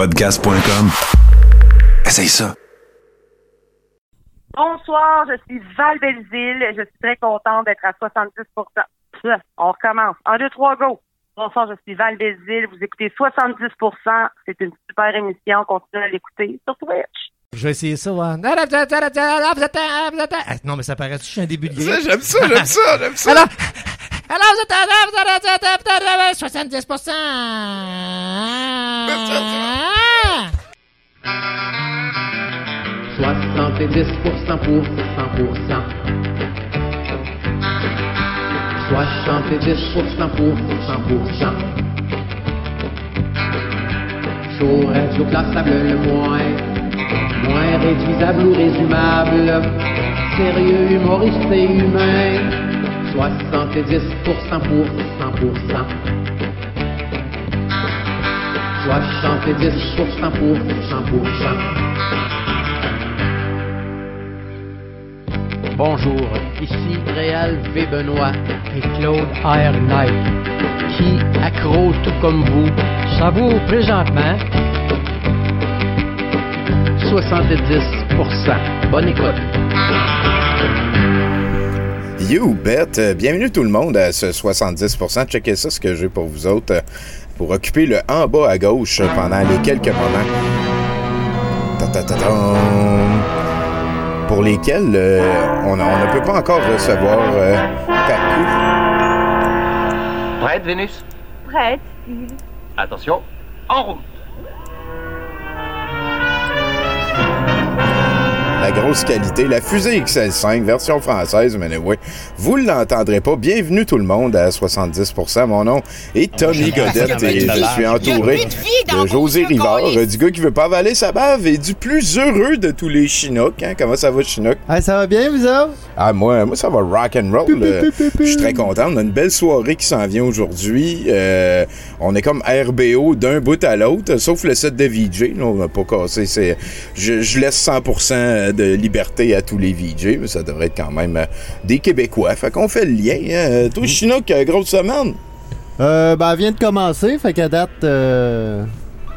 Podcast.com. Essaye ça. Bonsoir, je suis Val Belzile. Je suis très contente d'être à 70% On recommence. Un, deux, trois, go. Bonsoir, je suis Val Belzile. Vous écoutez 70% C'est une super émission. Continuez à l'écouter sur Twitch. Je vais essayer ça, ouais. Ah, Non, mais ça paraît que je suis un début de. J'aime ça, j'aime ça, j'aime ça. Alors, alors vous êtes à 70 70% pour 100%. 70% pour 100%. Chaud, radio classable le moins. Moins réduisable ou résumable. Sérieux, humoriste et humain. 70% pour 100%. 70% pour 100%. Bonjour, ici Réal V. Benoît et Claude R. Knight, qui, accro tout comme vous, savoure présentement 70%. Bonne écoute. You bet. Euh, Bienvenue tout le monde à ce 70%. Checkez ça, ce que j'ai pour vous autres. Pour occuper le en bas à gauche pendant les quelques moments. Ta-ta-ta-tam. Pour lesquels euh, on, ne peut pas encore recevoir euh. Prête, Vénus? Prête, Attention, en route! La grosse qualité, la fusée XL5, version française, mais oui, vous ne l'entendrez pas. Bienvenue tout le monde à 70%. Mon nom est Tommy Godette et je suis entouré de José Rivard, du gars qui veut pas avaler sa bave et du plus heureux de tous les Chinooks. Hein? Comment ça va, Chinook? Hey, ça va bien, vous autres? Ah, moi, moi, ça va rock and roll. Je suis très content. On a une belle soirée qui s'en vient aujourd'hui. Euh, on est comme RBO d'un bout à l'autre, sauf le set de VJ. Là, on n'a pas cassé. C'est, je, je laisse 100% de liberté à tous les VJ, mais ça devrait être quand même euh, des Québécois. Fait qu'on fait le lien. Hein? Toi, Chinook, euh, grosse semaine. Euh, ben, elle vient de commencer, fait qu'à date, euh,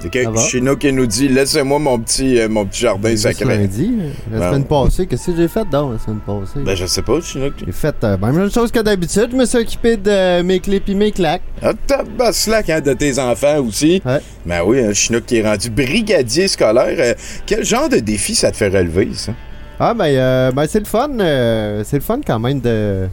C'est que Ça va? Chinook qui nous dit Laissez-moi mon petit, euh, mon petit jardin sacré. lundi, la Ben, semaine passée, qu'est-ce que j'ai fait donc la semaine passée? Ben, je sais pas, Chinook. J'ai fait euh, ben, même chose que d'habitude, je me suis occupé de mes clés pis mes claques. Ah, tabaslac, hein, de tes enfants aussi. Ouais. Ben oui, un Chinook qui est rendu brigadier scolaire. Euh, quel genre de défi ça te fait relever, ça? Ah ben, euh, ben c'est le fun, euh, c'est le fun quand même de...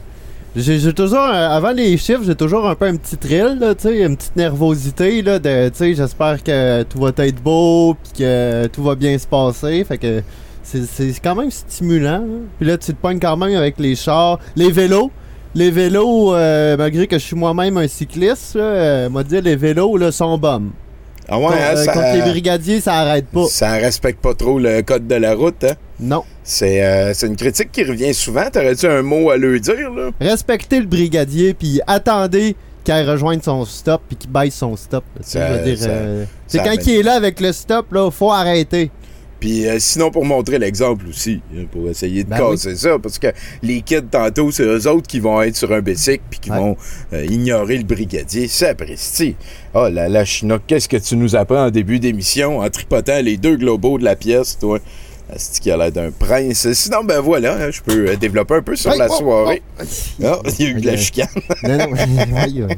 J'ai toujours, euh, avant les chiffres, j'ai toujours un peu un petit thrill, là, une petite nervosité, là, de, j'espère que tout va être beau, puis que tout va bien se passer, fait que c'est- quand même stimulant. hein. Puis là, tu te pognes quand même avec les chars, les vélos. Les vélos, euh, malgré que je suis moi-même un cycliste, euh, m'a dit les vélos sont bombes. Ah ouais, Contre- hein, euh, ça, contre les brigadiers, ça arrête pas. ça respecte pas trop le code de la route, hein? Non. C'est euh, c'est une critique qui revient souvent. T'aurais-tu un mot à lui dire, là? respectez le brigadier puis attendez qu'il rejoigne son stop puis qu'il baisse son stop. euh, c'est quand il est là avec le stop là, faut arrêter. Puis euh, sinon, pour montrer l'exemple aussi, hein, pour essayer de Ben casser ça, parce que les kids, tantôt, c'est eux autres qui vont être sur un bicycle puis qui Ouais. vont euh, ignorer le brigadier. C'est apprécié. Oh là là, Chinook, qu'est-ce que tu nous apprends en début d'émission en tripotant les deux globaux de la pièce, toi? C'est qui a l'air d'un prince? Sinon, ben voilà, hein, je peux euh, développer un peu sur Hey, la oh, soirée. oh. Il y a eu de la chicane. non, non.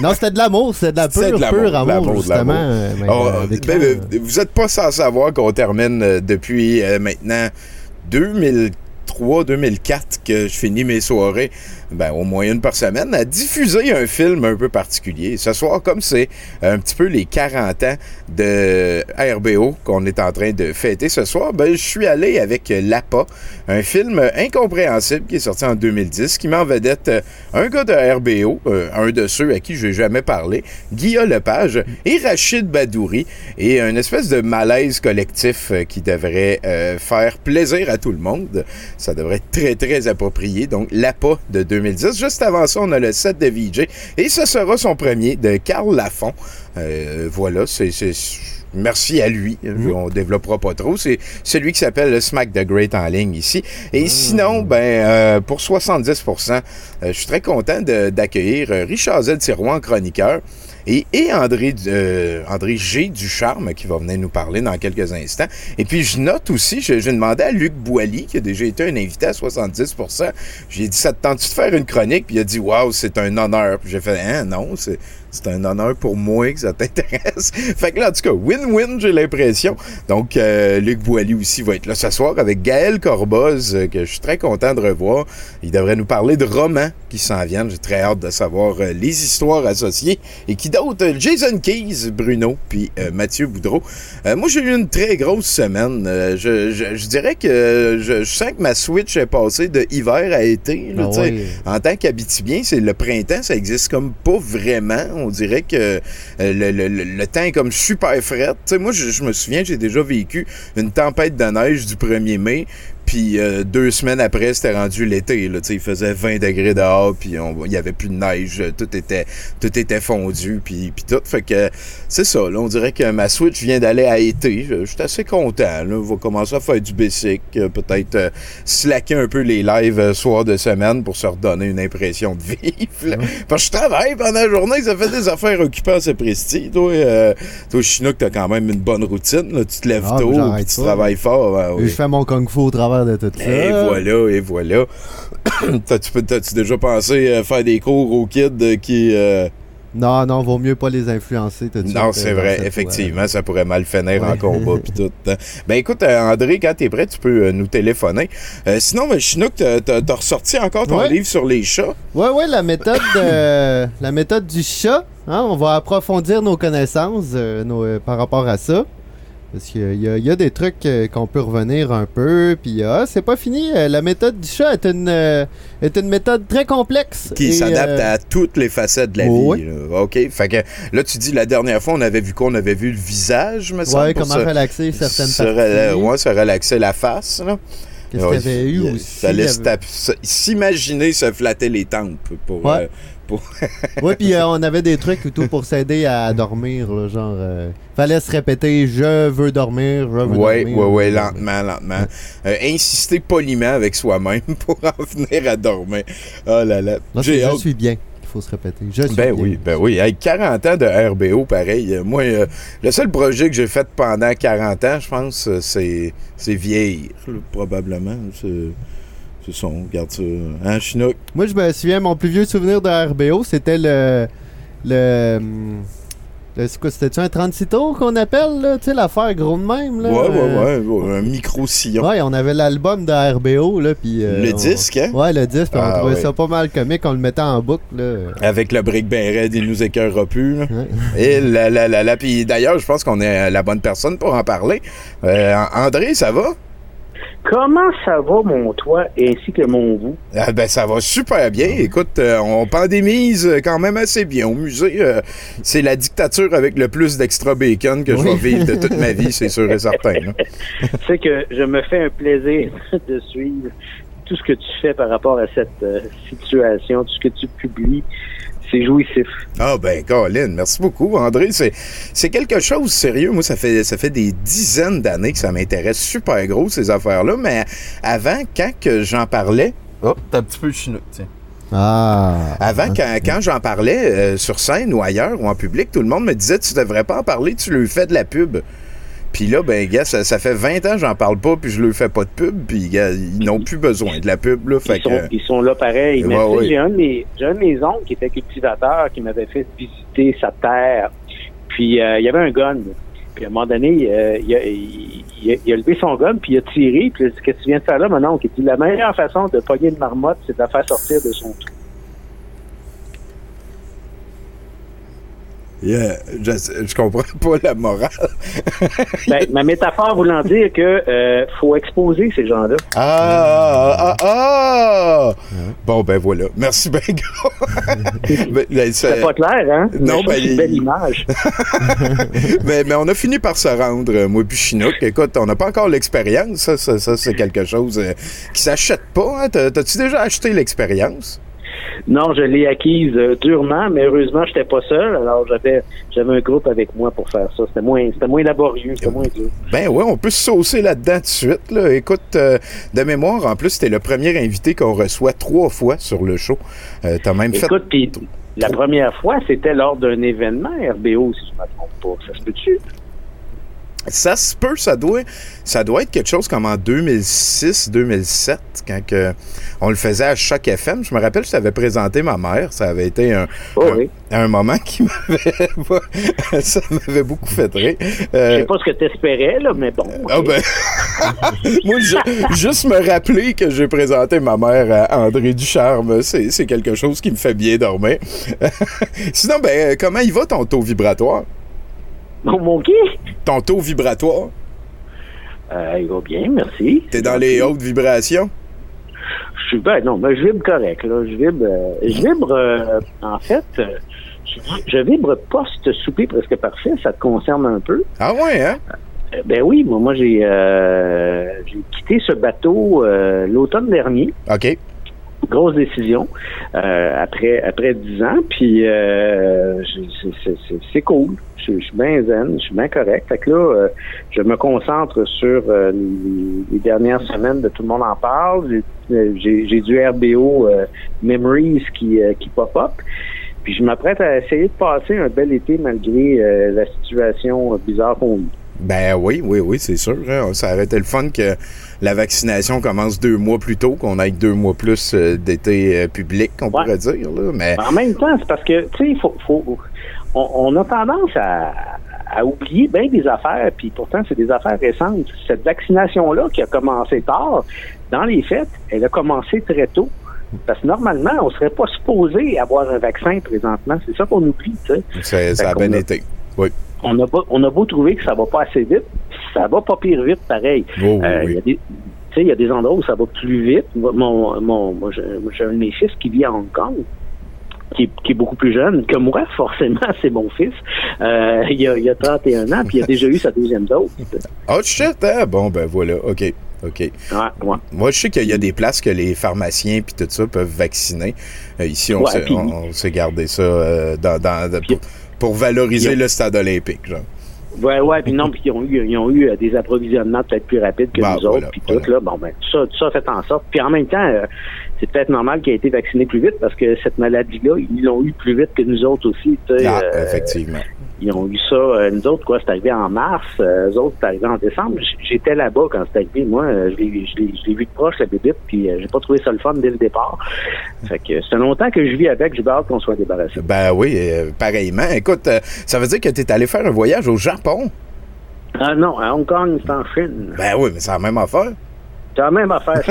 Non, c'était de l'amour, c'était de la pure, de pure amour, justement. euh, Oh, euh, ben, vous êtes pas sans savoir qu'on termine depuis euh, maintenant 2003-2004 que je finis mes soirées, ben, au moins une par semaine, à diffuser un film un peu particulier. Ce soir, comme c'est un petit peu les 40 ans de RBO qu'on est en train de fêter ce soir, ben, je suis allé avec L'APA, un film incompréhensible qui est sorti en 2010, qui met en vedette euh, un gars de RBO, euh, un de ceux à qui je n'ai jamais parlé, Guillaume Lepage et Rachid Badouri, et un espèce de malaise collectif euh, qui devrait faire plaisir à tout le monde. Ça devrait être très, très approprié. Donc, l'APA de 2010. Juste avant ça, on a le set de VJ, et ce sera son premier de Carl Lafont. Euh, voilà, c'est... Merci à lui. On développera pas trop. C'est celui qui s'appelle le Smack the Great en ligne ici. Et sinon, ben, euh, pour 70% euh, je suis très content d'accueillir Richard Z. Sirois en chroniqueur. Et, euh, André G. Ducharme qui va venir nous parler dans quelques instants. Et puis je note aussi, je- demandé à Luc Boilly, qui a déjà été un invité à 70% J'ai dit, ça te tente-tu de faire une chronique? Puis il a dit, waouh, c'est un honneur. Puis j'ai fait, hein, non, c'est c'est un honneur pour moi que ça t'intéresse. fait que là, en tout cas, win-win, j'ai l'impression. Donc, euh, Luc Boilly aussi va être là ce soir avec Gaël Corboz, euh, que je suis très content de revoir. Il devrait nous parler de romans qui s'en viennent. J'ai très hâte de savoir euh, les histoires associées. Et qui d'autre? Jason Keys, Bruno, puis Mathieu Boudreau. Moi, j'ai eu une très grosse semaine. Je, je- je dirais que je, je sens que ma switch est passée de hiver à été. là, Ah ouais. En tant qu'habitibien, c'est le printemps, ça existe comme pas vraiment. On dirait que euh, le, temps est comme super sais, moi, je, je me souviens, j'ai déjà vécu une tempête de neige du 1er mai. Puis euh, deux semaines après, c'était rendu l'été. Là, Tu sais, il faisait 20 degrés dehors, puis on- il y avait plus de neige, tout était tout était fondu, puis, puis tout. Fait que c'est ça. Là, on dirait que ma Switch vient d'aller à été. Je, je suis assez content. Là. On va commencer à faire du basic, euh, peut-être euh, slacker un peu les lives euh, soir de semaine pour se redonner une impression de vivre. là. Parce que je travaille pendant la journée, ça fait des affaires occupantes à presti. Toi, euh, toi Chinook, t'as quand même une bonne routine. Là. Tu te lèves Ah, tôt, puis tu travailles fort. ben oui. Je fais mon kung fu au de tout ça. Et voilà, et voilà. T'as-tu t'as-tu déjà pensé euh, faire des cours aux kids euh, qui... euh, Non, non, vaut mieux pas les influencer Non, c'est euh, vrai, effectivement, ça pourrait mal finir en combat puis tout. hein. Ben écoute, André, quand t'es prêt, tu peux nous téléphoner. Euh, sinon, ben, Chinook, t'as ressorti encore ton Ouais. livre sur les chats. Ouais, ouais, la méthode, de- la méthode du chat. hein, on va approfondir nos connaissances nos- par rapport à ça. Parce qu'il y, a- il y a des trucs euh, qu'on peut revenir un peu. Puis, ah, c'est pas fini. euh, la méthode du chat est une, euh, est une méthode très complexe. Qui s'adapte euh, à toutes les facettes de la Oh, vie. là. OK. Fait que là, tu dis la dernière fois, on avait vu quoi? On avait vu le visage, me semble. Ouais, comment se- relaxer certaines se parties. ouais, se relaxer la face. là. Qu'est-ce qu'il y avait eu aussi? Fallait il se- s'imaginer se flatter les tempes pour... Ouais. euh, Ouais, puis euh, on avait des trucs et tout pour s'aider à dormir, là, genre euh, fallait se répéter je veux dormir, je veux Ouais, dormir. ouais, ouais, lentement, lentement. Euh, insister poliment avec soi-même pour en venir à dormir. Oh là là. Je hâte. suis bien qu'il faut se répéter. Je suis Ben bien. oui, ben oui. Avec 40 ans de RBO, pareil. euh, Moi, euh, le seul projet que j'ai fait pendant 40 ans, je pense, c'est, c'est vieillir, probablement. C'est, c'est ça, on regarde ça. Hein, Chinook? Moi, je me souviens, mon plus vieux souvenir de RBO, c'était le. Le. c'est quoi, c'était-tu un 36 tours qu'on appelle, là? Tu sais, l'affaire gros de même, là? Ouais, euh, ouais, ouais, ouais, Un micro-sillon. Ouais, on avait l'album de RBO, là, puis... euh, Le on- disque, hein? Ouais, le disque, puis Ah, on trouvait ouais. ça pas mal comique, on le mettait en boucle, là. Avec le brick ben raide, il nous écœurera plus. là. Ouais. Et là, là, là, là. Puis d'ailleurs, je pense qu'on est la bonne personne pour en parler. Euh, André, ça va? Comment ça va, mon toit, ainsi que mon vous? Ah, ben, ça va super bien. Écoute, euh, on pandémise euh, quand même assez bien. Au musée, euh, c'est la dictature avec le plus d'extra bacon que je vais vivre de toute ma vie, c'est sûr et certain. sais que je me fais un plaisir de suivre tout ce que tu fais par rapport à cette euh, situation, tout ce que tu publies. C'est jouissif. Ah ben, Colin, merci beaucoup, André. C'est, c'est quelque chose de sérieux. Moi, ça fait, ça fait des dizaines d'années que ça m'intéresse super gros, ces affaires-là. Mais avant, quand que j'en parlais... Oh, t'as un petit peu chinook, tiens. Ah! Avant, quand, quand j'en parlais euh, sur scène ou ailleurs ou en public, tout le monde me disait tu devrais pas en parler, tu lui fais de la pub. Puis là, ben, gars, ça, ça fait 20 ans que j'en parle pas, puis je lui fais pas de pub, puis gars, ils n'ont plus besoin de la pub, là. Fait Ils que, sont, ils sont là pareil. Ouais, j'ai un de mes j'ai un de mes oncles qui était cultivateur qui m'avait fait visiter sa terre. Puis euh, il y avait un gun. Puis à un moment donné, euh, il, a, il, il a, il a levé son gun, puis il a tiré. Puis il a dit, qu'est-ce que tu viens de faire là, mon oncle? Il dit, la meilleure façon de pogner une marmotte, c'est de la faire sortir de son trou. Yeah, je, je comprends pas la morale. Ben, ma métaphore voulant dire que euh, faut exposer ces gens-là. Ah, ah, ah, ah! Bon, ben voilà. Merci, ben. Ben, ben, C'est pas clair, hein? Mais non, trouve ben, une belle image. mais, mais on a fini par se rendre, euh, moi puis Chinook. Écoute, on n'a pas encore l'expérience. Ça, ça, ça, c'est quelque chose euh, qui s'achète pas. Hein? T'as- T'as-tu déjà acheté l'expérience? Non, je l'ai acquise euh, durement, mais heureusement, j'étais pas seul. Alors, j'avais j'avais un groupe avec moi pour faire ça. C'était moins, c'était moins laborieux, c'était moins dur. Ben ouais, on peut se saucer là-dedans tout de suite. Là. Écoute, euh, de mémoire, en plus, t'es le premier invité qu'on reçoit trois fois sur le show. Euh, T'as même fait... Écoute, puis La première fois, c'était lors d'un événement RBO, si je ne me trompe pas. Ça se peut-tu? Ça se peut, ça doit, ça doit être quelque chose comme en 2006-2007, quand que on le faisait à chaque FM. Je me rappelle, je t'avais présenté ma mère. Ça avait été un, Oh, un, oui. un moment qui m'avait... ça m'avait beaucoup fait rire. Je Euh, sais pas ce que tu espérais, là, mais bon. ah ben, moi, ju- juste me rappeler que j'ai présenté ma mère à André Ducharme, c'est c'est quelque chose qui me fait bien dormir. Sinon, ben, comment il va ton taux vibratoire? Mon, mon qui? Ton taux vibratoire? Euh, il va bien, merci. T'es dans les hautes vibrations? Je suis ben non, mais je vibre correct, là. Je vibre, euh, je vibre euh, en fait, je, je vibre post-souper presque parfait. Ça te concerne un peu. Ah ouais, hein? Ben oui, moi, moi j'ai j'ai quitté ce bateau l'automne dernier. OK. Grosse décision euh, après après dix ans. Puis euh, c'est- cool. Je suis bien zen, je suis bien correct. Fait que là, euh, je me concentre sur euh, les, les dernières semaines de Tout le monde en parle. J'ai- euh, du RBO euh, Memories qui, qui pop-up. Puis je m'apprête à essayer de passer un bel été malgré la situation bizarre qu'on vit. Ben oui, oui, oui, c'est sûr. hein. Ça aurait été le fun que la vaccination commence deux mois plus tôt, qu'on ait deux mois plus euh, d'été euh, public, on Ouais. pourrait dire. Là. Mais En même temps, c'est parce que, tu sais, il faut, faut, on, on a tendance à, à oublier bien des affaires, puis pourtant, c'est des affaires récentes. Cette vaccination-là qui a commencé tard, dans les faits, elle a commencé très tôt. Parce que normalement, on serait pas supposé avoir un vaccin présentement. C'est ça qu'on oublie, tu sais. c'est- ça a bien été. Oui. On a, beau, on a beau trouver que ça va pas assez vite, ça va pas pire vite, pareil. Oh, Euh, oui. il y a des- tu sais, il y a des endroits où ça va plus vite. Mon, mon, j'ai un de mes fils qui vit à Hong Kong, qui est, qui est beaucoup plus jeune que moi, forcément, c'est mon fils. Euh, il, a, il a 31 ans, puis il a déjà eu sa deuxième dose. Oh shit, hein? Bon, ben voilà, OK. OK. Ouais, ouais. Moi, je sais qu'il y a des places que les pharmaciens puis tout ça peuvent vacciner. Euh, ici, on Ouais, s'est s'est gardé ça euh, dans, pour, pour valoriser le stade olympique, genre. Ouais, ouais, puis non, puis ils ont eu, ils ont eu euh, des approvisionnements peut-être plus rapides que Bah, nous voilà, autres, puis voilà. tout, là, bon, ben, tout ça, tout ça fait en sorte. Puis en même temps, euh, c'est peut-être normal qu'il ait été vacciné plus vite parce que cette maladie-là, ils l'ont eu plus vite que nous autres aussi. Ah, euh, effectivement. Ils ont eu ça, euh, nous autres, quoi, c'est arrivé en mars, euh, eux autres, c'est arrivé en décembre. J'étais là-bas quand c'est arrivé. Moi, euh, je l'ai vu de proche, la bébite, puis j'ai pas trouvé ça le fun dès le départ. Fait que c'est longtemps que je vis avec, j'ai hâte qu'on soit débarrassé. Ben oui, pareillement. Écoute, ça veut dire que tu es allé faire un voyage au Japon? Ah non, à Hong Kong, c'est en Chine. Ben oui, mais c'est la même affaire. C'est la même affaire.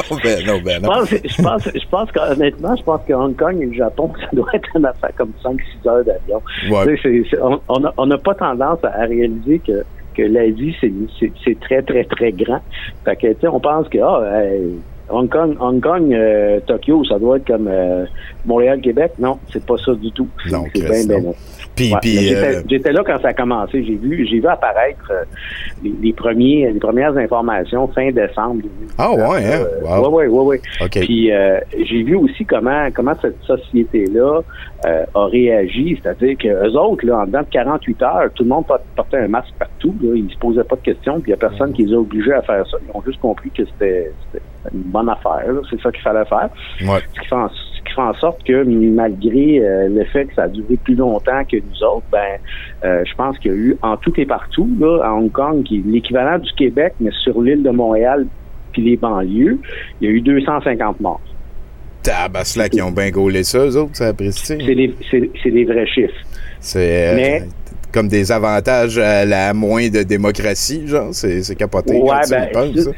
non, ben non, ben Je non. pense, je pense, je pense qu'honnêtement, je pense que Hong Kong et le Japon, ça doit être une affaire comme 5-6 heures d'avion. Ouais. Tu sais, c'est- c'est- on- n'a pas tendance à, à réaliser que, que l'Asie, c'est très, très, très grand. Fait que, tu sais, on pense que, ah, euh, Hong Kong, Hong Kong, euh, Tokyo, ça doit être comme euh, Montréal, Québec. Non, c'est pas ça du tout. C'est bien, bien, Puis, Ouais, puis, mais J'étais euh, j'étais là quand ça a commencé. J'ai vu, j'ai vu apparaître euh, les, les premiers, les premières informations fin décembre. Ah ouais, hein? Euh, Wow. Ouais, ouais, ouais. Puis euh, j'ai vu aussi comment comment cette société-là a réagi, c'est-à-dire que eux autres, là, en dedans de 48 heures, tout le monde portait un masque partout. Là, ils se posaient pas de questions, puis il y a personne qui les a obligés à faire ça. Ils ont juste compris que c'était une bonne affaire. C'est ça qu'il fallait faire. Ouais. Ce qui fait en, qui fait en sorte que malgré euh, le fait que ça a duré plus longtemps que nous autres, ben euh, je pense qu'il y a eu en tout et partout, là, à Hong Kong, qui est l'équivalent du Québec, mais sur l'île de Montréal puis les banlieues, il y a eu 250 morts. Tabaslac, ils ont bien gaulé ça, eux autres, ça apprécie. C'est des, c'est, c'est des vrais chiffres. C'est euh, Mais- comme des avantages à la moins de démocratie, genre. C'est capoté Ouais, ben, penses,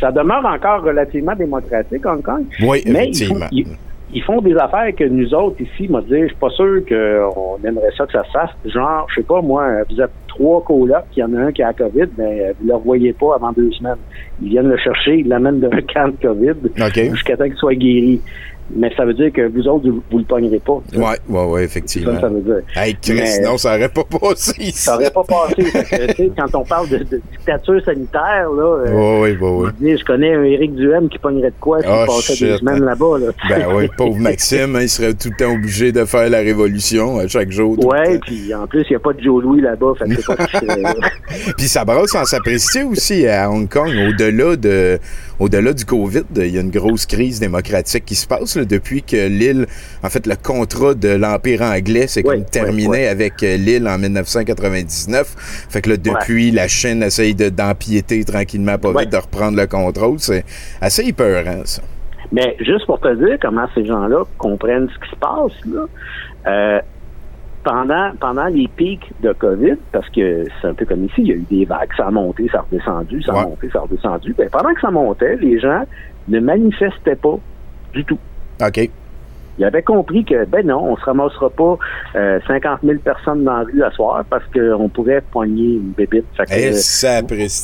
ça. demeure encore relativement démocratique, Hong Kong. Oui, Mais effectivement. Ils font des affaires que nous autres ici, m'a dit, je suis pas sûr qu'on aimerait ça que ça se fasse. Genre, je sais pas, moi, vous êtes trois colocs, il y en a un qui a la COVID, mais vous le revoyez pas avant deux semaines. Ils viennent le chercher, ils l'amènent d'un camp de COVID OK. jusqu'à temps qu'il soit guéri. Mais ça veut dire que vous autres, vous, vous le pognerez pas. Ouais, ouais, C'est effectivement. ça, ça veut dire. Hey, Chris, Mais- non, ça aurait pas passé ici. Ça aurait pas passé. Que, quand on parle de, de dictature sanitaire, là, euh, Ouais, ouais, ouais, ouais. je connais un Éric Duhem qui pognerait de quoi s'il Oh, passait shit. deux semaines là-bas. Là. Ben oui, pauvre Maxime, hein, il serait tout le temps obligé de faire la révolution à chaque jour. temps. puis en plus, il n'y a pas de Joe Louis là-bas. Puis ça brasse en s'apprécier aussi à Hong Kong, au-delà de, au-delà du COVID, il y a une grosse crise démocratique qui se passe. là. Là, depuis que l'île, en fait, le contrat de l'Empire anglais, c'est Oui, comme terminé oui, oui. avec euh, l'île en 1999. Fait que là, depuis, la Chine essaye de- d'empiéter tranquillement, pas vite, de reprendre le contrôle. C'est assez épeurant, ça. Mais juste pour te dire comment ces gens-là comprennent ce qui se passe, là, euh, pendant, pendant les pics de COVID, parce que c'est un peu comme ici, il y a eu des vagues, ça a monté, ça a redescendu, ça a Ouais. monté, ça a redescendu. Ben, pendant que ça montait, les gens ne manifestaient pas du tout. OK. Ils avaient compris que, ben non, on se ramassera pas euh, 50 000 personnes dans la rue à soir parce qu'on pourrait poigner une bébite. Fait que, Eh, euh,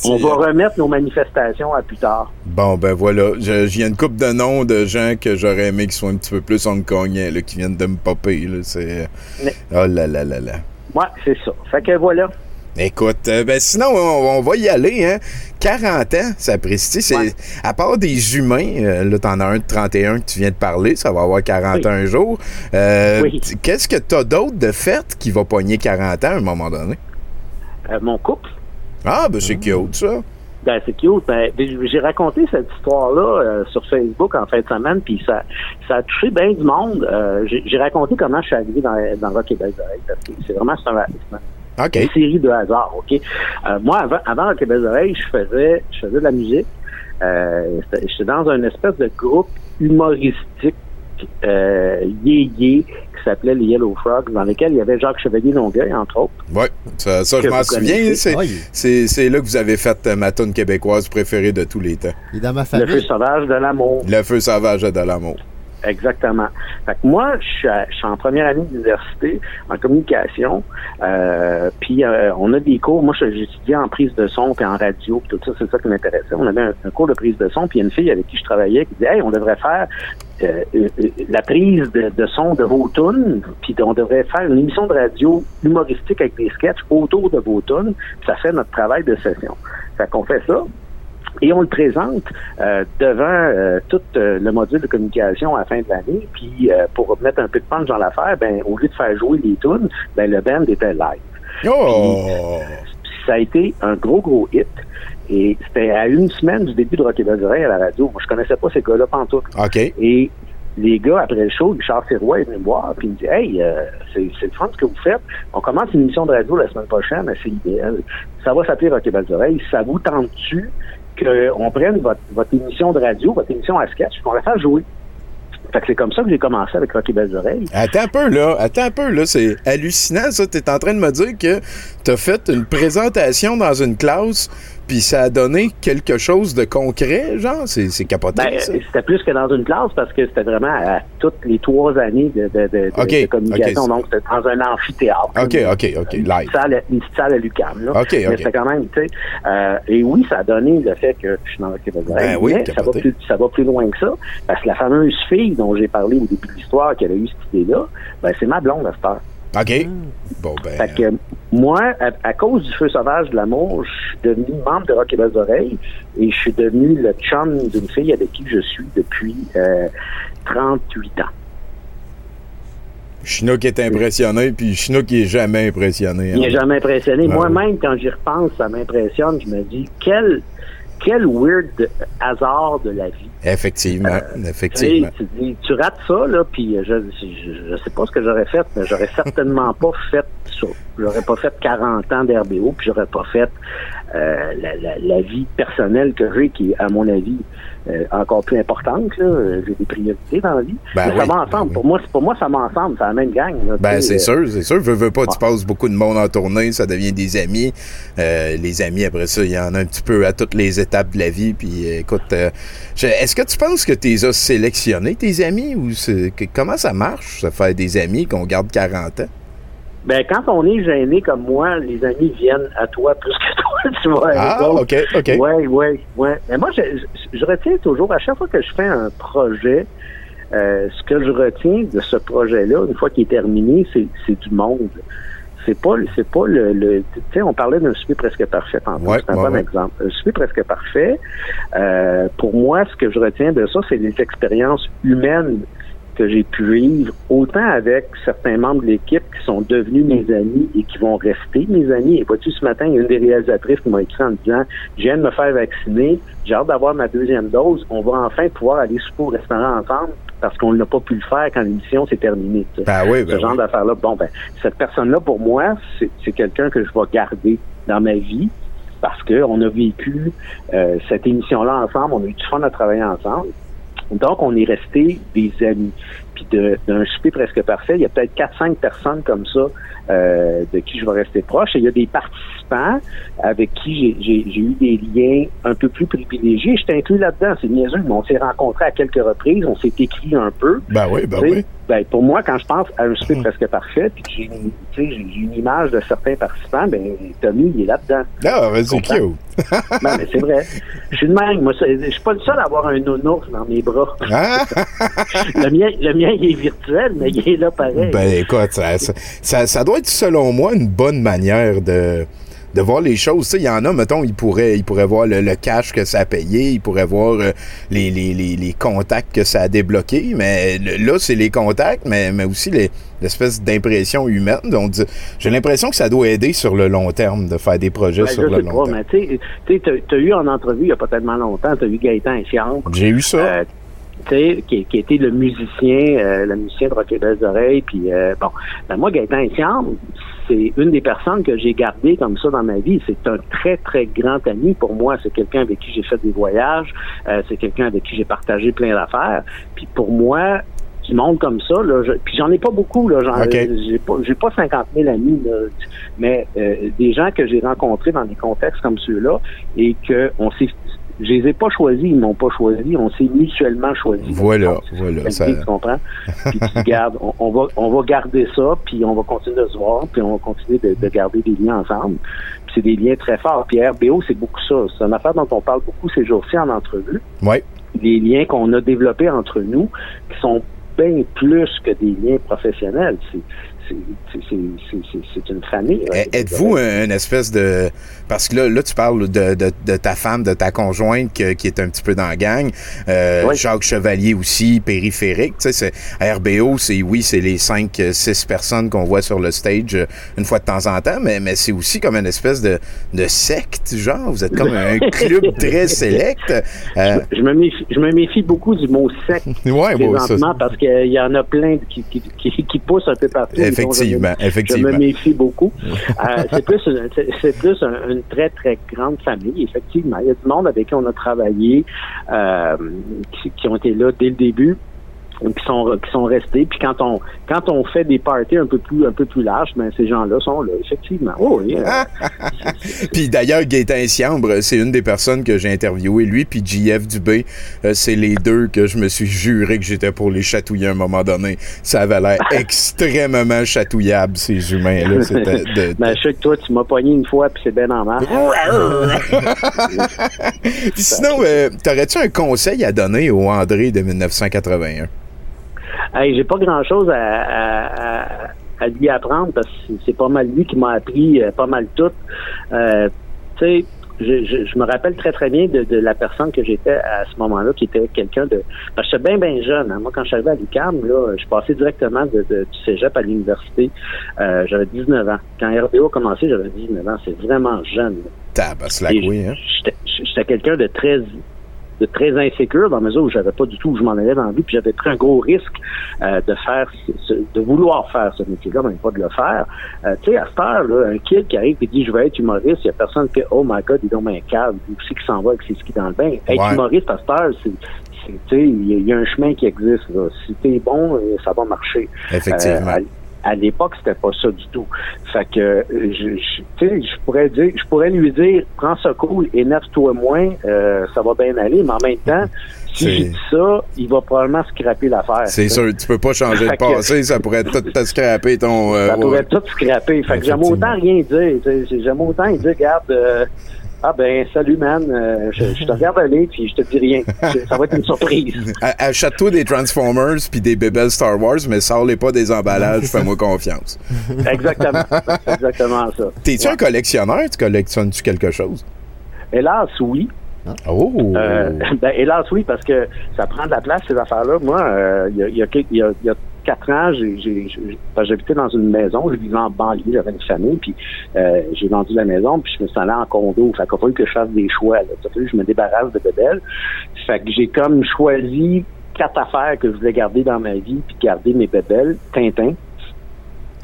on va remettre nos manifestations à plus tard. Bon, ben voilà. J'ai une coupe de noms de gens que j'aurais aimé qui soient un petit peu plus hongkongais, là, qui viennent de me popper. Là. Mais- Oh là là là là. Ouais, c'est ça. Fait que voilà. Écoute, euh, ben sinon, on, on va y aller, hein. 40 ans, ça. C'est, Ouais. À part des humains, euh, là, t'en as un de 31 que tu viens de parler, ça va avoir 41 jours. Euh, Oui. Qu'est-ce que t'as d'autre de fait qui va pogner 40 ans à un moment donné? Euh, mon couple, Ah, ben c'est cute, ça. Ben, c'est cute. Ben, j'ai raconté cette histoire-là euh, sur Facebook en fin de semaine, puis ça, ça a touché bien du monde. Euh, j'ai raconté comment je suis arrivé dans, dans parce que c'est vraiment un- une série de hasard, OK? Euh, moi, avant, avant Rock et Belles Oreilles, je faisais, je faisais de la musique. Euh, c'était- J'étais dans un espèce de groupe humoristique euh, yé-yé qui s'appelait les Yellow Frogs, dans lequel il y avait Jacques Chevalier-Longueuil, entre autres. Ouais, ça, ça, je m'en souviens. C'est, Oui. là que vous avez fait euh, ma tune québécoise préférée de tous les temps. Est dans ma Le feu famille. sauvage de l'amour. Le feu sauvage de l'amour. Exactement. Fait que moi, je suis, en première année d'université en communication. Euh, puis euh, on a des cours. Moi, j'étudiais en prise de son puis en radio. puis tout ça, c'est ça qui m'intéressait. On avait un, cours de prise de son. Puis une fille avec qui je travaillais qui disait, hey, on devrait faire euh, euh, euh, la prise de, son de vos tunes. Puis on devrait faire une émission de radio humoristique avec des sketchs autour de vos tunes. Ça fait notre travail de session. Fait qu'on fait ça. Et on le présente euh, devant euh, tout euh, le module de communication à la fin de l'année. Puis euh, pour mettre un peu de punch dans l'affaire, ben au lieu de faire jouer les tunes, ben le band était live. Oh! Puis ça a été un gros gros hit. Et c'était à une semaine du début de Rock et Belles Oreilles à la radio. Moi, je connaissais pas ces gars-là pantoute. OK. Et les gars, après le show, Richard Sirois est venu me voir, puis il me dit Hey, euh, c'est c'est le fun ce que vous faites. On commence une émission de radio la semaine prochaine à CIBL. Ça va s'appeler Rock et Belles Oreilles. Ça vous tente-tu qu'on prenne votre, émission de radio, votre émission à sketch, qu'on la fasse jouer? Fait que c'est comme ça que j'ai commencé avec Rock et Belles Oreilles. Attends un peu, là. Attends un peu, là. C'est hallucinant, ça. T'es en train de me dire que t'as fait une présentation dans une classe, puis ça a donné quelque chose de concret, genre? C'est, c'est capoté, Ben, euh, c'était plus que dans une classe parce que c'était vraiment à toutes les trois années de, de, communication. Donc, c'était dans un amphithéâtre. OK, OK, OK. Une Live. salle, une petite salle à l'UQAM. Là. OK, Mais c'était quand même, tu sais. euh, et oui, ça a donné le fait que je suis dans le Québec. Ben oui, mais ça va, plus, ça va plus loin que ça. Parce que la fameuse fille dont j'ai parlé au début de l'histoire, qui avait eu cette idée-là, ben, c'est ma blonde à cette heure. OK. Bon, ben. Fait que moi, à, à cause du feu sauvage de l'amour, je suis devenu membre de Rock et Belles Oreilles et je suis devenu le chum d'une fille avec qui je suis depuis euh, 38 ans. Chinook est impressionné, puis Chinook est jamais impressionné. Il n'est hein. jamais impressionné. Ah Moi-même, quand j'y repense, ça m'impressionne. Je me dis, quel, quel weird hasard de la vie. Effectivement, Tu sais, effectivement. Tu, dis, tu rates ça, là, puis je, je, je sais pas ce que j'aurais fait, mais j'aurais certainement pas fait ça. J'aurais pas fait 40 ans d'RBO, puis j'aurais pas fait euh, la, la, la vie personnelle que j'ai, qui est, à mon avis, euh, encore plus importante. Euh, J'ai des priorités dans la vie. Ben mais ça va ben oui. Pour moi, pour moi, ça va ensemble. C'est la même gang. là, Ben, tu c'est euh, sûr, c'est sûr. Veux, veux pas, tu Ouais. passes beaucoup de monde en tournée, ça devient des amis. Euh, les amis, après ça, il y en a un petit peu à toutes les étapes de la vie. Puis, écoute, euh, est-ce que tu penses que tu les as sélectionnés, tes amis, ou c'est- que- comment ça marche, ça faire des amis qu'on garde 40 ans? Ben, quand on est gêné comme moi, les amis viennent à toi plus que toi, tu vois. Ah. OK, OK. Oui, oui, oui. Mais moi, je, je, je retiens toujours, à chaque fois que je fais un projet, euh, ce que je retiens de ce projet-là, une fois qu'il est terminé, c'est du monde. C'est pas, c'est pas le, le tu sais, on parlait d'un souper presque parfait tantôt. Ouais, c'est un ouais, bon ouais. exemple. Un souper presque parfait. euh, pour moi, ce que je retiens de ça, c'est les expériences humaines que j'ai pu vivre, autant avec certains membres de l'équipe qui sont devenus mes amis et qui vont rester mes amis. Et vois-tu, ce matin, il y a une des réalisatrices qui m'a écrit en disant Je viens de me faire vacciner, j'ai hâte d'avoir ma deuxième dose, on va enfin pouvoir aller souper au restaurant ensemble. parce qu'on n'a pas pu le faire quand l'émission s'est terminée. Ben oui, ben Ce genre oui. d'affaires-là. Bon, ben, cette personne-là, pour moi, c'est c'est quelqu'un que je vais garder dans ma vie parce qu'on a vécu euh, cette émission-là ensemble, on a eu du fun à travailler ensemble. Donc, on est resté des amis. Puis d'un souper presque parfait, il y a peut-être 4-5 personnes comme ça euh, de qui je vais rester proche. Et il y a des participants avec qui j'ai- eu des liens un peu plus privilégiés. Je t'ai inclus là-dedans, c'est niaiseux, mais on s'est rencontrés à quelques reprises, on s'est écrit un peu. Ben oui, ben oui. ben, pour moi, quand je pense à un souper presque parfait, puis que j'ai une, image de certains participants, ben Tommy, il est là-dedans. Ah, ben, c'est cute. Ben, mais c'est vrai. Je suis de même. Moi, je suis pas le seul à avoir un nounours dans mes bras. Le mien, le mien, il est virtuel, mais il est là pareil. Ben écoute, ça, ça, ça- doit être selon moi une bonne manière de, de voir les choses. Il y en a, mettons, ils pourraient, ils pourraient voir le, le cash que ça a payé, ils pourraient voir euh, les, les, les, les contacts que ça a débloqué, mais le- là, c'est les contacts, mais, mais aussi les- l'espèce d'impression humaine. Donc, j'ai l'impression que ça doit aider sur le long terme de faire des projets Ben, sur le long pas, terme. tu t'as eu en entrevue il y a pas tellement longtemps, tu as eu Gaëtan Effiambre, J'ai eu ça. euh, tu qui, qui était le musicien, euh, le musicien de Rock et Belles Oreilles, puis euh, bon, ben moi, Gaëtan Effiambre, c'est une des personnes que j'ai gardées comme ça dans ma vie. C'est un très, très grand ami pour moi. C'est quelqu'un avec qui j'ai fait des voyages. Euh, c'est quelqu'un avec qui j'ai partagé plein d'affaires. Puis pour moi, du monde comme ça, là, je- puis j'en ai pas beaucoup, là, j'en, j'ai pas, j'ai pas 50 000 amis, là, mais euh, des gens que j'ai rencontrés dans des contextes comme ceux-là et que on s'est, je les ai pas choisis, ils m'ont pas choisi, on s'est mutuellement choisis. Voilà, voilà. Ça, tu comprends? Puis tu gardes, on, on va, on va garder ça, puis on va continuer de se voir, puis on va continuer de, de garder des liens ensemble. Puis c'est des liens très forts. Puis RBO, c'est beaucoup ça. C'est une affaire dont on parle beaucoup ces jours-ci en entrevue. ouais. Les liens qu'on a développés entre nous, qui sont bien plus que des liens professionnels. C'est, une famille. Eh, Êtes-vous un- une espèce de... Parce que là, là tu parles de, de, de ta femme, de ta conjointe que- qui est un petit peu dans la gang. Euh, Oui. Jacques Chevalier aussi, périphérique. Tu sais, RBO, c'est oui, c'est les cinq, euh, six personnes qu'on voit sur le stage euh, une fois de temps en temps, mais, mais c'est aussi comme une espèce de, de secte, genre. Vous êtes comme un club très sélect. Euh, Je me méfie, je me méfie beaucoup du mot sec ouais, bon, ça, présentement parce qu'il y en a plein qui, qui, qui, qui poussent un peu partout. Dont je me- effectivement, Je effectivement. me méfie beaucoup. Euh, c'est plus, une- c'est plus un- une très, très grande famille, effectivement. Il y a du monde avec qui on a travaillé, euh, qui, qui ont été là dès le début qui sont qui sont restés puis quand on quand on fait des parties un peu plus un peu plus larges ben ces gens-là sont là effectivement oh oui euh, Puis d'ailleurs, Gaétan Siambre, c'est une des personnes que j'ai interviewé, lui, puis JF Dubé, euh, c'est les deux que je me suis juré que j'étais pour les chatouiller à un moment donné. Ça avait l'air extrêmement chatouillable, ces humains-là. C'était de- ben je sais que toi tu m'as pogné une fois puis c'est ben en marche Puis sinon, euh, t'aurais-tu un conseil à donner au André de 1981? Hey, j'ai pas grand chose à, à, à- à lui apprendre parce que c'est- pas mal lui qui m'a appris euh, pas mal tout. Euh, tu sais, je, je, je me rappelle très très bien de, de la personne que j'étais à ce moment-là, qui était quelqu'un de. Parce que j'étais bien bien jeune. hein. Moi, quand je suis arrivé à l'UQAM, là, je passais directement de, de- du cégep à l'université. Euh, j'avais 19 ans. Quand RDO a commencé, j'avais 19 ans. C'est vraiment jeune. Tabaslac, oui, hein? J'étais j'étais quelqu'un de très de très insécure dans la mesure où j'avais pas du tout où je m'en allais dans la vie, puis j'avais pris un gros risque euh, de faire ce- de vouloir faire ce métier-là, mais pas de le faire. Euh, tu sais, à cette heure, là, un kid qui arrive et dit je vais être humoriste, il y a personne qui fait Oh my god, il donc un câble, ou qui s'en va avec ses skis dans le bain. Être Ouais. humoriste à cette heure, c'est c'est- tu sais, il y, y a un chemin qui existe. Là. Si t'es bon, euh, ça va marcher. Effectivement. Euh, à, l'époque, c'était pas ça du tout. Fait que, je, je- tu sais, je pourrais dire, je pourrais lui dire, prends ça cool, énerve-toi moins, euh, ça va bien aller. Mais en même temps, si j'ai dit ça, il va probablement scraper l'affaire. C'est sûr, tu peux pas changer que- passé, ça pourrait tout te scraper ton... euh, Ça ouais. pourrait tout scraper. Fait que j'aime autant rien dire. J'aime autant dire, regarde, euh, ah ben, salut man, euh, je, je te regarde aller, puis je te dis rien. Je- ça va être une surprise. Achète-toi des Transformers puis des bébelles Star Wars, mais sors-les pas des emballages, fais-moi confiance. Exactement. C'est exactement ça. T'es-tu Ouais. un collectionneur? Tu collectionnes-tu quelque chose? Hélas, oui. Oh! Euh, ben, hélas, oui, parce que ça prend de la place, ces affaires-là. Moi, euh, il y, a, il y, a, y, a, y a quatre ans, j'habitais dans une maison, je vivais en banlieue, j'avais une famille, puis euh, j'ai vendu la maison, puis je me suis allé en condo. Fait qu'il a fallu que je fasse des choix. Là. Fallu que je me débarrasse de bébelles. Fait que j'ai comme choisi quatre affaires que je voulais garder dans ma vie, puis garder mes bébelles. Tintin.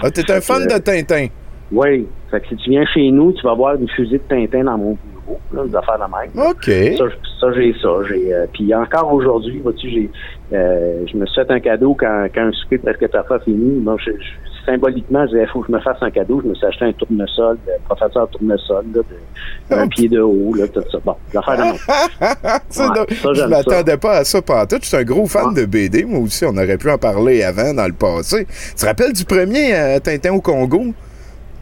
Ah, t'es un fan de Tintin. Oui. Fait que si tu viens chez nous, tu vas voir une fusée de Tintin dans mon bureau, là, des affaires de même. OK. Ça, ça, j'ai ça. J'ai, euh, puis encore aujourd'hui, vois-tu, j'ai, euh, je me suis fait un cadeau quand, quand un souper presque parfait fini. Moi, je, je- symboliquement, je disais, il faut que je me fasse un cadeau. Je me suis acheté un tournesol, euh, professeur tournesol, là, de, un pied de haut, là, tout ça. Bon, des affaires de Ouais, ça, je m'attendais pas à ça pantoute. Je suis un gros fan Ouais. de BD. Moi aussi, on aurait pu en parler avant, dans le passé. Tu te rappelles du premier euh, Tintin au Congo?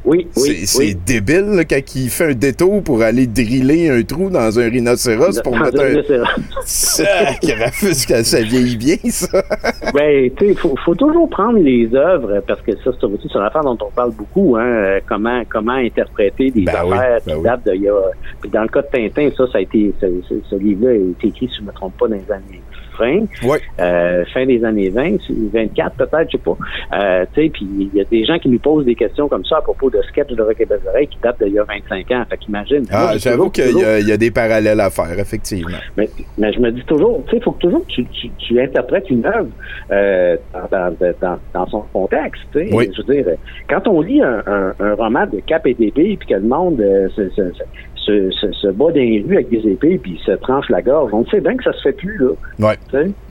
Oui, c'est oui, c'est oui. débile là, quand il fait un détour pour aller driller un trou dans un rhinocéros pour mettre un... Sacrafus, que ça vieillit bien, ça. Ben, tu sais, faut, faut toujours prendre les œuvres parce que ça, c'est aussi une affaire dont on parle beaucoup, hein, euh, comment comment interpréter des Ben oui, affaires ben qui oui. datent d'il y a. Puis dans le cas de Tintin, ça, ça a été, ce, ce- ce livre-là a été écrit, si je ne me trompe pas, dans les années 20, Oui. euh, fin des années 20, 24 peut-être, je sais pas. Euh, tu sais, puis il y a des gens qui nous posent des questions comme ça à propos de sketchs de Rock et Bézarek qui datent d'il y a 25 ans. Fait qu'imagine. Ah, J'avoue qu'il y, a- il y a des parallèles à faire, effectivement. mais, mais je me dis toujours, tu sais, il faut que toujours que tu, tu, tu interprètes une œuvre euh, dans, dans, dans, dans son contexte. Oui. Je veux dire, quand on lit un, un, un roman de cap et d'épée, puis que le monde se, se, se, se, se- se bat dans les rues avec des épées, puis se tranche la gorge, on sait bien que ça se fait plus, là. Ouais.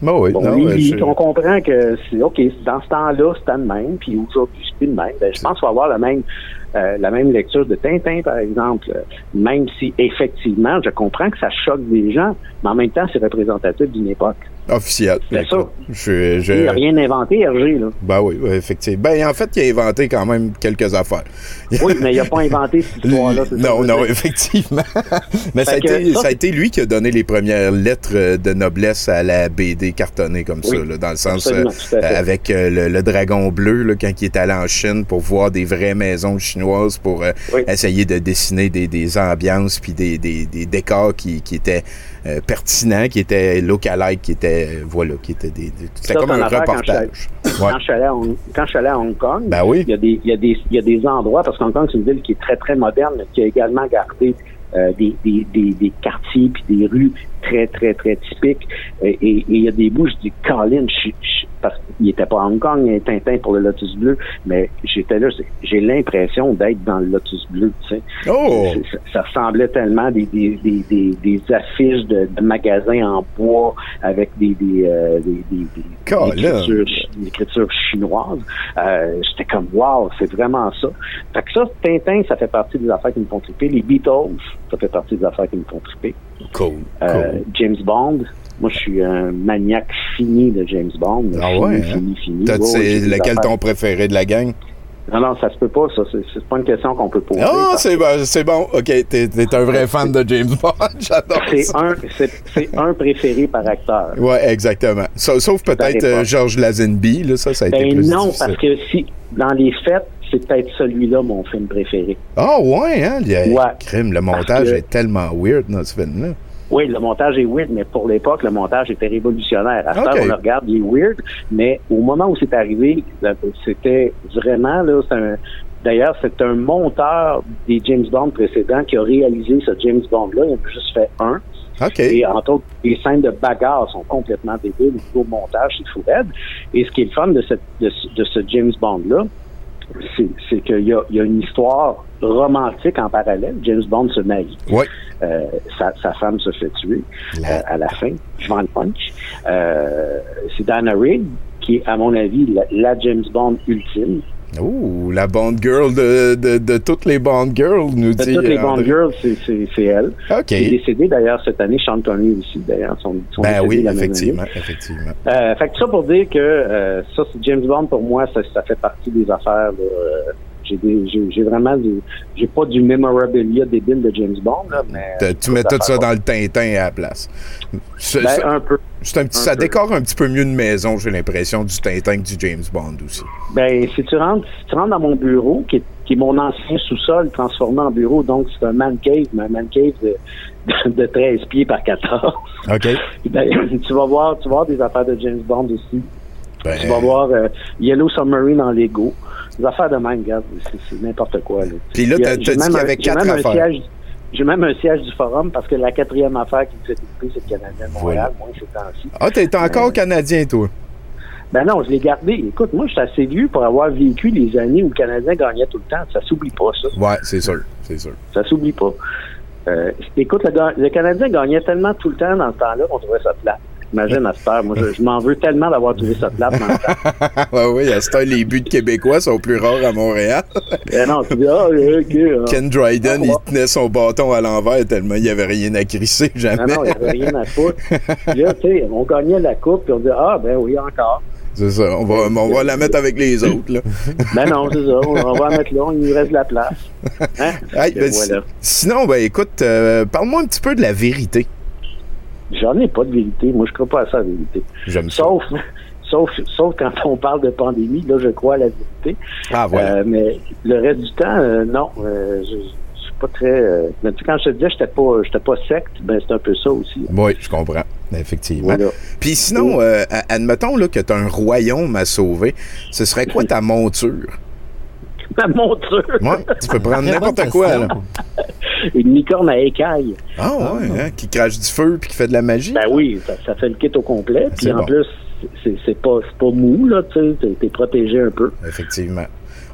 Bah oui, Bon, non, je- on comprend que c'est OK, dans ce temps-là, c'était le même, puis aujourd'hui, c'est plus le même. Ben, je pense qu'il faut avoir la même euh, la même lecture de Tintin, par exemple, même si effectivement, je comprends que ça choque des gens, mais en même temps, c'est représentatif d'une époque. Officiel. C'est ça. Je, je- Il n'a rien inventé, Hergé, là. Ben oui, effectivement. Ben, en fait, il a inventé quand même quelques affaires. Oui, mais il n'a pas inventé cette histoire-là. Non, non, effectivement. Mais ça a, été, ça- ça a été lui qui a donné les premières lettres euh, de noblesse à la BD cartonnée comme ça, là, dans le sens euh, avec euh, le, le dragon bleu là, quand il est allé en Chine pour voir des vraies maisons chinoises pour euh, Oui. essayer de dessiner des, des ambiances puis des, des, des décors qui, qui étaient euh, pertinents, qui étaient localiques, qui étaient euh, voilà, qui étaient des, des- c'était comme un reportage. Quand, je suis allé à Hong, quand je suis allé à Hong Kong, Ben oui. il, y a des, il, y a des, il y a des endroits, parce qu'Hong Kong, c'est une ville qui est très, très moderne, mais qui a également gardé euh, des, des, des, des quartiers puis des rues très, très, très typiques. Et, et- il y a des bouts, je dis, Colin, je, je- parce qu'il n'était pas à Hong Kong, il Tintin pour le Lotus Bleu, mais j'étais là, j'ai- l'impression d'être dans le Lotus Bleu, tu sais. Oh! C'est- Ça, ça ressemblait tellement à des, des, des, des, des affiches de, de magasins en bois avec des, des, euh, écritures chinoises. Euh, J'étais comme wow, c'est vraiment ça. Fait que ça, Tintin, ça fait partie des affaires qui me font triper. Les Beatles, ça fait partie des affaires qui me font triper. Cool. Euh, cool. James Bond. Moi, je suis un maniaque fini de James Bond. Ah Fini, ouais, hein? Fini, fini. T'as- Ouais, lequel ton préféré de la gang? Non, non, ça se peut pas, ça. C'est- pas une question qu'on peut poser. Ah, parce c'est bon, c'est bon. OK, t'es un vrai fan de James Bond. J'adore C'est un, un préféré par acteur. Ouais, exactement. Sa- Sauf peut-être euh. Georges Lazenby, là, ça, ça a été Ben plus non, difficile. parce que si, dans les fêtes, c'est peut-être celui-là mon film préféré. Ah, ouais, hein? A- Ouais. Crime, le montage que- est tellement weird dans ce film-là. Oui, le montage est weird, mais pour l'époque, le montage était révolutionnaire. À ce Ok. temps, on le regarde, il est weird, mais au moment où c'est arrivé, c'était vraiment, là, c'est un, d'ailleurs, c'est un monteur des James Bond précédents qui a réalisé ce James Bond-là. Il en a juste fait un. Et entre autres, les scènes de bagarre sont complètement débiles. Au niveau montage, c'est fou. Et ce qui est le fun de, cette, de, ce- de ce James Bond-là, c'est c'est qu'il y a, il y a une histoire romantique en parallèle. James Bond se marie. Ouais. Euh, sa, sa femme se fait tuer euh, à la fin. Je vends le punch. Euh, c'est Dana Rigg qui est, à mon avis, la, la James Bond ultime. Oh, la Bond Girl de, de, de toutes les Bond Girls, nous De dit toutes les euh, Bond André. girls, c'est- elle. OK. Qui est décédée d'ailleurs cette année. Sean Connery aussi, d'ailleurs. Sont Ben oui, la effectivement, effectivement. Euh, fait que ça pour dire que euh, ça, c'est James Bond pour moi, ça, ça fait partie des affaires. là, euh, j'ai vraiment du, j'ai pas du memorabilia débile de James Bond là, mais Tu mets tout ça dans le Tintin à la place. Ben, un peu. c'est un petit, un ça peu. décore un petit peu mieux une maison, j'ai l'impression, du Tintin que du James Bond aussi. Ben si tu rentres, si tu rentres dans mon bureau, qui est, qui est mon ancien sous-sol transformé en bureau, donc c'est un man cave, mais un man cave de, de, de 13 pieds par 14. OK. Ben, tu vas voir, tu vas voir des affaires de James Bond aussi. Ben, Tu vas voir euh, Yellow Submarine en Lego. Des affaires de même, regarde, c'est c'est n'importe quoi. Là. Puis là, t'as t'as dit même qu'il y avait quatre affaires. siège- j'ai même un siège du forum parce que la quatrième affaire qui me fait triper, c'est le Canadien de Montréal, moi, ces temps-ci. Ah, t'es encore Canadien, toi? Ben non, je l'ai gardé. Écoute, moi, je suis assez vieux pour avoir vécu les années où le Canadien gagnait tout le temps. Ça s'oublie pas, ça. Ouais, c'est sûr, c'est sûr. Ça s'oublie pas. Euh, écoute, le Canadien gagnait tellement tout le temps dans ce temps-là qu'on trouvait ça plat. Imagine à cette heure. Moi, je, je m'en veux tellement d'avoir trouvé ça plate dans le temps. ouais, oui, à ce temps, les buts de Québécois sont plus rares à Montréal. Eh non, tu dis, ah, ok. ah. Ken Dryden, Ah, il ouais. tenait son bâton à l'envers tellement il n'y avait rien à crisser, Ah jamais. non, il n'y avait rien à foutre. Puis là, tu sais, on gagnait la coupe, puis on dit, ah, ben oui, encore. C'est ça, on va, on va la mettre avec les autres, là. Ben non, c'est ça. On, va la mettre là, il nous reste de la place. Hein? Hey, ben, voilà. Sinon, ben écoute, euh, parle-moi un petit peu de la vérité. J'en ai pas de vérité. Moi, je crois pas à ça, la vérité. J'aime ça. Sauf, sauf, sauf quand on parle de pandémie, là, je crois à la vérité. Ah, voilà. Euh, mais le reste du temps, euh, non. Euh, je, je suis pas très. mais quand je te disais que j'étais pas, j'étais pas secte, ben c'est un peu ça aussi. Oui, je comprends, effectivement. Voilà. Puis sinon, admettons là, que tu as un royaume à sauver, ce serait quoi ta monture? Ma monture, Ouais, tu peux prendre n'importe quoi. Là. une licorne à écailles. Ah ouais, hein, qui crache du feu puis qui fait de la magie. Ben oui, ça, ça fait le kit au complet. Puis en bon. plus, c'est, pas, c'est pas mou là, tu sais, t'es protégé un peu. Effectivement.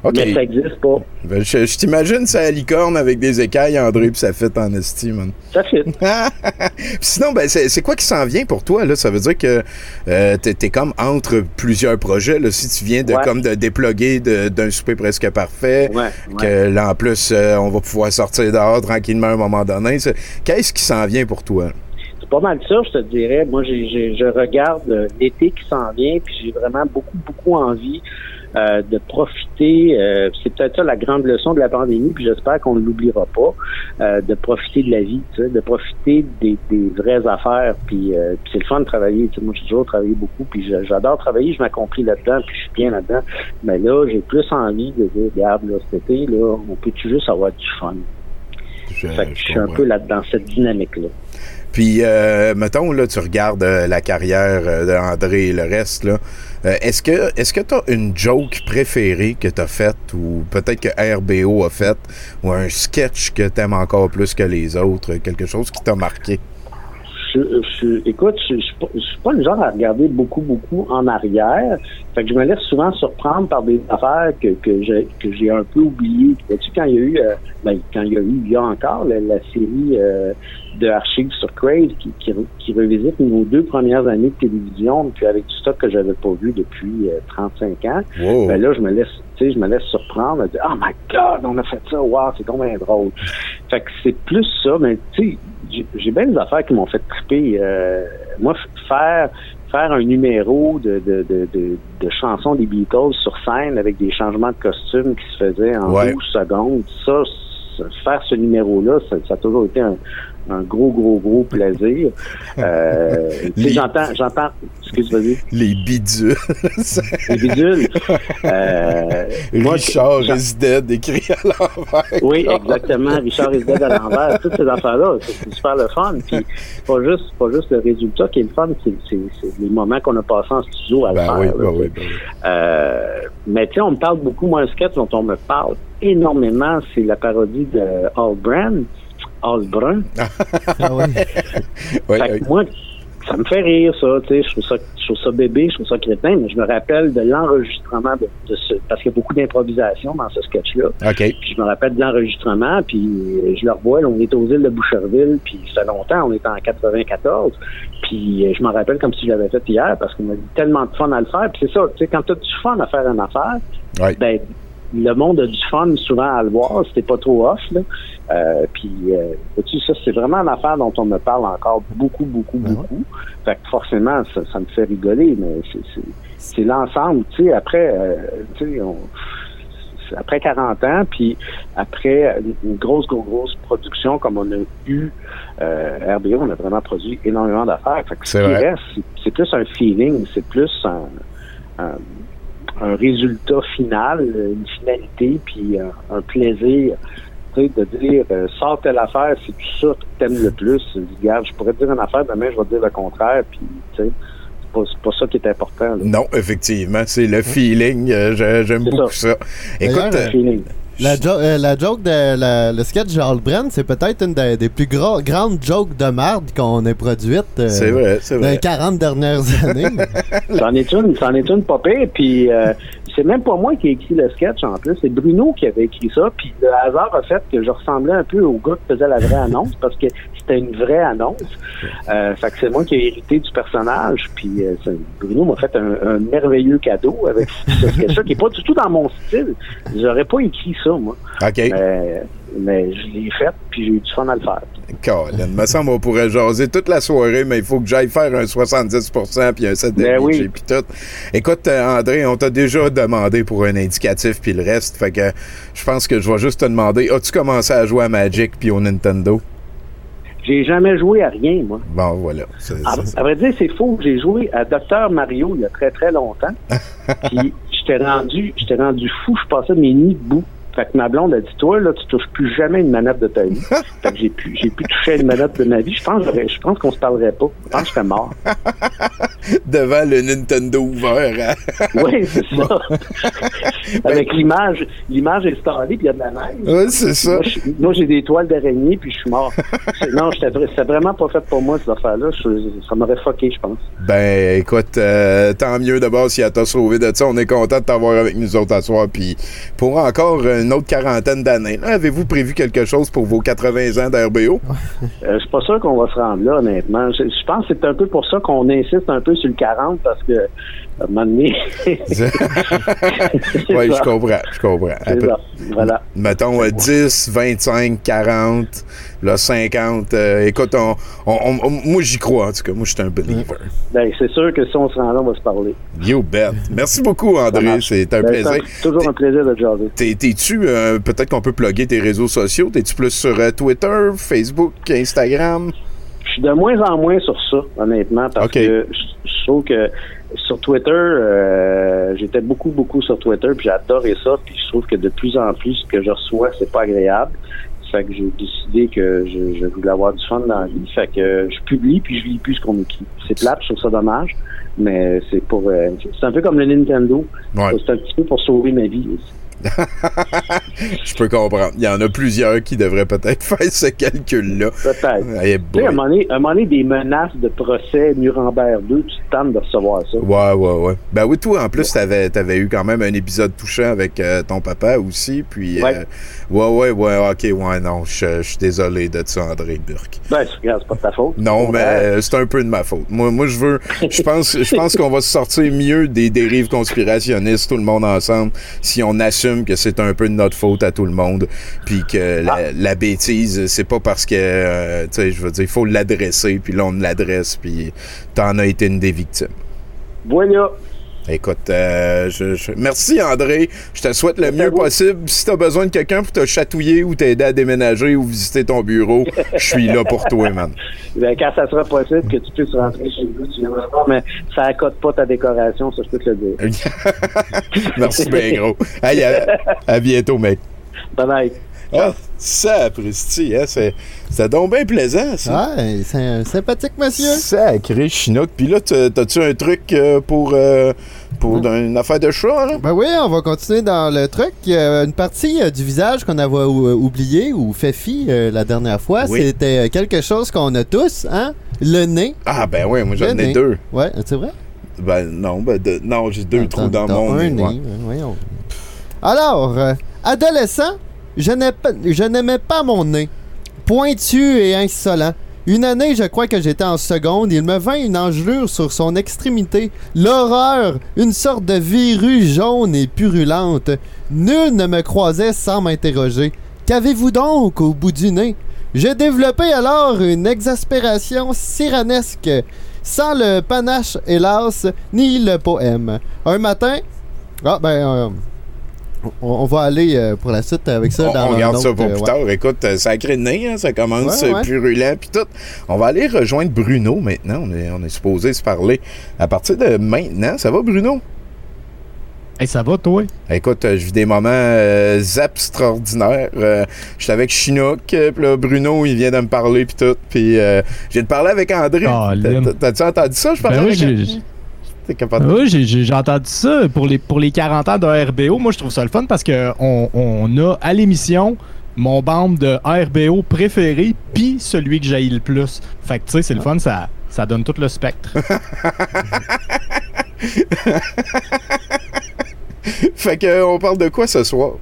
OK. Mais ça existe pas. Ben, je je t'imagine ça à licorne avec des écailles, André, puis ça fait en estime. man. Ça fit. Puis Sinon, ben, c'est c'est quoi qui s'en vient pour toi? Là? Ça veut dire que euh, t'es t'es comme entre plusieurs projets. Là, si tu viens de Ouais. comme de déploguer d'un souper presque parfait, Ouais, ouais. que là, en plus, euh, on va pouvoir sortir dehors tranquillement à un moment donné. Qu'est-ce qui s'en vient pour toi? C'est pas mal ça, je te dirais. Moi, je regarde euh, l'été qui s'en vient, puis j'ai vraiment beaucoup, beaucoup envie euh, de profiter. euh, c'est peut-être ça la grande leçon de la pandémie, puis j'espère qu'on ne l'oubliera pas, euh, de profiter de la vie, tu sais, de profiter des, des vraies affaires. Puis, euh, puis c'est le fun de travailler. Tu sais, moi, j'ai toujours travaillé beaucoup, puis j'adore travailler. Je m'accomplis là-dedans, puis je suis bien là-dedans. Mais là, j'ai plus envie de dire, regarde, là, cet été, là, on peut-tu juste avoir du fun? Je, Fait que je je suis un peu là dans cette dynamique-là. Puis, euh, mettons, là, tu regardes euh, la carrière euh, d'André et le reste, là. Euh, est-ce que est-ce que tu as une joke préférée que tu as faite ou peut-être que RBO a faite ou un sketch que tu aimes encore plus que les autres, quelque chose qui t'a marqué? Je, je- écoute, je, je, suis pas- je le genre à regarder beaucoup, beaucoup en arrière. Fait que je me laisse souvent surprendre par des affaires que, que j'ai que un peu oubliées. Tu quand il y a eu, euh, ben, quand il y a eu, il y a encore la, la série euh, de archives sur Crave qui, qui, qui revisite nos deux premières années de télévision, puis avec du stock que j'avais pas vu depuis euh, 35 ans. Wow! Ben là, je me laisse, tu sais, je me laisse surprendre, à dire, oh my God, on a fait ça, wow, c'est donc bien drôle. Fait que c'est plus ça, mais tu sais, j'ai- j'ai bien des affaires qui m'ont fait triper. Euh, moi, faire faire un numéro de, de, de, de, de chansons des Beatles sur scène avec des changements de costumes qui se faisaient en Ouais. 12 secondes, ça, ça- faire ce numéro-là, ça, ça a toujours été un, un gros, gros, gros plaisir. Euh, Les- j'entends, j'entends, excuse moi Les bidules. les bidules. Euh, moi, Richard j'en- is dead, écrit à l'envers. Oui, exactement. Richard est dead à l'envers. Toutes ces affaires-là, c'est super le fun. Puis pas juste, pas juste le résultat qui est le fun, c'est les moments qu'on a passés en studio à le Ben faire. oui, là, ben oui, ben oui. Euh, mais tu sais, on me parle beaucoup, moi, un sketch dont on me parle énormément, c'est la parodie de All Brand, All Brun. Ah oui. Oui, Fait que oui. moi, ça me fait rire, ça, tu sais, je trouve ça, je trouve ça bébé, je trouve ça crétin, mais je me rappelle de l'enregistrement de, de ce, parce qu'il y a beaucoup d'improvisation dans ce sketch-là. OK. Puis je me rappelle de l'enregistrement, puis je le revois, là, on est aux îles de Boucherville, puis ça fait longtemps, on est en 94, puis je m'en rappelle comme si je l'avais fait hier, parce qu'on a eu tellement de fun à le faire, puis c'est ça, tu sais, quand tu as du fun à faire une affaire, Ouais. ben le monde a du fun souvent à le voir, c'était pas trop off, là. Euh, puis, euh, ça, c'est vraiment une affaire dont on me parle encore beaucoup, beaucoup, Ah ouais? beaucoup. Fait que forcément, ça, ça me fait rigoler, mais c'est, l'ensemble, tu sais, après, euh, tu sais, on après 40 ans, puis après une grosse, grosse, grosse production comme on a eu euh, RBO, on a vraiment produit énormément d'affaires. Fait que ce qui reste, c'est, c'est plus un feeling, c'est plus un, un, un résultat final, une finalité, puis un, un plaisir. De dire, euh, sors telle affaire, c'est tout ça que t'aimes le plus. Regarde, je pourrais te dire une affaire, demain, je vais te dire le contraire, puis, tu sais, c'est pas, c'est pas ça qui est important. là. Non, effectivement, c'est le feeling. euh, J'aime beaucoup ça. Écoute, La, jo- euh, la joke de la- le sketch de Brand, c'est peut-être une des, des plus gros- grandes jokes de merde qu'on ait produites euh, C'est vrai, c'est dans vrai. les 40 dernières années. C'en est une, c'en est une pas pire, puis euh, c'est même pas moi qui ai écrit le sketch en plus, c'est Bruno qui avait écrit ça, puis le hasard a fait que je ressemblais un peu au gars qui faisait la vraie annonce, parce que c'était une vraie annonce. Euh, fait que c'est moi qui ai hérité du personnage, puis euh, Bruno m'a fait un, un merveilleux cadeau avec ce sketch-là, qui est pas du tout dans mon style. J'aurais pas écrit ça, moi. OK. Mais, mais je l'ai fait, puis j'ai eu du fun à le faire. Colin, me semble on pourrait jaser toute la soirée, mais il faut que j'aille faire un 70% puis un set de Ben oui. Puis tout. Écoute, euh, André, on t'a déjà demandé pour un indicatif puis le reste, fait que je pense que je vais juste te demander, as-tu commencé à jouer à Magic puis au Nintendo? J'ai jamais joué à rien, moi. Bon, voilà. C'est- À, c'est- à vrai dire, c'est faux. J'ai joué à Docteur Mario il y a très très longtemps. Puis j'étais rendu, j'étais rendu fou. Je passais mes nids debout. Fait que ma blonde a dit, toi, là, tu touches plus jamais une manette de ta vie. fait que j'ai pu, j'ai pu toucher à une manette de ma vie. Je pense, je pense qu'on se parlerait pas. Je pense que je serais mort. Devant le Nintendo ouvert. hein? Oui, c'est ça. Avec l'image, l'image installée, puis il y a de la neige. Ouais, c'est ça. Moi, j'ai des toiles d'araignée, puis je suis mort. Non, c'était vraiment pas fait pour moi, cette affaire-là. Ça m'aurait fucké, je pense. Ben, écoute, euh, tant mieux d'abord si elle t'a sauvé de ça. On est content de t'avoir avec nous autres à soir. Puis pour encore une autre quarantaine d'années, avez-vous prévu quelque chose pour vos 80 ans d'RBO? Euh, je suis pas sûr qu'on va se rendre là, honnêtement. Je, je pense que c'est un peu pour ça qu'on insiste un peu sur le 40, parce que, à un moment donné... c'est oui, je comprends, je comprends. Peu-. Voilà. Mettons euh, 10, 25, 40, là, 50. euh, écoute, on, on- on- moi, j'y crois, en tout cas. Moi, je suis un believer. Ben, c'est sûr que si on se rend là, on va se parler. You bet. Merci beaucoup, André. C'est un Ben, plaisir. c'est toujours un plaisir de jaser. T'es- T'es-tu, euh, peut-être qu'on peut plugger tes réseaux sociaux, t'es-tu plus sur euh, Twitter, Facebook, Instagram? Je suis de moins en moins sur ça, honnêtement, parce que je trouve que sur Twitter, euh, j'étais beaucoup, beaucoup sur Twitter, puis j'adorais ça, puis je trouve que de plus en plus, ce que je reçois, c'est pas agréable. Fait que j'ai décidé que je, je voulais avoir du fun dans la vie. Fait que je publie, puis je lis plus ce qu'on écrit. C'est plate, je trouve ça dommage, mais c'est pour... euh, c'est un peu comme le Nintendo. Ouais. C'est un petit peu pour sauver ma vie. Je peux comprendre. Il y en a plusieurs qui devraient peut-être faire ce calcul-là. Peut-être. Tu sais, à un moment donné, à un moment donné, des menaces de procès Nuremberg 2, tu te tentes de recevoir ça. Ouais, ouais, ouais. Ben oui, toi, en plus, t'avais, t'avais eu quand même un épisode touchant avec euh, ton papa aussi. Puis, Ouais. euh, ouais, ouais, ouais, ok, ouais, non, je je suis désolé de ça, André Burke. Ben, c'est regarde, c'est pas de ta faute. Non, mais euh, c'est un peu de ma faute. Moi, moi je veux, je pense, je pense qu'on va se sortir mieux des dérives conspirationnistes, tout le monde ensemble, si on assume que c'est un peu de notre faute à tout le monde, puis que la, Ah. la bêtise, c'est pas parce que, euh, tu sais, je veux dire, il faut l'adresser, puis là on l'adresse, puis t'en as été une des victimes. Voilà. Écoute, euh, je, je- merci André. Je te souhaite le mieux possible. Si tu as besoin de quelqu'un pour te chatouiller ou t'aider à déménager ou visiter ton bureau, je suis là pour toi, man. Ben, quand ça sera possible que tu puisses rentrer chez vous, tu viendras pas, mais ça accote pas ta décoration, ça, je peux te le dire. Merci bien gros. Hey, à, à bientôt, mec. Bye bye. Ah, ça, Presti, hein, c'est, c'est donc bien plaisant, ça. Ouais, c'est un sympathique monsieur. Sacré chinook. Puis là, t'as- t'as-tu un truc euh, pour, euh, pour une affaire de chat, là? Ben oui, on va continuer dans le truc. Une partie euh, du visage qu'on avait ou- oublié ou fait fi euh, la dernière fois, Oui. c'était euh, quelque chose qu'on a tous, hein? Le nez. Ah, ben oui, moi j'en ai deux. Ouais, c'est vrai? Ben non, ben de- non, j'ai deux Attends, trous dans mon un nez. nez, ouais. hein, voyons. Alors, euh, adolescent, je n'aimais pas mon nez. Pointu et insolent. Une année, je crois que j'étais en seconde, il me vint une engelure sur son extrémité. L'horreur, une sorte de verrue jaune et purulente. Nul ne me croisait sans m'interroger. Qu'avez-vous donc au bout du nez? J'ai développé alors une exaspération cyranesque, sans le panache, hélas, ni le poème. Un matin, ah ben, euh, on, on va aller euh, pour la suite avec ça On, dans on garde ça pour euh, plus ouais. tard. Écoute, euh, sacré de nez, hein, ça commence Ouais, euh, ouais. purulent puis tout. On va aller rejoindre Bruno maintenant. On est, on est supposé se parler à partir de maintenant. Ça va, Bruno? Hey, ça va, toi? Écoute, euh, je vis des moments euh, extraordinaires. Euh, J'étais avec Chinook, euh, puis là, Bruno, il vient de me parler, puis tout. Puis euh, je viens de parler avec André. T'as-tu entendu ça? Je parlais Ben oui, avec j'ai- T'es capable de... Oui, j'ai- entendu ça pour les, pour les 40 ans de RBO. Moi, je trouve ça le fun parce que on, a à l'émission mon bande de RBO préféré puis celui que j'aille le plus. Fait que tu sais, c'est le fun, ça, ça donne tout le spectre. Fait que, on parle de quoi ce soir?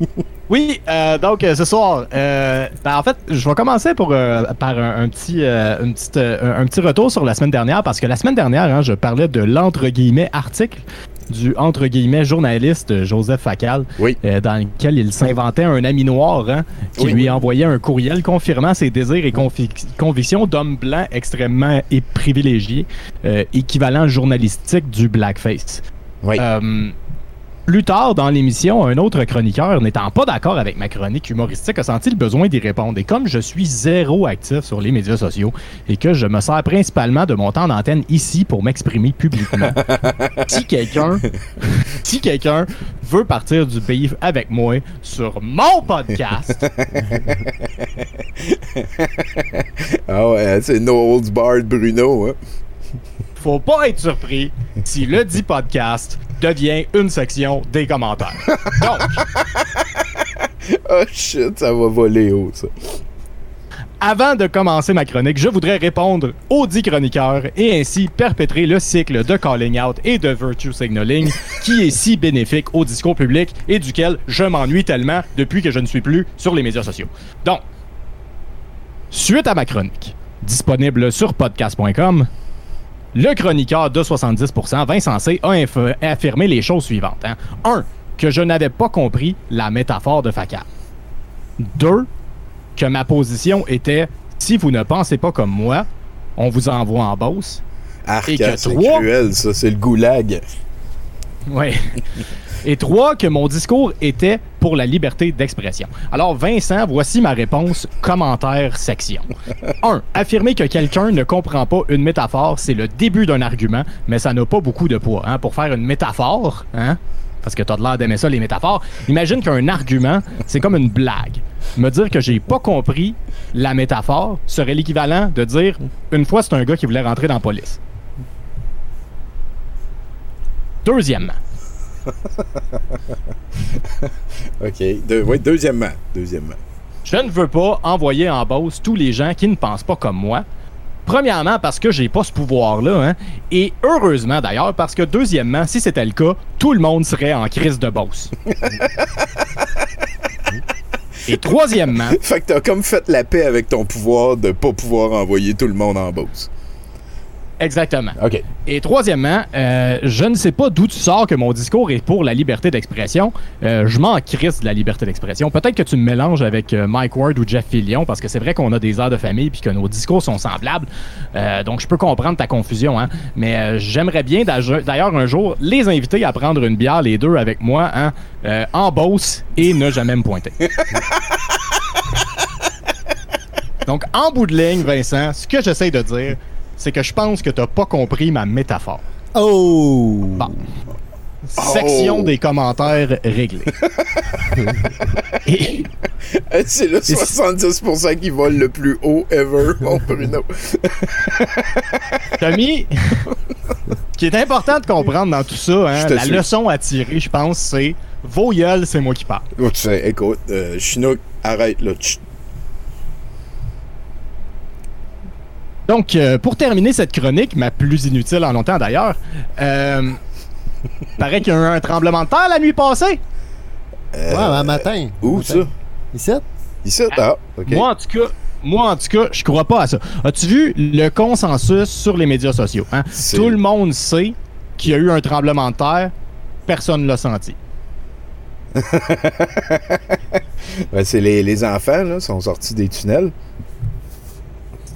Oui, euh, donc euh, ce soir, euh, ben, en fait, je vais commencer pour, euh, par un, un petit, une petite, un, un petit retour sur la semaine dernière, parce que la semaine dernière, hein, je parlais de l'entre guillemets article du entre guillemets journaliste Joseph Facal, Oui. euh, dans lequel il s'inventait un ami noir hein, qui Oui. lui envoyait un courriel confirmant ses désirs et convic- convictions d'homme blanc extrêmement et privilégié, euh, équivalent journalistique du blackface. Oui. Euh, plus tard dans l'émission, un autre chroniqueur, n'étant pas d'accord avec ma chronique humoristique, a senti le besoin d'y répondre. Et comme je suis zéro actif sur les médias sociaux et que je me sers principalement de mon temps d'antenne ici pour m'exprimer publiquement, si quelqu'un si quelqu'un veut partir du pays avec moi sur mon podcast, Ah ouais, c'est No Holds Barred Bruno, hein? faut pas être surpris si le dit podcast devient une section des commentaires. Donc, Oh shit, ça va voler haut, ça. Avant de commencer ma chronique, je voudrais répondre aux 10 chroniqueurs et ainsi perpétrer le cycle de calling out et de virtue signaling qui est si bénéfique au discours public et duquel je m'ennuie tellement depuis que je ne suis plus sur les médias sociaux. Donc, suite à ma chronique, disponible sur podcast.com, le chroniqueur de 70%, Vincent C, a affirmé les choses suivantes. 1. Que je n'avais pas compris la métaphore de Facal. 2 que ma position était si vous ne pensez pas comme moi, on vous envoie en bosse. Arc, Et que hein, c'est trois- cruel, ça, c'est le goulag. Ouais. Et trois, que mon discours était pour la liberté d'expression. Alors, Vincent, voici ma réponse commentaire section. 1. Affirmer que quelqu'un ne comprend pas une métaphore, c'est le début d'un argument, mais ça n'a pas beaucoup de poids. hein. Pour faire une métaphore, hein, parce que t'as de l'air d'aimer ça, les métaphores, imagine qu'un argument, c'est comme une blague. Me dire que j'ai pas compris la métaphore serait l'équivalent de dire une fois c'est un gars qui voulait rentrer dans la police. Deuxièmement, OK. Deuxièmement. Deuxièmement. Je ne veux pas envoyer en bosse tous les gens qui ne pensent pas comme moi. Premièrement, parce que j'ai pas ce pouvoir-là, hein, et heureusement d'ailleurs, parce que deuxièmement, si c'était le cas, tout le monde serait en crise de bosse. et troisièmement, Fait que t'as comme fait la paix avec ton pouvoir de pas pouvoir envoyer tout le monde en bosse. Exactement. OK. Et troisièmement, euh, je ne sais pas d'où tu sors que mon discours est pour la liberté d'expression. Euh, je m'en crisse de la liberté d'expression. Peut-être que tu me mélanges avec euh, Mike Ward ou Jeff Fillion, parce que c'est vrai qu'on a des heures de famille puis que nos discours sont semblables. Donc, je peux comprendre ta confusion. Hein? Mais j'aimerais bien d'ailleurs un jour les inviter à prendre une bière, les deux, avec moi, hein, en Beauce et ne jamais me pointer. Donc, en bout de ligne, Vincent, ce que j'essaie de dire, c'est que je pense que t'as pas compris ma métaphore. Oh! Bon. Section Oh. des commentaires réglés. Et- C'est le 70% qui vole le plus haut ever, mon Bruno. Tommy, ce qui est important de comprendre dans tout ça, hein, la suis. leçon à tirer, je pense, c'est vos gueules, c'est moi qui parle. Oh, tu sais, écoute, euh, Chinook, arrête là. Donc, euh, pour terminer cette chronique, ma plus inutile en longtemps d'ailleurs, euh, paraît qu'il y a eu un tremblement de terre la nuit passée. Euh, Ouais, un matin. Où Matin. ça? Ici? Ici? Ah, OK. Moi, en tout cas, moi, en tout cas, je crois pas à ça. As-tu vu le consensus sur les médias sociaux? hein? Tout le monde sait qu'il y a eu un tremblement de terre. Personne ne l'a senti. Ben, c'est les, les enfants, là, sont sortis des tunnels.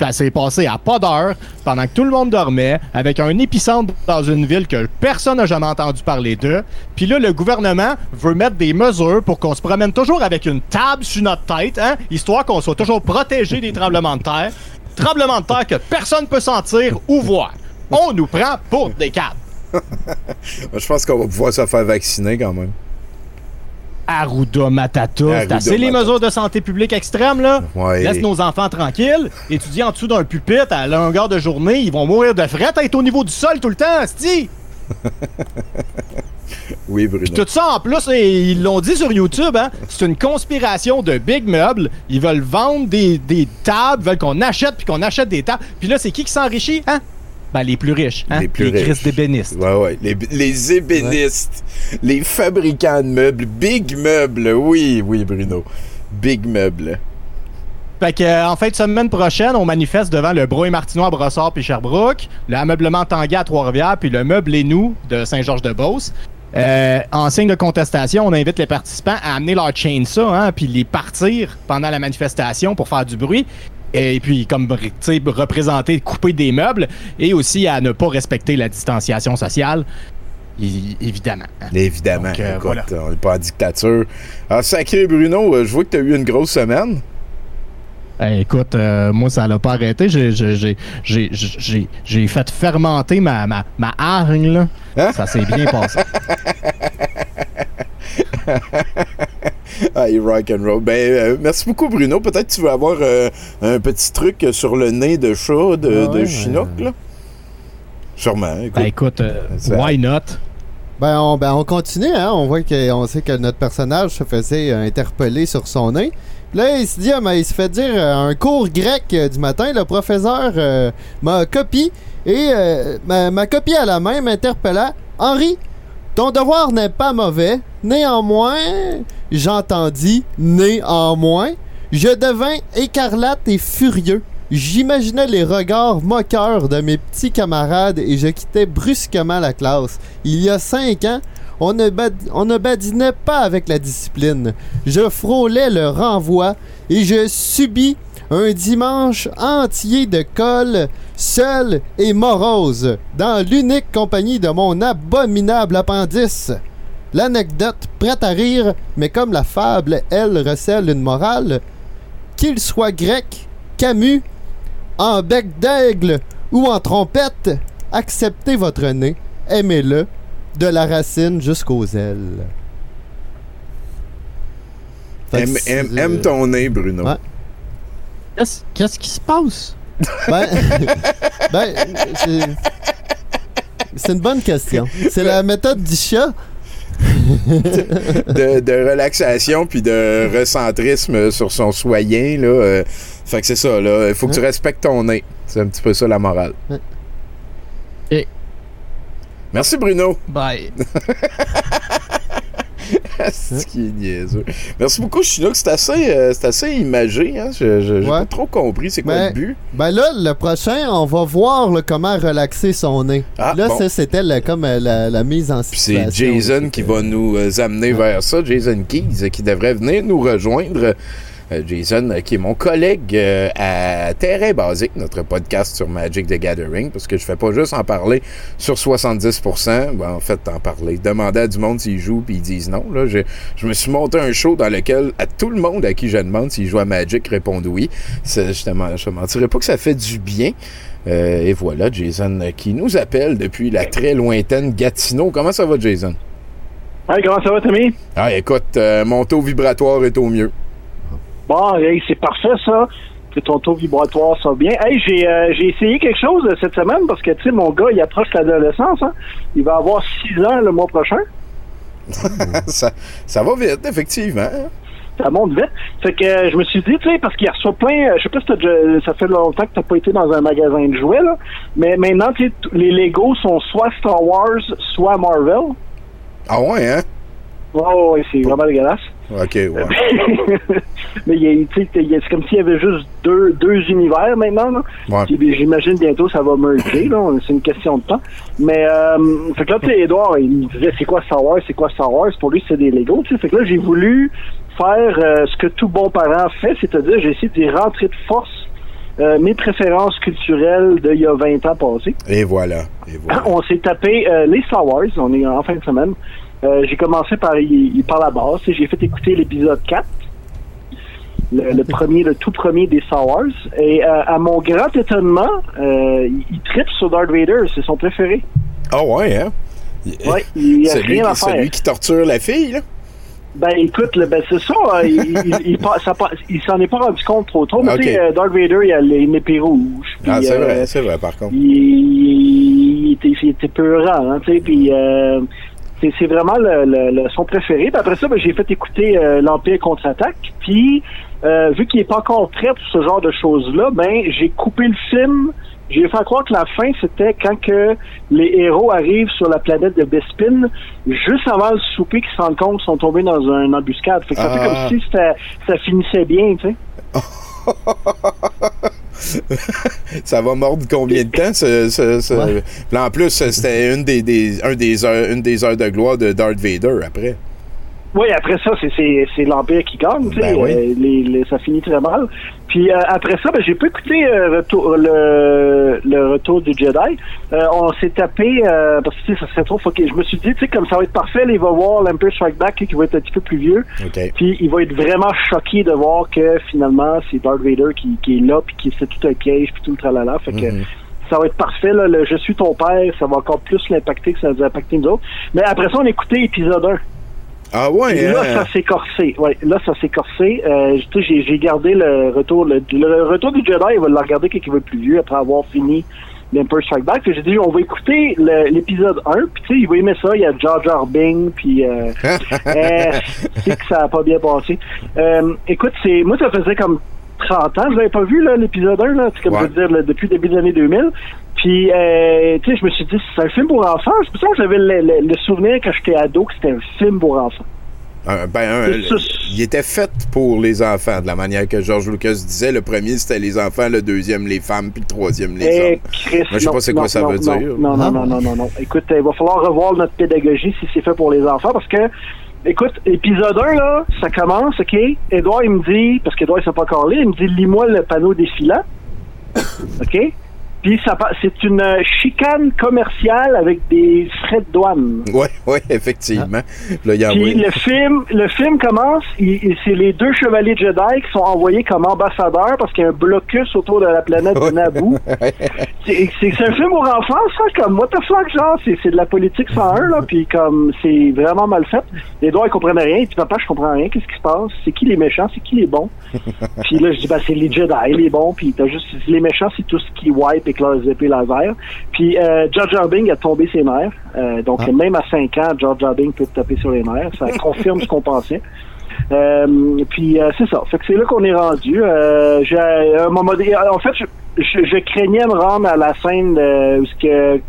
Ça s'est passé à pas d'heure, pendant que tout le monde dormait, avec un épicentre dans une ville que personne n'a jamais entendu parler d'eux. Puis là, le gouvernement veut mettre des mesures pour qu'on se promène toujours avec une table sur notre tête, hein, histoire qu'on soit toujours protégé des tremblements de terre. Tremblements de terre que personne peut sentir ou voir. On nous prend pour des câbles. Je pense qu'on va pouvoir se faire vacciner quand même. Arruda Matata. C'est assez les mesures de santé publique extrêmes, là. Ouais. Laisse nos enfants tranquilles. Étudier en dessous d'un pupitre à longueur de journée, ils vont mourir de fret à être au niveau du sol tout le temps, sti. Oui, Bruno. Tout ça en plus, et ils l'ont dit sur YouTube, hein, c'est une conspiration de Big Meubles. Ils veulent vendre des, des tables, veulent qu'on achète puis qu'on achète des tables. Puis là, c'est qui qui s'enrichit, hein? Ben, les plus riches, hein? Les plus riches. Chris d'ébénistes. Ouais, ouais. Les, les ébénistes, les fabricants de meubles, Big Meubles, oui, oui, Bruno. Big Meubles. Fait que, euh, en fin de semaine prochaine, on manifeste devant le Brouille Martinois à Brossard puis Sherbrooke, l'ameublement Tanguay à Trois-Rivières puis le meuble et nous de Saint-Georges-de-Beauce. Euh, en signe de contestation, on invite les participants à amener leur chainsaw hein, puis les partir pendant la manifestation pour faire du bruit. Et puis, comme représenter, couper des meubles et aussi à ne pas respecter la distanciation sociale. É- évidemment. Évidemment. Donc, euh, Écoute, voilà. on n'est pas en dictature. Alors, sacré Bruno, euh, je vois que tu as eu une grosse semaine. Eh, écoute, euh, moi, ça l'a pas arrêté. J'ai- fait fermenter ma, ma, ma hargne, là. Hein? Ça s'est bien passé. Ah, il rock and roll. Ben, euh, merci beaucoup, Bruno. Peut-être que tu veux avoir euh, un petit truc sur le nez de chat de, de ouais, Chinook, là? Sûrement. Écoute. Ben, écoute, euh, Ça- why not? Ben on, ben, on continue, hein. On voit qu'on sait que notre personnage se faisait interpeller sur son nez. Puis Là, il se dit, ah, mais il se fait dire un cours grec du matin. Le professeur euh, m'a copié et euh, ma, ma copie à la main m'interpella. Henri, ton devoir n'est pas mauvais. Néanmoins, j'entendis néanmoins, je devins écarlate et furieux. J'imaginais les regards moqueurs de mes petits camarades et je quittais brusquement la classe. Il y a cinq ans, on ne, on ne badinait pas avec la discipline. Je frôlais le renvoi et je subis un dimanche entier de colle, seul et morose, dans l'unique compagnie de mon abominable appendice. L'anecdote prête à rire, mais comme la fable, elle, recèle une morale, qu'il soit grec, Camus, en bec d'aigle ou en trompette, acceptez votre nez, aimez-le, de la racine jusqu'aux ailes. Aime, c'est- aime- aime ton nez, Bruno. Ouais. Qu'est-ce qu'est-ce qui se passe? Ben, ben, c'est- c'est une bonne question. C'est la méthode du chat. de, de relaxation puis de recentrisme sur son soyen. Là, euh, fait que c'est ça, là. Il faut que tu respectes ton nez. C'est un petit peu ça la morale. Ouais. Et- Merci Bruno. Bye. c'est qui est niaiseux. Merci beaucoup, Chinook. C'est assez, euh, c'est assez imagé. Hein? Je- je- J'ai pas trop compris c'est quoi Ben, le but. Ben là, le prochain, on va voir là, comment relaxer son nez. Ah, là, bon. ça, c'était comme euh, la, la mise en Puis situation. c'est Jason qui va nous euh, amener vers ça. Jason Keys, qui devrait venir nous rejoindre. Euh, Jason, euh, qui est mon collègue euh, à Terrain Basique, notre podcast sur Magic the Gathering, parce que je fais pas juste en parler sur 70%. Ben, en fait, en parler. Demander à du monde s'ils jouent, puis ils disent non. Là, je, je me suis monté un show dans lequel, à tout le monde à qui je demande s'ils jouent à Magic, répondent oui. Je ne mentirais pas que ça fait du bien. Euh, et voilà, Jason qui nous appelle depuis la très lointaine Gatineau. Comment ça va, Jason? Hey, comment ça va, Tommy? Ah, écoute, euh, mon taux vibratoire est au mieux. Bon, hey, c'est parfait, ça. Que ton taux vibratoire soit bien. Hey, j'ai euh, j'ai essayé quelque chose euh, cette semaine parce que, tu sais, mon gars, il approche l'adolescence. Hein? Il va avoir 6 ans le mois prochain. ça, ça va vite, effectivement. Ça monte vite. Fait que euh, je me suis dit, tu sais, parce qu'il reçoit plein, euh, je sais pas si déjà- ça fait longtemps que t'as pas été dans un magasin de jouets, là, mais maintenant, les Legos sont soit Star Wars, soit Marvel. Ah ouais, hein? Oh, ouais, c'est vraiment dégueulasse. OK, ouais. mais il c'est comme s'il y avait juste deux, deux univers maintenant. Là. Ouais. Puis, J'imagine bientôt ça va merger, là. C'est une question de temps. Mais euh, fait que là, tu sais, Edouard, il me disait c'est quoi Star Wars, c'est quoi Star Wars? Pour lui, c'est des Legos. tu sais. Fait que là, j'ai voulu faire euh, ce que tout bon parent fait, c'est-à-dire j'ai essayé de rentrer de force euh, mes préférences culturelles d'il y a 20 ans passés. Et voilà. Et voilà. On s'est tapé euh, les Star Wars, on est en fin de semaine. Euh, j'ai commencé par, y- par la base, et j'ai fait écouter l'épisode 4, le, le premier, le tout premier des Star Wars. Et euh, à mon grand étonnement, euh, il, tripe sur Darth Vader, c'est son préféré. Ah ouais, hein? Ouais, il a celui, rien à faire. celui qui torture la fille, là? Ben écoute, ben, c'est ça, euh, il, il, il, pa- ça pa- il s'en est pas rendu compte trop tôt. Mais tu sais, euh, Darth Vader, il a une épée rouge. Ah, c'est vrai, c'est vrai, par contre. il, était, il était peurant, hein, tu sais, puis c'est, c'est vraiment le, le- le- son préféré. Puis après ça, ben, j'ai fait écouter euh, l'Empire contre-attaque, puis euh, vu qu'il est pas encore prêt pour ce genre de choses-là, ben j'ai coupé le film. J'ai fait croire que la fin, c'était quand que les héros arrivent sur la planète de Bespin, juste avant le souper, qu'ils se rendent compte qu'ils sont tombés dans une embuscade. Fait que ça fait Ah. comme si c'était- ça finissait bien, tu sais. Ça va mordre combien de temps, ce, ce- ce- Ouais. Puis en plus, c'était une des, des, un des heures, une des heures de gloire de Darth Vader après. Oui, après ça, c'est, l'Empire qui gagne. tu sais. Ben oui. Euh, les, les- ça finit très mal. Puis euh, après ça, ben, j'ai pas écouté euh, retour, le, le retour du Jedi. Euh, on s'est tapé, euh, parce que ça serait trop fucké. Je me suis dit, tu sais, comme ça va être parfait, là, il va voir l'Empire Strike Back qui va être un petit peu plus vieux. Puis il va être vraiment choqué de voir que finalement, c'est Darth Vader qui, qui est là, puis qui c'est tout un piège, puis tout le tralala. Fait que Mhm. ça va être parfait. Là, le Je suis ton père, ça va encore plus l'impacter que ça nous a impacté nous autres. Mais après ça, on a écouté épisode 1. Ah ouais, Et là, hein? ça s'est corsé. Ouais, là, ça s'est corsé. Euh, j'ai, gardé le retour. Le, le retour du Jedi, il va le regarder va être plus vieux, après avoir fini l'Empire Strike Back. J'ai dit, on va écouter l'épisode 1. Puis tu sais, il va aimer ça. Il y a Jar Jar Bing. Puis euh, euh, c'est que ça a pas bien passé. Euh, écoute, c'est moi, ça faisait comme 30 ans. Je l'avais pas vu, l'épisode 1. Là, c'est comme Ouais. je veux dire, là, depuis le début des années 2000. Puis, euh, tu sais, je me suis dit, c'est un film pour enfants. C'est pour ça que j'avais le, le- le souvenir quand j'étais ado que c'était un film pour enfants. Un- ben, un- il était fait pour les enfants, de la manière que George Lucas disait. Le premier, c'était les enfants, le deuxième, les femmes, puis le troisième, les Eh, hommes. Chris, Moi, je sais pas c'est quoi non, ça non, veut non, dire. Non, non, non, non, non. Écoute, il va falloir revoir notre pédagogie si c'est fait pour les enfants parce que, écoute, épisode 1, là, ça commence, OK? Edouard, il me dit, parce qu'Edouard, il s'est pas encore il me dit, lis-moi le panneau défilant. OK? Puis ça, c'est une chicane commerciale avec des frais de douane. Ouais, ouais, effectivement. Là, il y a Puis le film, le film commence, c'est les deux chevaliers Jedi qui sont envoyés comme ambassadeurs parce qu'il y a un blocus autour de la planète de Naboo. C'est un film pour enfants, ça, comme what the fuck, genre, c'est de la politique 101, là, puis comme c'est vraiment mal fait. Les doigts, ils comprennent rien, il dit papa, je comprends rien, qu'est-ce qui se passe? C'est qui les méchants, c'est qui les bons? puis là, je dis, ben, c'est les Jedi, les bons, puis t'as juste, les méchants, c'est tout ce qui wipe épées laser. Puis euh, Jar Jar Bing a tombé ses nerfs, Euh, donc même à 5 ans, Jar Jar Bing peut taper sur les nerfs, ça confirme ce qu'on pensait. Euh, puis euh, c'est ça. Fait que c'est là qu'on est rendu. Euh, j'ai à un moment donné- en fait, je, je, je craignais me rendre à la scène de, où ce que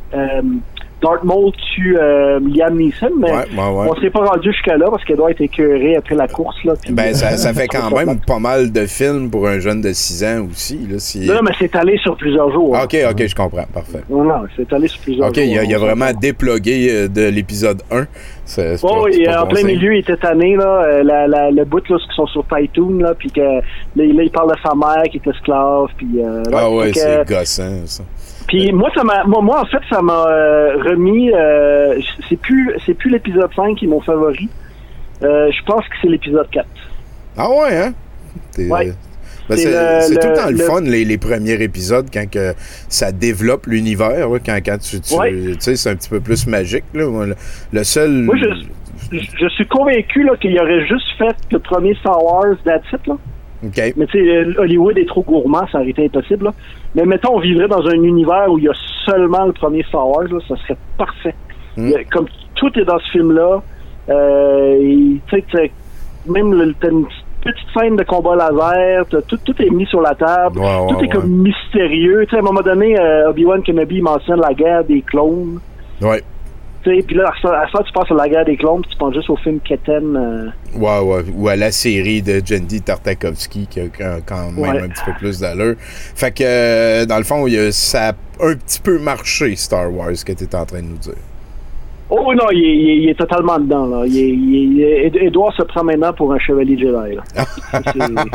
Darth Maul tue euh, Liam Neeson, mais Ouais, ouais, ouais. on serait pas rendu jusqu'à là parce qu'elle doit être écœurée après la course là. Ben, ça, ça euh, fait quand même pas mal de films pour un jeune de 6 ans aussi. Là, si... Non, non, mais c'est allé sur plusieurs jours. OK, OK, je comprends. Parfait. Non, non, c'est allé sur plusieurs OK, jours. il a, il a On vraiment déplogué euh, de l'épisode 1. C'est c'est Oh, pas- oui, c'est pas en plein milieu, il était tanné, là, euh, la, la, le bout, là, qui sont sur Tytoon, là, puis que, là, il parle de sa mère qui est esclave, puis... euh, Ah ouais, c'est gossant, ça. Puis moi, ça m'a, moi, moi, en fait, ça m'a euh, remis. euh, c'est plus, c'est plus l'épisode 5 qui est mon favori. Euh, je pense que c'est l'épisode 4. Ah ouais, hein? Ouais. Ben, C'est tout le le- temps le, le- fun, les, les premiers épisodes, quand que ça développe l'univers, là, quand, quand tu, tu Ouais. tu sais, c'est un petit peu plus magique. Là. Le, seul... Moi, je, suis convaincu là, qu'il aurait juste fait le premier Star Wars, that's it, là. OK. Mais tu sais, Hollywood est trop gourmand, ça aurait été impossible. Là. Mais mettons, on vivrait dans un univers où il y a seulement le premier Star Wars, là, ça serait parfait. Mm. A- Comme tout est dans ce film-là, euh, et, même le, t'as une petite scène de combat laser, tout, tout est mis sur la table, Ouais, ouais, tout est ouais. comme mystérieux. Tu sais, à un moment donné, euh, Obi-Wan Kenobi mentionne la guerre des clones. Ouais. Puis là, à ça, tu passes à la guerre des clones, puis tu penses juste au film Keten. euh, Ouais, ouais. Ou à la série de Jendy Tartakovsky qui a quand- même Ouais. un petit peu plus d'allure. Fait que, euh, dans le fond, ça a un petit peu marché, Star Wars, ce que tu es en train de nous dire. Oh non, il est, il est- il est totalement dedans. Là. Il est, il est- Ed- Edouard se prend maintenant pour un chevalier Jedi. Là.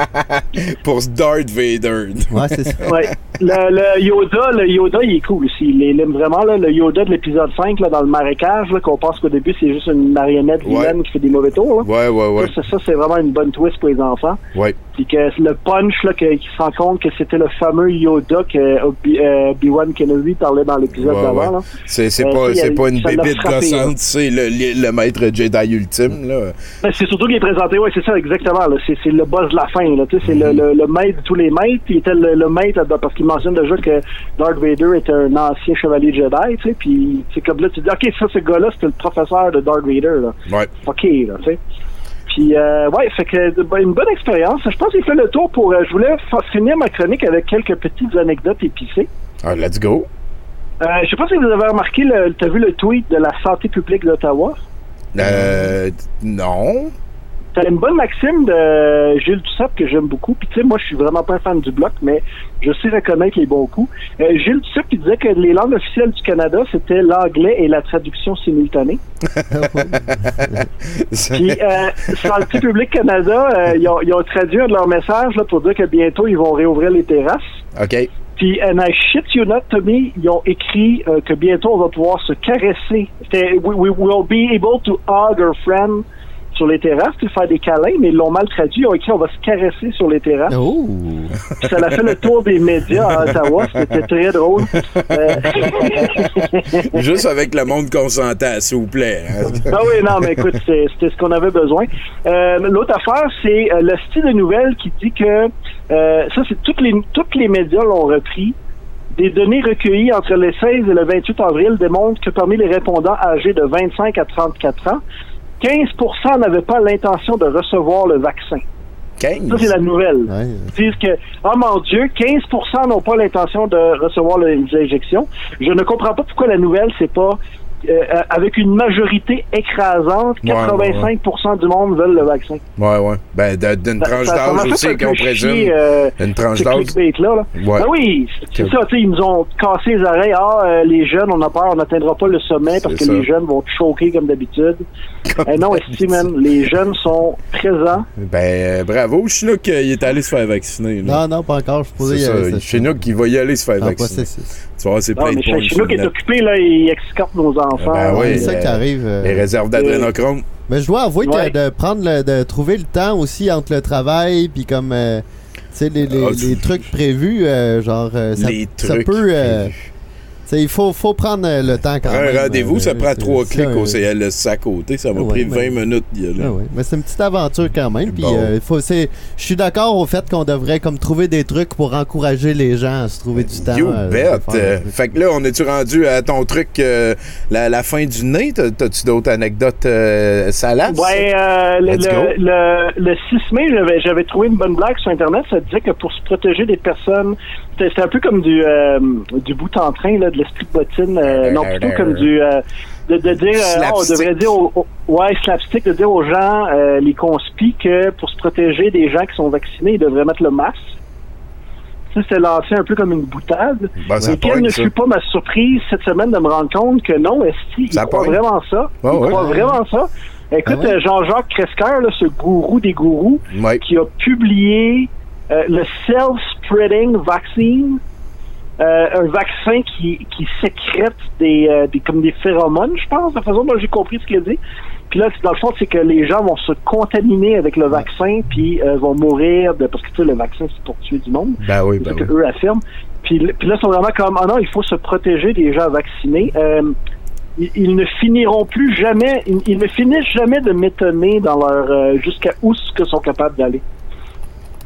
Pour Darth Vader. Ouais, c'est ça. ouais. le, le Yoda, le Yoda, il est cool aussi. Il il aime vraiment là, le Yoda de l'épisode 5 là, dans le marécage, là, qu'on pense qu'au début c'est juste une marionnette vilaine Ouais. qui fait des mauvais tours. Là. Ouais, ouais, ouais. Ça, ça, c'est vraiment une bonne twist pour les enfants. Ouais. Puis que le punch, là, que- qu'il se rend compte que c'était le fameux Yoda que Obi- euh, Obi-Wan Kenobi parlait dans l'épisode Ouais, d'avant. ouais. là. C'est c'est Euh, pas, c'est pas une bébite gossante, c'est le, le, le maître Jedi ultime, là. Ben, c'est surtout qu'il est présenté, oui, c'est ça, exactement. là. C'est, c'est le boss de la fin. Là. Tu sais, C'est le, Mhm. le, le maître de tous les maîtres. Il était le, le maître, euh, parce qu'il mentionne déjà que Darth Vader était un ancien chevalier Jedi. Tu sais, puis c'est comme là, tu dis, OK, ça, ce gars-là, c'était le professeur de Darth Vader. Là. Ouais. OK, là, tu sais. Puis, euh, ouais, fait que ben, une bonne expérience. Je pense qu'il fait le tour pour. euh, je voulais finir ma chronique avec quelques petites anecdotes épicées. Ah, let's go. Euh, je sais pas si vous avez remarqué, t'as vu le tweet de la santé publique d'Ottawa? Euh, non. T'as une bonne maxime de Gilles Duceppe que j'aime beaucoup. Puis tu sais, moi, je suis vraiment pas un fan du bloc, mais je sais reconnaître les bons coups. Euh, Gilles Duceppe, il disait que les langues officielles du Canada, c'était l'anglais et la traduction simultanée. Puis, euh, Santé publique Canada, euh, ils, ont, ils ont traduit un de leurs messages là, pour dire que bientôt, ils vont réouvrir les terrasses. OK. Puis, and I shit you not, Tommy, ils ont écrit euh, que bientôt, on va pouvoir se caresser. C'était, we, we will be able to hug our friend sur les terrasses, puis faire des câlins, mais ils l'ont mal traduit. Ils ont écrit on va se caresser sur les terrasses. Oh! Puis ça a fait le tour des médias à Ottawa. C'était très drôle. Euh, Juste avec le monde consentant, s'il vous plaît. hein. ah oui, non, mais écoute, c'était ce qu'on avait besoin. Euh, L'autre affaire, c'est euh, le style de nouvelles qui dit que euh, ça, c'est toutes les toutes les médias l'ont repris. Des données recueillies entre le 16 et le 28 avril démontrent que parmi les répondants âgés de 25 à 34 ans, 15% n'avaient pas l'intention de recevoir le vaccin. 15. Ça, c'est la nouvelle. Ouais. Ils disent que, oh mon Dieu, 15% n'ont pas l'intention de recevoir le- les injections. Je ne comprends pas pourquoi la nouvelle, c'est pas euh, euh, avec une majorité écrasante, Ouais, 85% du monde veulent le vaccin. Ouais, ouais. Ben, de- d'une tranche d'âge aussi, qu'on présume. euh, Une tranche d'âge. Là. Ouais. Ben oui, c'est ça. tu sais, Ils nous ont cassé les oreilles. Ah, euh, les jeunes, on a peur, on n'atteindra pas le sommet parce que ça. les jeunes vont choquer comme d'habitude. Eh non, esti, man, les jeunes sont présents. Ben, bravo. Chinook, il est allé se faire vacciner. là. Non, non, pas encore. Je pourrais y aller. Chinook, il va y aller se faire vacciner. Tu vois, c'est plein mais de points. chez nous qui est occupé, là, il escorte nos enfants. Ben oui. c'est ça euh, qui arrive. euh. Les réserves d'adrénochrome. Mais je dois avouer Ouais. que de prendre le, de trouver le temps aussi entre le travail puis comme euh, tu sais les, les, Ah, les trucs prévus euh, genre euh, ça, Les ça trucs peut euh, il faut faut prendre euh, le temps quand même. un rendez-vous, euh, ça prend trois clics au CLS à côté. Ça m'a Ouais, pris ben- 20 minutes d'y aller. Ah ouais. Mais c'est une petite aventure quand même. Puis Bon. euh, faut, c'est, je suis d'accord au fait qu'on devrait comme trouver des trucs pour encourager les gens à se trouver du temps. You euh, bet. faire Euh, fait que là, on est-tu rendu à ton truc, euh, la, la fin du nez? T'as- T'as-tu d'autres anecdotes euh, salaces? Ouais, euh, le, le, le, le 6 mai, j'avais, j'avais trouvé une bonne blague sur Internet. Ça disait que pour se protéger des personnes, c'était un peu comme du, euh, du bout en train, là, de l'esprit de bottine. euh, non, plutôt comme du... euh, de, de dire, euh, ah, on devrait dire, aux, aux- ouais, slapstick, de dire aux gens, euh, les conspis, que pour se protéger des gens qui sont vaccinés, ils devraient mettre le masque. Ça, c'était lancé un peu comme une boutade. Ben, ça Et quelle pogne, ne fut pas ma surprise cette semaine de me rendre compte que non, Esti, il croit vraiment ça? Ouais, il ouais. croit vraiment ça? Écoute, Ah ouais? euh, Jean-Jacques Cresquer, là, ce gourou des gourous, qui a publié euh, le Self-Spreading Vaccine, euh, un vaccin qui, qui sécrète des, euh, des comme des phéromones, je pense, de la façon dont j'ai compris ce qu'il a dit. Puis là, dans le fond, c'est que les gens vont se contaminer avec le vaccin, puis euh, vont mourir de parce que tu sais, le vaccin c'est pour tuer du monde. Ben oui, C'est ben ce oui. qu'eux affirment. Puis, là, ils sont vraiment comme, ah non, il faut se protéger des gens vaccinés. Ils, ils ne finiront plus jamais, ils, ils ne finissent jamais de m'étonner dans leur, jusqu'à où ce que sont capables d'aller.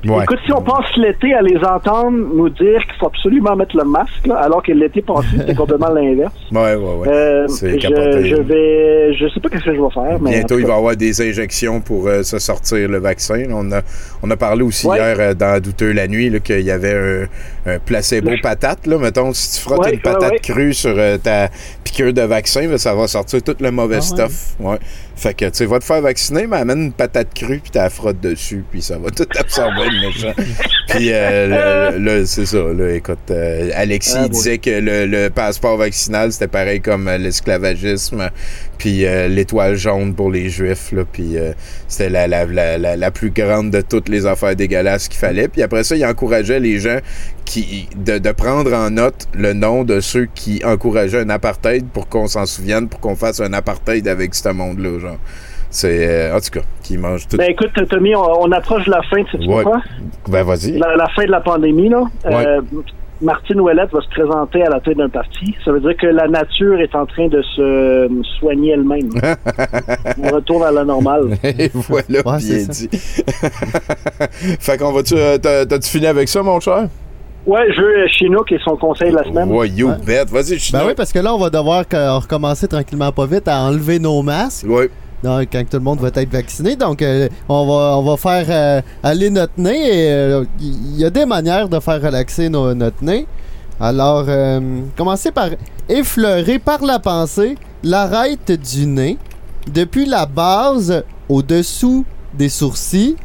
Ouais. Écoute, si on passe l'été à les entendre nous dire qu'il faut absolument mettre le masque, là, alors que l'été passé, c'était complètement l'inverse. Ouais, ouais, ouais. Euh, je, capoté. je vais, je sais pas qu'est-ce que je vais faire, mais Bientôt, il va y avoir des injections pour euh, se sortir le vaccin. On a, on a parlé aussi Ouais. hier euh, dans Douteux la nuit qu'il y avait un, un placebo patate. Là. Mettons, si tu frottes Ouais, une patate ouais, ouais. crue sur euh, ta piqûre de vaccin, ben, ça va sortir tout le mauvais Ah stuff. Ouais. Fait que, tu sais, va te faire vacciner, mais amène une patate crue, puis t'as frotte dessus, puis ça va tout absorber le méchant. Puis euh, le- le- c'est ça, là, écoute, euh, Alexis Ah, il disait que le, le passeport vaccinal, c'était pareil comme euh, l'esclavagisme, puis euh, l'étoile jaune pour les Juifs, là, puis euh, c'était la, la, la, la, plus grande de toutes les affaires dégueulasses qu'il fallait. Puis après ça, il encourageait les gens qui de, de prendre en note le nom de ceux qui encourageaient un apartheid pour qu'on s'en souvienne, pour qu'on fasse un apartheid avec ce monde-là, genre. C'est, euh, en tout cas, qui mange tout. Ben écoute, Tommy, on, on approche de la fin, tu sais Ouais. pourquoi? Ben, vas-y. La, la fin de la pandémie, là. Ouais. Euh, Martine Ouellette va se présenter à la tête d'un parti. Ça veut dire que la nature est en train de se euh, soigner elle-même. on retourne à la normale. Et voilà, Ouais, bien dit. fait qu'on va-tu. euh, t'as- T'as-tu fini avec ça, mon cher? Ouais, je veux Chinook et son conseil de la semaine. Ouais, you bet. Vas-y, je suis Ben oui, parce que là, on va devoir que- recommencer tranquillement pas vite à enlever nos masques. Ouais. Quand tout le monde va être vacciné. Donc, euh, on, va, on va faire euh, aller notre nez. Euh, il y a des manières de faire relaxer nos- notre nez. Alors, commencez par effleurer par la pensée l'arête du nez, depuis la base au-dessous des sourcils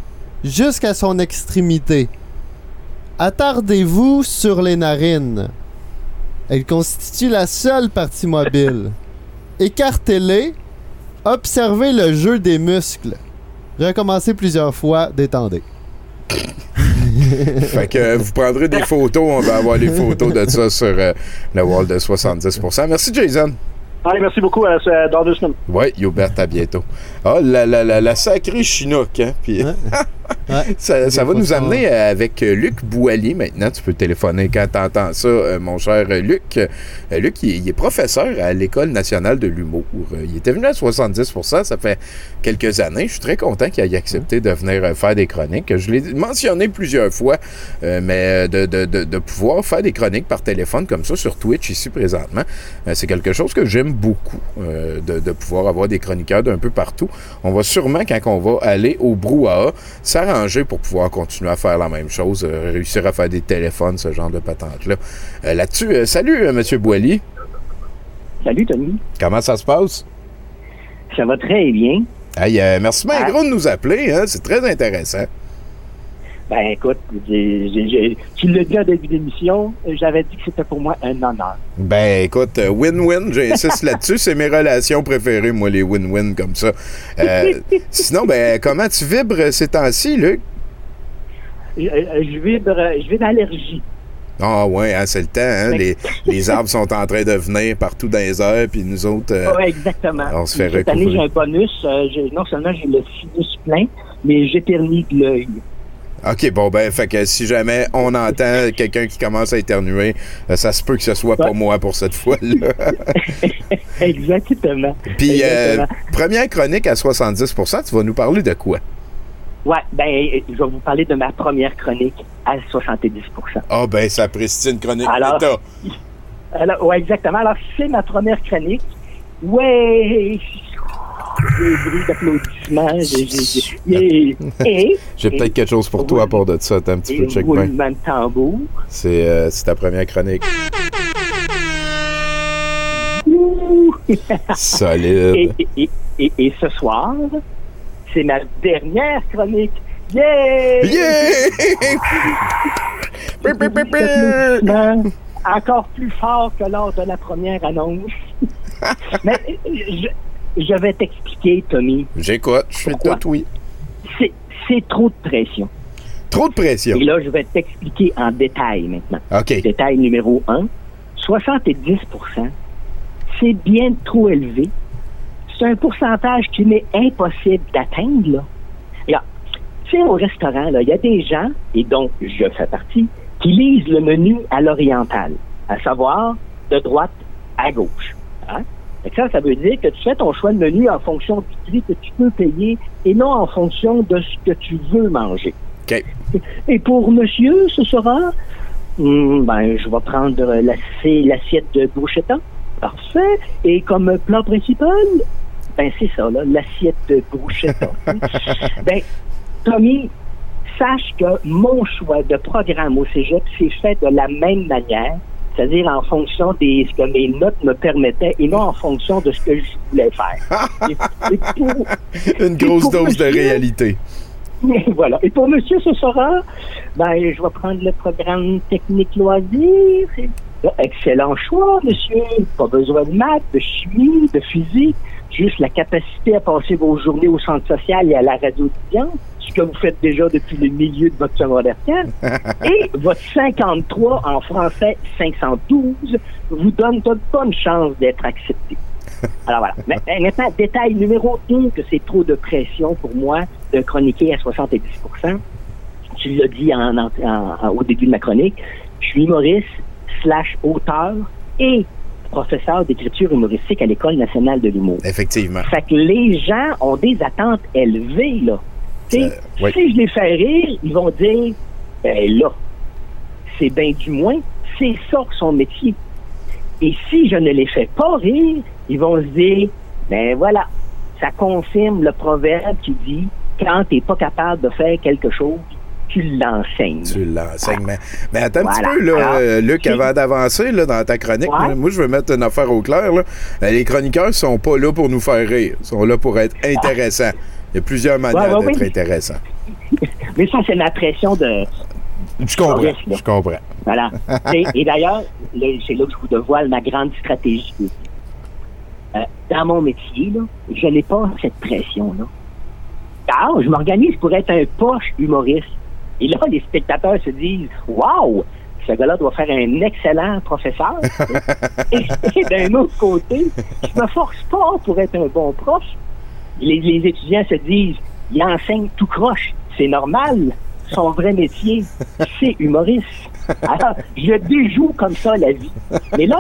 jusqu'à son extrémité. Attardez-vous sur les narines. Elles constituent la seule partie mobile. Écartez-les. Observez le jeu des muscles. Recommencez plusieurs fois, détendez. Fait que euh, vous prendrez des photos. On va avoir les photos de ça sur euh, le wall de 70%. Merci, Jason. Allez, merci beaucoup. À, à- dans deux semaines. Ouais, Hubert, à bientôt. Ah, la, la, la, la sacrée Chinook, hein? Puis, Ouais. ça, va nous ça- amener avec euh, Luc Boilly maintenant. Tu peux téléphoner quand t'entends ça, euh, mon cher Luc. Euh, Luc, il, il est professeur à l'École nationale de l'humour. Il était venu à 70 ça fait quelques années. Je suis très content qu'il ait accepté de venir faire des chroniques. Je l'ai mentionné plusieurs fois, mais de, de, de, de pouvoir faire des chroniques par téléphone comme ça sur Twitch ici présentement, c'est quelque chose que j'aime beaucoup, de, de pouvoir avoir des chroniqueurs d'un peu partout. On va sûrement, quand on va aller au brouhaha, s'arranger pour pouvoir continuer à faire la même chose, euh, réussir à faire des téléphones, ce genre de patente-là. Euh, Là-dessus, euh, salut, Monsieur Boilly. Salut, Tony. Comment ça se passe? Ça va très bien. Euh, merci bien Ah. gros de nous appeler, hein, c'est très intéressant. Ben, écoute, j'ai- j'ai- tu l'as dit au début euh, j'avais dit que c'était pour moi un honneur. Ben, écoute, euh, win-win, j'insiste là-dessus. C'est mes relations préférées, moi, les win-win comme ça. Euh, sinon, ben, comment tu vibres ces temps-ci, Luc? Je, euh, je vibre, je vibre d'allergie. Ah, ouais, hein, c'est le temps, hein? Les, les arbres sont en train de venir partout dans les airs, puis nous autres. euh, exactement. on se fait Cette année, j'ai un bonus. euh, non seulement j'ai le sinus plein, mais j'éternue de l'œil. OK, bon, ben, fait que si jamais on entend quelqu'un qui commence à éternuer, euh, ça se peut que ce soit Ouais. moi pour cette fois-là. Exactement. Puis, euh, première chronique à 70% tu vas nous parler de quoi? Ouais, ben, je vais vous parler de ma première chronique à 70% Ah, ben, ça pristine chronique Alors-. Alors, ouais, exactement. Alors, c'est ma première chronique. Ouais! Des bruits d'applaudissements. j'ai- peut-être quelque chose pour toi à part de ça. Attends un petit et peu, check de tambour. C'est euh, c'est ta première chronique. Solide. et, et, et, et ce soir, c'est ma dernière chronique. Yeah! Yeah! Encore plus fort que lors de la première annonce. Mais je, je vais t'expliquer, Tommy. J'écoute, je suis tout oui. C'est, trop de pression. Trop de pression. Et là, je vais t'expliquer en détail maintenant. OK. Détail numéro un, 70% c'est bien trop élevé. C'est un pourcentage qui m'est impossible d'atteindre. Là. Là, tu sais, au restaurant, là, il y a des gens, et dont je fais partie, qui lisent le menu à l'oriental, à savoir de droite à gauche. Hein? Ça, ça veut dire que tu fais ton choix de menu en fonction du prix que tu peux payer et non en fonction de ce que tu veux manger. Et pour monsieur, ce sera, hmm, ben, je vais prendre l'assi- l'assiette de bruschetta. Parfait. Et comme plat principal, ben, c'est ça, là, l'assiette de bruschetta. ben, Tommy, sache que mon choix de programme au cégep s'est fait de la même manière, c'est-à-dire en fonction de ce que mes notes me permettaient et non en fonction de ce que je voulais faire. Et- et pour- Une grosse dose de réalité. voilà. Et pour monsieur, ce sera, ben, je vais prendre le programme technique loisirs. Excellent choix, monsieur. Pas besoin de maths, de chimie, de physique. Juste la capacité à passer vos journées au centre social et à la radio que vous faites déjà depuis le milieu de votre secondaire 4. Et votre 53 en français 512 vous donne de bonnes chances d'être accepté. Alors voilà. Mais, maintenant, détail numéro un, que c'est trop de pression pour moi de chroniquer à 70% Tu l'as dit en, en- en- au début de ma chronique. Je suis humoriste slash auteur et professeur d'écriture humoristique à l'École nationale de l'humour. Effectivement. Fait que les gens ont des attentes élevées, là. Tu. Si je les fais rire, ils vont dire, ben là, c'est bien du moins, c'est ça son métier. Et si je ne les fais pas rire, ils vont se dire, ben voilà, ça confirme le proverbe qui dit, quand t'es pas capable de faire quelque chose, tu l'enseignes. Tu l'enseignes. Mais, mais attends un petit peu, là, Alors, euh, Luc, avant d'avancer dans ta chronique, Ouais. moi, moi, je veux mettre une affaire au clair. Là. Euh, Les chroniqueurs sont pas là pour nous faire rire. Ils sont là pour être intéressants. Il y a plusieurs manières ouais, d'être oui. intéressants. Mais ça, c'est ma pression de, Je comprends. Je comprends. Voilà. et, et d'ailleurs, c'est là que je vous dévoile ma grande stratégie. Euh, dans mon métier, là, je n'ai pas cette pression-là. Car je m'organise pour être un poche humoriste. Et là, les spectateurs se disent Waouh, ce gars-là doit faire un excellent professeur. et et d'un autre côté, je me force pas pour être un bon prof. Les, les étudiants se disent Il enseigne tout croche. C'est normal. Son vrai métier, c'est humoriste. Alors, je déjoue comme ça la vie. Mais là,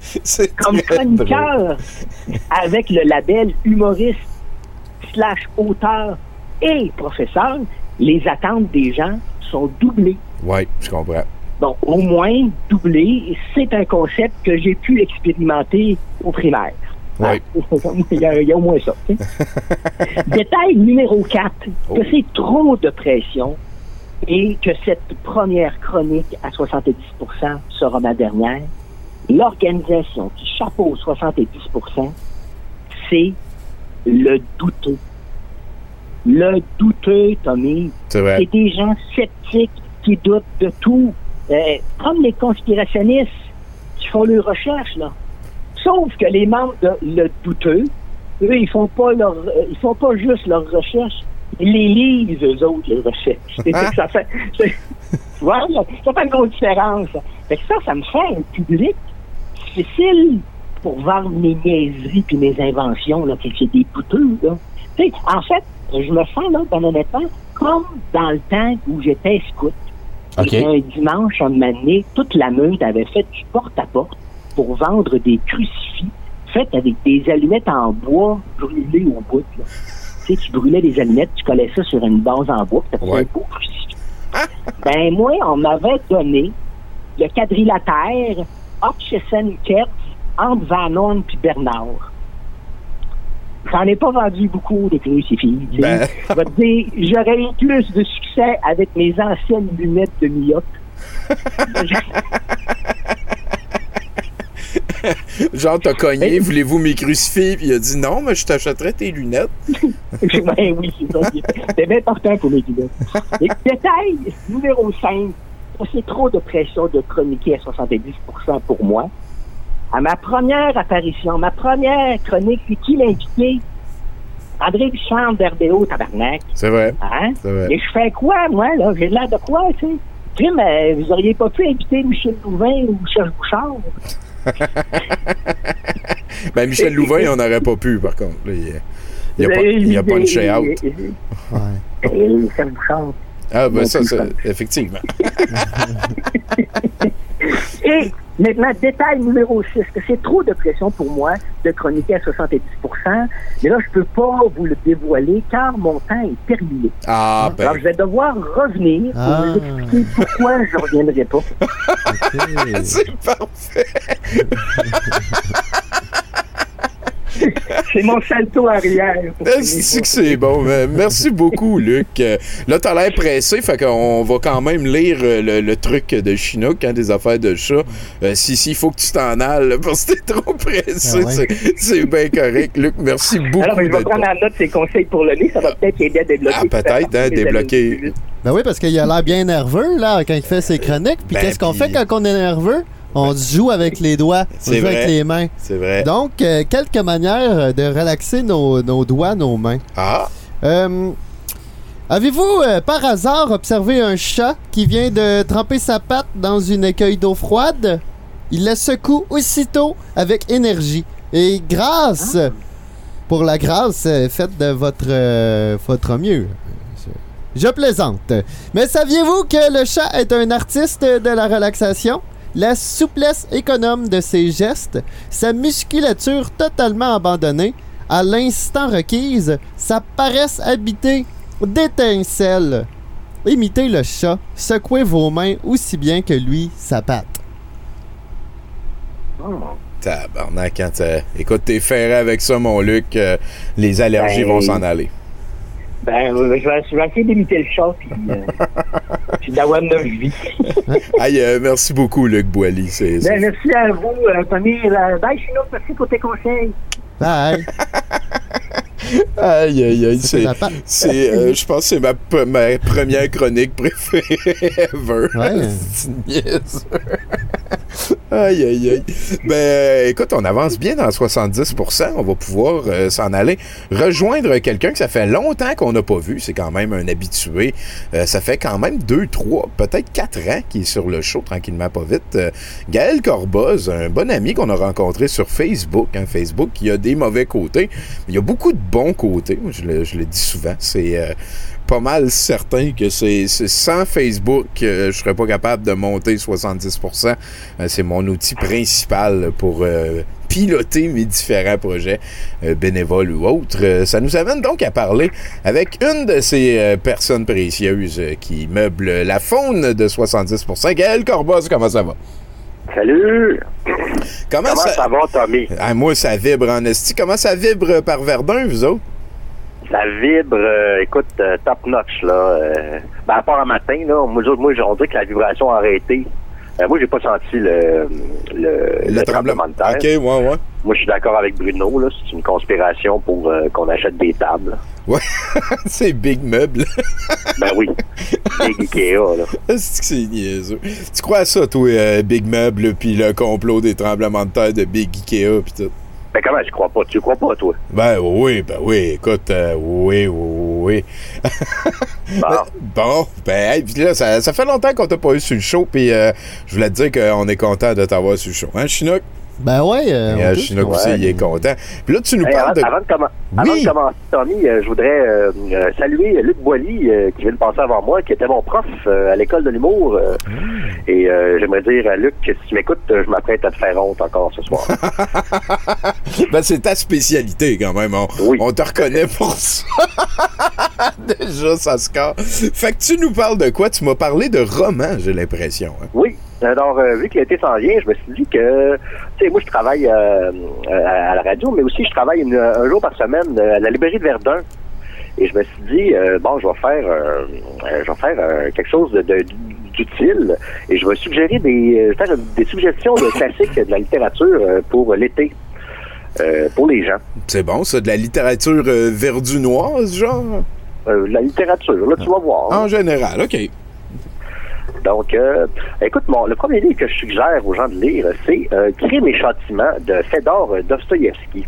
ici, comme chroniqueur, avec le label humoriste slash auteur et professeur, les attentes des gens sont doublées. Oui, je comprends. Bon, au moins, doublé, c'est un concept que j'ai pu expérimenter au primaire. Oui. il, y a, il y a au moins ça. Détail numéro 4, que c'est trop de pression et que cette première chronique à 70% sera ma dernière. L'organisation qui chapeau 70% c'est le douteux. Le douteux, Tommy. C'est des gens sceptiques qui doutent de tout. Euh, comme les conspirationnistes qui font leurs recherches, là. Sauf que les membres de Le Douteux, eux, ils font pas leur, euh, ils font pas juste leurs recherches, ils les lisent, eux autres, les recherches. C'est que ça fait, c'est- tu vois, là, ça fait une grosse différence. Fait que ça, ça me fait un public difficile pour vendre mes niaiseries puis mes inventions, là, que c'est des douteux, là. Tu sais, en fait, je me sens, là, ben honnêtement, comme dans le temps où j'étais scout. Et un dimanche, un moment donné, toute la meute avait fait du porte-à-porte pour vendre des crucifix faits avec des allumettes en bois brûlées au bout. là. Tu sais, tu brûlais des allumettes, tu collais ça sur une base en bois, puis un beau crucifix. ben, moi, on m'avait donné le quadrilatère Hutchison Kertz entre Van Horn puis Bernard. J'en ai pas vendu beaucoup des crucifix. Ben. Je vais te dire, j'aurais eu plus de succès avec mes anciennes lunettes de myope. Genre, t'as cogné, voulez-vous mes crucifix? Puis il a dit non, mais je t'achèterais tes lunettes. ben oui, c'est ça. C'est bien important pour les lunettes. Et détail numéro 5, c'est trop de pression de chroniquer à 70 pour moi. À ma première apparition, ma première chronique, c'est qui l'invité? André Duchamp d'RBO, tabarnak. C'est vrai. Hein? Vrai. Et je fais quoi, moi, là? J'ai l'air de quoi, tu sais? Mais vous auriez pas pu inviter Michel Louvain ou Serge Bouchard? Ben, Michel Louvain, on n'aurait pas pu, par contre. Là, il, il a pas, il a punché out. Et Bouchard. Ah, ben ça, ça. effectivement. Et maintenant, détail numéro 6, que c'est trop de pression pour moi de chroniquer à 70% mais là, je peux pas vous le dévoiler car mon temps est terminé. Ah, ben. Alors, je vais devoir revenir pour Ah. vous expliquer pourquoi je reviendrai pas. C'est parfait. c'est mon salto arrière. pour C'est que c'est bon. mais Merci beaucoup, Luc. Là, t'as l'air pressé, fait qu'on va quand même lire euh, le, le truc de Chinook, hein, des affaires de chat. Euh, si, si, il faut que tu t'en ailles, là, parce que t'es trop pressé. Ah ouais. C'est- bien correct, Luc. Merci beaucoup. Alors, je vais prendre en note ces conseils pour le nez. Ça va peut-être aider à débloquer. Ah, peut-être, hein, débloquer. Ben oui, parce qu'il a l'air bien nerveux, là, quand il fait ses chroniques. Puis Ben, qu'est-ce qu'on fait quand on est nerveux? On joue avec les doigts, on joue avec les mains. C'est vrai. Donc, euh, quelques manières de relaxer nos, nos doigts, nos mains. Ah! Euh, Avez-vous euh, par hasard observé un chat qui vient de tremper sa patte dans une écueil d'eau froide? Il la secoue aussitôt avec énergie. Et grâce pour la grâce, faites de votre, euh, votre mieux. Je plaisante. Mais saviez-vous que le chat est un artiste de la relaxation? La souplesse économe de ses gestes, sa musculature totalement abandonnée, à l'instant requise, sa paresse habitée d'étincelles. Imitez le chat, secouez vos mains aussi bien que lui sa patte. Tabarnak, quand t'as- Écoute, t'es ferré avec ça, mon Luc. euh, les allergies Ben, vont s'en aller. Ben, je vais, je vais essayer d'imiter le chat, puis, euh, puis d'avoir une vie. Aïe, euh, merci beaucoup, Luc Boily. C'est, c'est- Ben, merci à vous, Tommy. Bye, Chino, merci pour tes conseils. Bye. Aïe, aïe, aïe. C'est C'est, euh, je pense que c'est ma, ma première chronique préférée ever. Ouais. Niaise. Aïe, aïe, aïe. Ben, euh, écoute, on avance bien dans 70%. On va pouvoir euh, s'en aller rejoindre quelqu'un que ça fait longtemps qu'on n'a pas vu. C'est quand même un habitué. Euh, ça fait quand même deux, trois, peut-être quatre ans qu'il est sur le show, tranquillement, pas vite. Euh, Gaël Corboz, un bon ami qu'on a rencontré sur Facebook. Hein, Facebook, y a des mauvais côtés, il y a beaucoup de bons côtés. Moi, je le, dis souvent. C'est euh, pas mal certain que c'est sans Facebook, euh, je serais pas capable de monter 70%. Euh, c'est mon outil principal pour euh, piloter mes différents projets bénévoles ou autres. Ça nous amène donc à parler avec une de ces personnes précieuses qui meublent la faune de 70%. Gaël Corboz, comment ça va? Salut! Comment, Comment ça va, Tommy? Ah, moi, ça vibre en esti. Comment ça vibre par Verdun, vous autres? Ça vibre, euh, écoute, euh, top notch, là. Euh, ben, à part un matin, là, moi, moi on dirait que la vibration a arrêté. Euh, moi, j'ai pas senti le, le, le tremblement de terre. OK, ouais, ouais. Moi, je suis d'accord avec Bruno, là. C'est une conspiration pour euh, qu'on achète des tables. Ouais, c'est Big Meuble. Ben oui. Big Ikea, là. C'est niaiseux? Tu crois à ça, toi, euh, Big Meuble, puis le complot des tremblements de terre de Big Ikea, puis tout? Ben comment, je crois pas? Tu crois pas, toi? Ben oui, ben oui, écoute, euh, oui, oui, oui. bon, ben, hey, puis là, ça, ça fait longtemps qu'on t'a pas eu sur le show, puis euh, je voulais te dire qu'on est content de t'avoir sur le show. Hein, Chinook? Ben ouais. euh, Et, on euh, Chinook aussi, Ouais. il est content. Puis là, tu nous Hey, parles avant, de... avant de avant Oui. de commencer, Tommy, euh, je voudrais euh, euh, saluer Luc Boily, euh, qui vient de passer avant moi, qui était mon prof euh, à l'école de l'humour. euh, Et euh, j'aimerais dire à Luc que si tu m'écoutes, je m'apprête à te faire honte encore ce soir. Ben, c'est ta spécialité, quand même. On, on te reconnaît pour ça. Déjà, ça score. Fait que tu nous parles de quoi? Tu m'as parlé de roman, j'ai l'impression. hein. oui. Alors, euh, vu que l'été s'en vient, je me suis dit que, tu sais, moi, je travaille euh, euh, à la radio, mais aussi je travaille une- un jour par semaine euh, à la librairie de Verdun. Et je me suis dit, euh, bon, je vais faire, euh, euh, je vais faire euh, quelque chose de, de- d'utile et je vais suggérer des, euh, faire des suggestions de classiques de la littérature euh, pour l'été, euh, pour les gens. C'est bon, ça, de la littérature euh, verdunoise, genre? Euh, la littérature, là, tu vas voir. En général, OK. Donc, euh, écoute, mon, le premier livre que je suggère aux gens de lire, c'est euh, Crime et châtiment de Fedor Dostoïevski.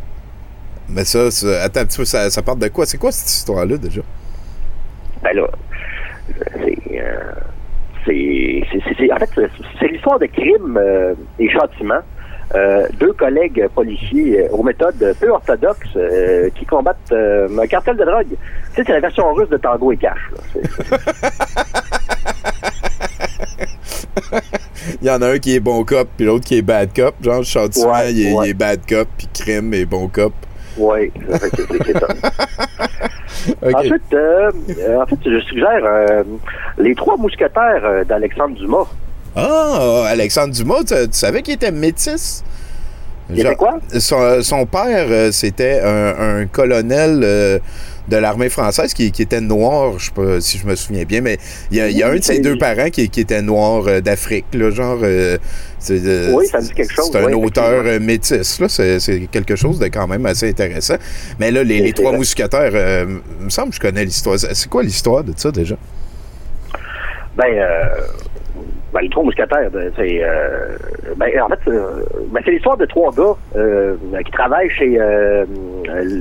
Mais ça, ça- attends un petit peu, ça, ça parle de quoi? C'est quoi cette histoire-là, déjà? Ben là, c'est. euh, c'est, en fait, c'est- l'histoire de crime euh, et châtiment. Euh, deux collègues policiers euh, aux méthodes peu orthodoxes euh, qui combattent euh, un cartel de drogue. Tu sais, c'est la version russe de Tango et Cash. là. Il y en a un qui est bon cop, puis l'autre qui est bad cop. Genre, Ouais, il, est, ouais. il est bad cop, puis crime est bon cop. Oui, c'est, c'est- c'est ça. OK. Ensuite, euh, euh, en fait, je suggère euh, Les Trois Mousquetaires euh, d'Alexandre Dumas. Ah, Alexandre Dumas, tu, tu savais qu'il était métis? Il était quoi? Son, son père, c'était un, un colonel de l'armée française qui, qui était noir, je sais pas si je me souviens bien, mais il y a, il y a un de ses deux parents qui, qui était noir euh, d'Afrique, là, genre... euh, c'est, euh, Oui, ça dit quelque chose, C'est un oui, auteur métis, là, c'est, c'est quelque chose de quand même assez intéressant. Mais là, les, trois mousquetaires, il me semble que je connais l'histoire. C'est quoi l'histoire de ça, déjà? Ben, euh, ben, les trois mousquetaires, ben, c'est, euh, ben, en fait, euh, ben, c'est l'histoire de trois gars euh, qui travaillent chez euh,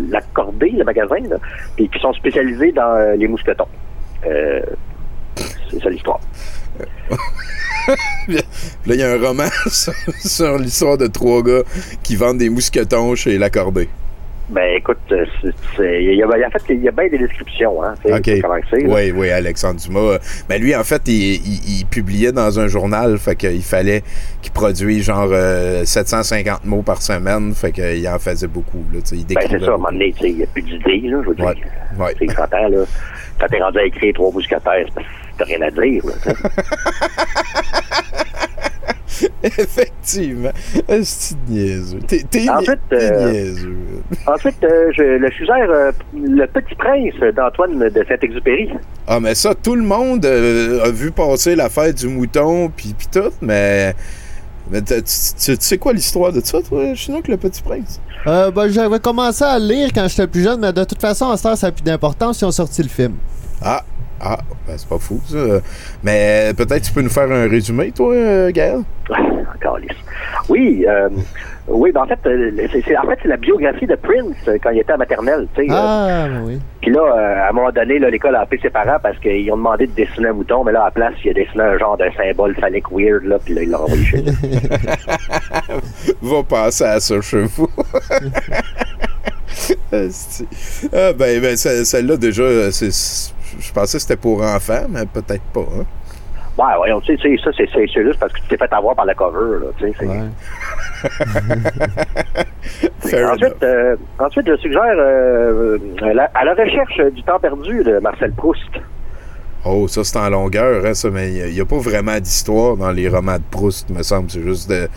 La le magasin, là, et qui sont spécialisés dans les mousquetons. C'est ça l'histoire. là, il y a un roman sur, l'histoire de trois gars qui vendent des mousquetons chez l'accordé. Ben écoute, euh, c'est- c'est- il y a, il y a- en fait, il y a bien des descriptions, hein. tu sais, OK. Comment que c'est, là. Oui, oui, Alexandre Dumas. Mais lui, en fait, il, il- il publiait dans un journal, fait qu'il fallait qu'il produise genre euh, 750 mots par semaine, fait qu'il en faisait beaucoup. Là, il Ben, c'est ça, à un moment donné, il n'y a plus d'idées, là, je veux dire. Ouais, sais, t'entends, là, quand t'es rendu à écrire trois mousquetaires, c'est parce que t'as rien à dire, là. Effectivement. C'est niaiseux. T'es t'es En ni- fait, t'es euh, niaiseux. Ensuite, euh, je, le suggère euh, Le Petit Prince d'Antoine de Saint-Exupéry. Ah, mais ça, tout le monde euh, a vu passer l'affaire du mouton, puis puis tout, mais... mais tu, tu- tu sais quoi l'histoire de ça, toi, Chinook, le petit prince? Euh, ben, j'avais commencé à le lire quand j'étais plus jeune, mais de toute façon, à cette heure, ça n'a plus d'importance. Ils ont sorti le film. Ah, ah, ben, c'est pas fou, ça. Mais peut-être tu peux nous faire un résumé, toi, Gaël? Encore lisse. Oui, euh, oui, ben en fait, euh, c'est, en fait, c'est la biographie de Prince euh, quand il était à maternelle, tu sais. euh, Ah, ben oui. Puis là, euh, à un moment donné, l'école a appelé ses parents parce qu'ils ont demandé de dessiner un mouton, mais là, à la place, il a dessiné un genre d'un symbole phallique weird, là, puis là, il l'a envoyé chez lui. Va passer à ça chez vous. Ah, ben, ben ce- celle-là, déjà, c'est- je pensais que c'était pour enfants, mais peut-être pas. Hein? Ouais, voyons, tu sais, ça, c'est, c'est, c'est juste parce que tu t'es fait avoir par la cover, là, tu sais. ensuite, euh, ensuite, je suggère euh, la- à la recherche du temps perdu de Marcel Proust. Oh, ça, c'est en longueur, hein, ça, mais il n'y a, pas vraiment d'histoire dans les romans de Proust, me semble. C'est juste de,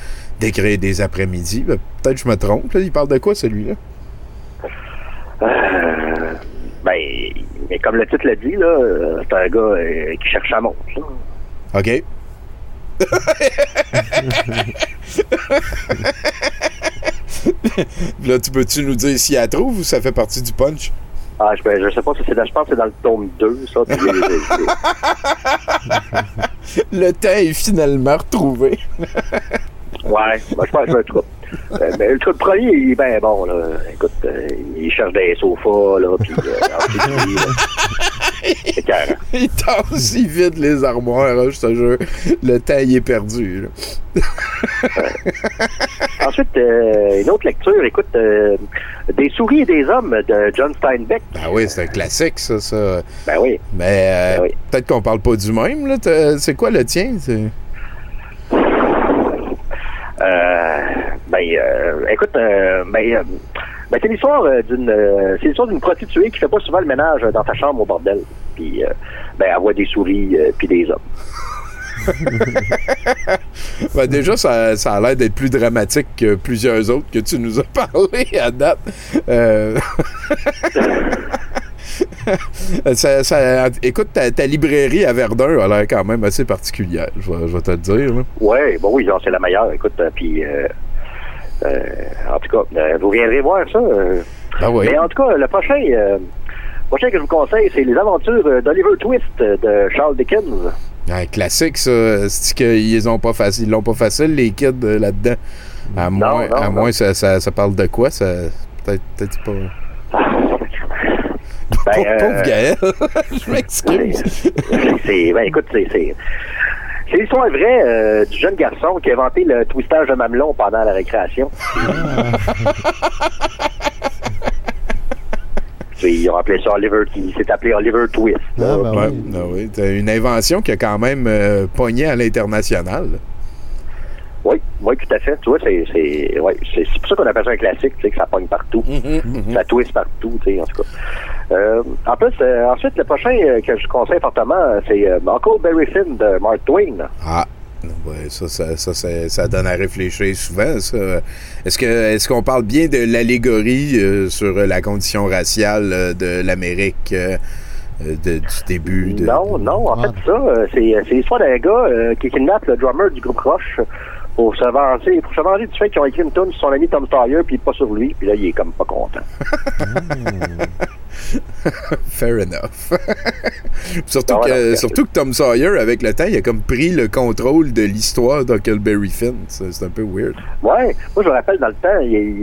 d'écrire des après-midi. Ben, peut-être que je me trompe. Là. Il parle de quoi, celui-là? Euh, ben, mais comme le titre le dit, là, euh, c'est un gars euh, qui cherche à montre. là. OK. là, tu peux-tu nous dire si elle trouve ou ça fait partie du punch? Ah, je, ben, je sais pas si c'est dans, je pense que c'est dans le tome 2, ça. puis les- les- Le temps est finalement retrouvé. Ouais, ben, je pense que je trouve. Euh, ben, le truc premier, il est bien bon, là. Écoute, euh, il cherche des sofas, là, puis euh, euh, c'est carré. Il tasse, il vide les armoires, je te jure. Le temps, il est perdu. là. Ensuite, euh, une autre lecture, écoute, euh, Des souris et des hommes de John Steinbeck. Ben oui, c'est un classique, ça. ça. Ben oui. Mais euh, peut-être qu'on parle pas du même. là. C'est quoi le tien? C'est- Euh, ben, euh, écoute, euh, ben, euh, ben, c'est l'histoire euh, d'une, euh, c'est l'histoire d'une prostituée qui fait pas souvent le ménage dans sa chambre au bordel. Puis, euh, ben, elle voit des souris euh, puis des hommes. Ben déjà, ça, ça a l'air d'être plus dramatique que plusieurs autres que tu nous as parlé à date. Euh, ça- ça- écoute, ta, ta librairie à Verdun a l'air quand même assez particulière, je vais, je vais te le dire. là. Ouais, bon oui, c'est la meilleure. Écoute, euh, puis, euh, euh, en tout cas, euh, vous viendrez voir ça. euh. Ah oui. Mais en tout cas, le prochain, euh, prochain que je vous conseille, c'est les aventures euh, d'Oliver Twist euh, de Charles Dickens. Un classique, ça. C'est qu'ils les ont pas facile. Ils l'ont pas facile, les kids euh, là-dedans? À moins, non, à non. moins ça, ça, ça parle de quoi? Ça, peut-être, peut-être pas. Ben, Pauvre- euh, Gaël. je m'excuse. c'est, ben, écoute, c'est, c'est, c'est l'histoire vraie euh, du jeune garçon qui a inventé le twistage de mamelon pendant la récréation. Puis, Ils ont appelé ça Oliver, il s'est appelé Oliver Twist. là. ouais, ah oui. T'as une invention qui a quand même euh, pogné à l'international. Oui, oui, tout à fait. Tu vois, c'est, c'est, ouais, c'est, c'est pour ça qu'on appelle ça un classique, tu sais, que ça pogne partout. Ça twist partout, tu sais, en tout cas. Euh, en plus, euh, ensuite, le prochain euh, que je conseille fortement, c'est Huckleberry Finn de Mark Twain. Ah, ouais, ça, ça, ça, ça, ça donne à réfléchir souvent. Ça. Est-ce que est-ce qu'on parle bien de l'allégorie sur la condition raciale de l'Amérique de- du début de... Non, non, en fait, ça, c'est, l'histoire d'un gars euh, qui kidnappe le drummer du groupe Rush pour se venger, pour se venger du fait qu'ils ont écrit une tune sur son ami Tom Sawyer, puis pas sur lui, puis là, il est comme pas content. Fair enough. surtout, Ah que, non, surtout que Tom Sawyer, avec le temps, il a comme pris le contrôle de l'histoire d'Huckleberry Finn. C'est un peu weird. Ouais, moi je me rappelle dans le temps,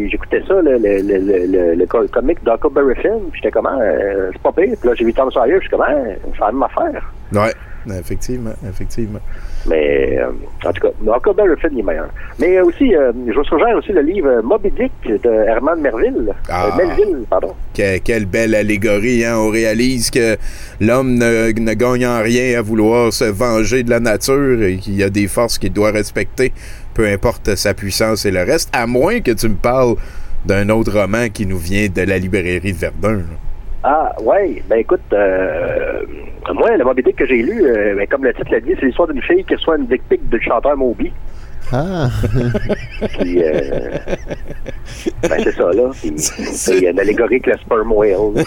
j'écoutais ça, le, le, le, le, le, le co- comic d'Huckleberry Finn, puis j'étais comment, euh, c'est pas pire, puis là j'ai vu Tom Sawyer, je suis comment, c'est la même affaire. Ouais, effectivement, effectivement. Mais euh, en tout cas, encore le film il est meilleur. Mais euh, aussi, euh, je vous suggère aussi le livre Moby Dick de Herman Merville. Ah. Euh, Melville, pardon. Que- quelle belle allégorie, hein? On réalise que l'homme ne, ne gagne en rien à vouloir se venger de la nature et qu'il y a des forces qu'il doit respecter, peu importe sa puissance et le reste, à moins que tu me parles d'un autre roman qui nous vient de la librairie de Verdun. là. Ah, ouais. Ben écoute, euh, moi, le Moby Dick que j'ai lu, euh, ben, comme le titre l'a dit, c'est l'histoire d'une fille qui reçoit une dick pic du chanteur Moby. Ah. Puis, euh, ben c'est ça, là. Puis, Il y a une allégorie avec le sperm whale.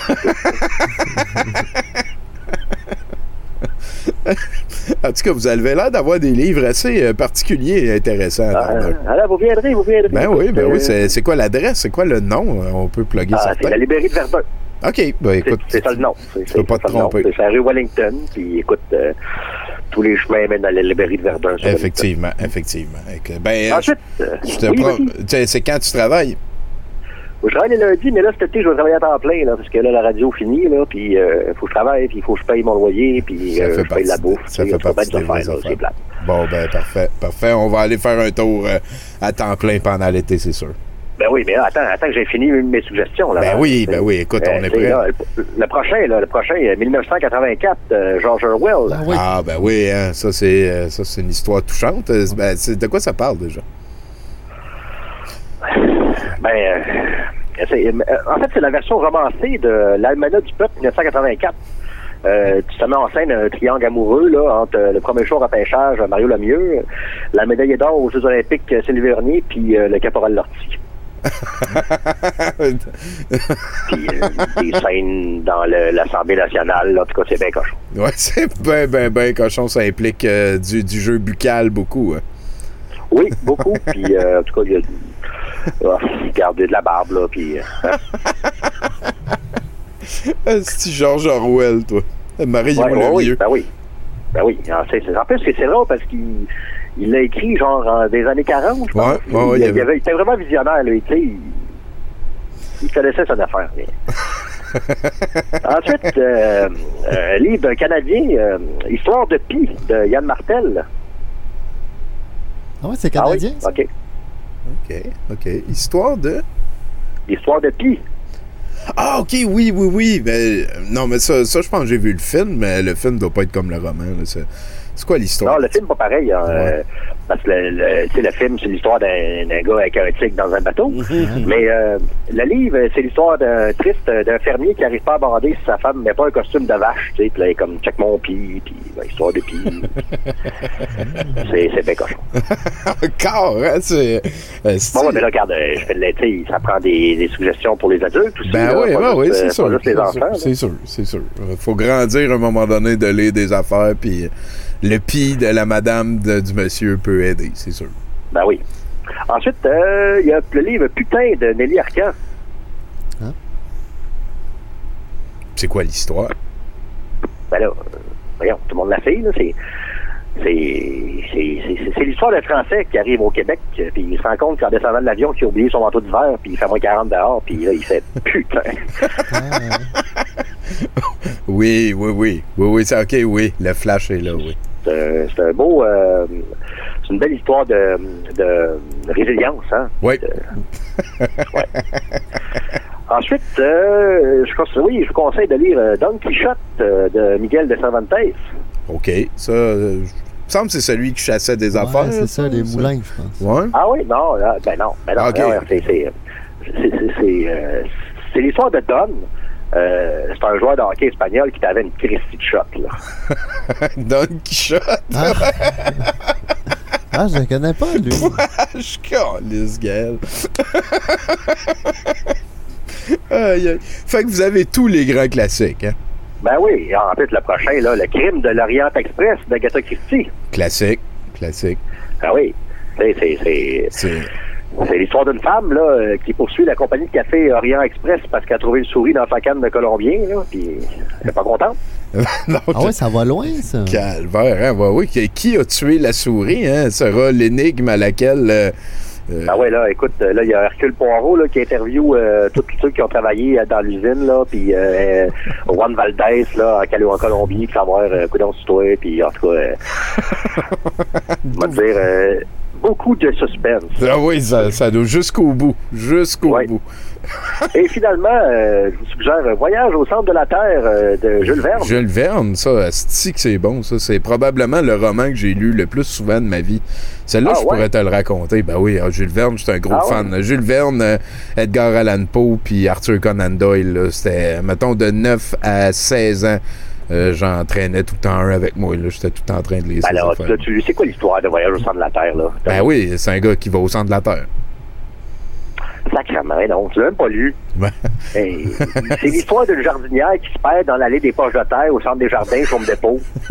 En tout cas, vous avez l'air d'avoir des livres assez euh, particuliers et intéressants. Ah, Alors, vous viendrez, vous viendrez. Ben oui, ben oui. C'est quoi l'adresse? C'est quoi le nom? On peut plugger Ah, c'est la librairie de Verdun. OK, ben écoute. C'est ça le nom. C'est Tu peux pas te tromper. C'est la rue Wellington. Puis écoute, euh, tous les chemins mènent à la librairie de Verdun. Effectivement, effectivement. Ben, Ensuite, je- euh, oui, C'est quand tu travailles? Je travaille les lundis, mais là, cet été, je vais travailler à temps plein, là, parce que là, la radio finit, là, puis il faut que je travaille, puis il faut que je paye mon loyer, puis euh, je paye partie la de- bouffe. ça fait partie des de affaires, là, affaires. Bon, ben parfait, parfait. On va aller faire un tour euh, à temps plein pendant l'été, c'est sûr. Ben oui, mais attends, attends que j'ai fini mes suggestions, là. Ben là. oui, ben oui, écoute, on euh, est prêt. là, le, le prochain, là, le prochain, euh, 1984, euh, George Orwell. Ah, ben oui, hein, ça c'est euh, ça c'est une histoire touchante. Euh, Ben, c'est- de quoi ça parle déjà? Ben, euh, c'est- euh, en fait, c'est la version romancée de l'Almanach du peuple 1984. Euh, tu te mets en scène un triangle amoureux là, entre euh, le premier jour à pêchage, Mario Lemieux, la médaille d'or aux Jeux olympiques euh, Sylvie Vernier, puis euh, le caporal Lortie. Puis euh, des scènes dans l'Assemblée nationale, là, en tout cas, c'est bien cochon. Ouais, c'est ben, ben, ben, cochon, ça implique euh, du, du jeu buccal beaucoup. hein. Oui, beaucoup, puis euh, en tout cas, il y a ah, garder de la barbe, là, puis... euh, Ah, C'est George Orwell, toi. Marie Ouais, ouais, oui, ben oui. Ben oui. En, c'est- c'est- en plus, c'est c'est drôle parce qu'il il l'a écrit genre en des années 40, je pense. Ouais, ouais, ouais, il, il y il avait- avait- il était vraiment visionnaire, lui. Tu sais, il, il connaissait son affaire. lui. Ensuite, euh, euh, livre Canadien, euh, Histoire de Pi, de Yann Martel. Ah ouais, c'est Ah oui? canadien? ça? OK. OK, OK. Histoire de... L'histoire de Pi. Ah, OK, oui, oui, oui. Euh, non, mais ça, ça je pense que j'ai vu le film, mais le film doit pas être comme le roman. là. C'est quoi l'histoire? Non, le film pas pareil. hein, euh, parce que le, le- tu sais, le film, c'est l'histoire d'un gars avec un tigre dans un bateau. Mhm. Mais euh, le livre, c'est l'histoire d'un triste d'un fermier qui n'arrive pas à bander si sa femme met pas un costume de vache. Tu sais, puis là, il est comme check mon pis, puis ben, histoire de pis. c'est c'est bien cochon. Encore, hein? C'est. euh, c'est- Bon, ouais, mais là, regarde, euh, je fais de sais, ça prend des, des suggestions pour les adultes aussi. Ben là, oui, ben oui, c'est euh, sûr. Pas juste les c'est enfants. sûr. C'est sûr, c'est sûr. Euh, Faut grandir à un moment donné de lire des affaires, puis euh, le pis de la madame de- du monsieur peut aider, c'est sûr. Ben oui. Ensuite, euh, il y a le livre Putain de Nelly Arcan. C'est quoi l'histoire? Ben là, euh, voyons, tout le monde l'a fait, là. C'est. C'est c'est- c'est- c'est l'histoire d'un Français qui arrive au Québec, euh, puis il se rend compte qu'en descendant de l'avion, qu'il a oublié son manteau d'hiver, puis il fait moins 40 dehors, puis là, il fait putain. Oui, oui, oui. Oui, oui, c'est OK, oui. Le flash est là, oui. C'est un- beau. euh, c'est une belle histoire de, de résilience, hein. Oui. Ouais. Ensuite, euh, je, conseille- oui, je vous conseille de lire euh, Don Quichotte euh, de Miguel de Cervantes. OK. Ça, il me semble que c'est celui qui chassait des Ouais, affaires. c'est ça, les moulins, je pense. Ouais. Ah oui, non, là, ben non, ben non, Ok. non, euh, c'est l'histoire de Don. Euh, c'est un joueur de hockey espagnol qui avait une Christie de shot, là. Don Quichotte. Ah. Ah, je ne connais pas, lui. je calisse, gueule. Aïe, aïe. Fait que vous avez tous les grands classiques, hein? Ben oui, et en plus, le prochain, là, le crime de l'Orient Express d'Agatha Christie. Classique, classique. Ah oui, c'est c'est- l'histoire d'une femme là, euh, qui poursuit la compagnie de café Orient Express parce qu'elle a trouvé une souris dans sa canne de colombien, là, puis elle est pas contente. non, Ah ouais, ça va loin, ça. Calvaire, hein? Ouais, oui. Qui- Qui a tué la souris, hein? Sera l'énigme à laquelle euh, Euh, Ah ouais, là, écoute, là, il y a Hercule Poirot là, qui interview euh, tous ceux qui ont travaillé euh, dans l'usine, là, puis euh, Juan Valdez, là, en, Colombie, pour savoir euh, coudonc sur toi, puis en tout cas, euh, on va dire, euh, beaucoup de suspense. Ah oui, ça, ça doit jusqu'au bout. Jusqu'au bout. Et finalement, euh, je vous suggère euh, Voyage au centre de la Terre euh, de Jules Verne. Jules Verne, ça, asti que c'est bon, ça. C'est probablement le roman que j'ai lu le plus souvent de ma vie. Celle-là, Ah, je ouais? pourrais te le raconter. Ben oui, ah, Jules Verne, j'étais un gros Ah, ouais? fan. Jules Verne, euh, Edgar Allan Poe, puis Arthur Conan Doyle, c'était, mettons, de 9 à 16 ans. Euh, J'en traînais tout le temps un avec moi. J'étais tout le temps en train de lire ces Alors, là, tu c'est quoi l'histoire de Voyage au centre de la Terre, là? Ben oui, c'est un gars qui va au centre de la Terre. Sacrément, non, tu l'as même pas lu. Hey, c'est l'histoire d'une jardinière qui se perd dans l'allée des poches de terre au centre des jardins, comme dépôt.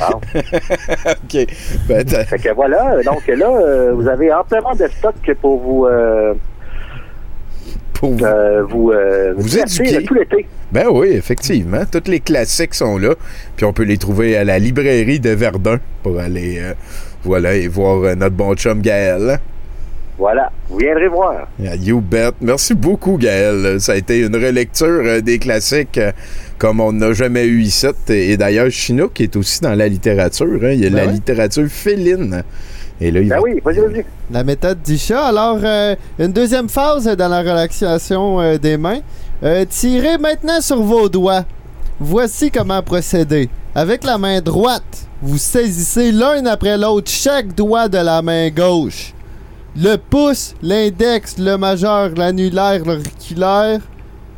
Bon. OK. Ben, Fait que voilà, donc là, euh, vous avez amplement de stock pour vous... euh, pour vous. euh, vous, euh, Vous divertir éduquer. tout l'été. Ben oui, effectivement. Tous les classiques sont là. Puis on peut les trouver à la librairie de Verdun pour aller euh, voilà, et voir euh, notre bon chum Gaël. Voilà, vous viendrez voir. Yeah, You bet. Merci beaucoup, Gaël. Ça a été une relecture euh, des classiques euh, comme on n'a jamais eu ici. Et d'ailleurs, Chinook est aussi dans la littérature. hein. Il y a Ben la ouais. littérature féline. Et là, il Ben va- oui, vas-y, vas-y. La méthode d'Isha. Alors, euh, une deuxième phase dans la relaxation euh, des mains. Euh, tirez maintenant sur vos doigts. Voici comment procéder. Avec la main droite, vous saisissez l'un après l'autre chaque doigt de la main gauche. Le pouce, l'index, le majeur, l'annulaire, l'auriculaire,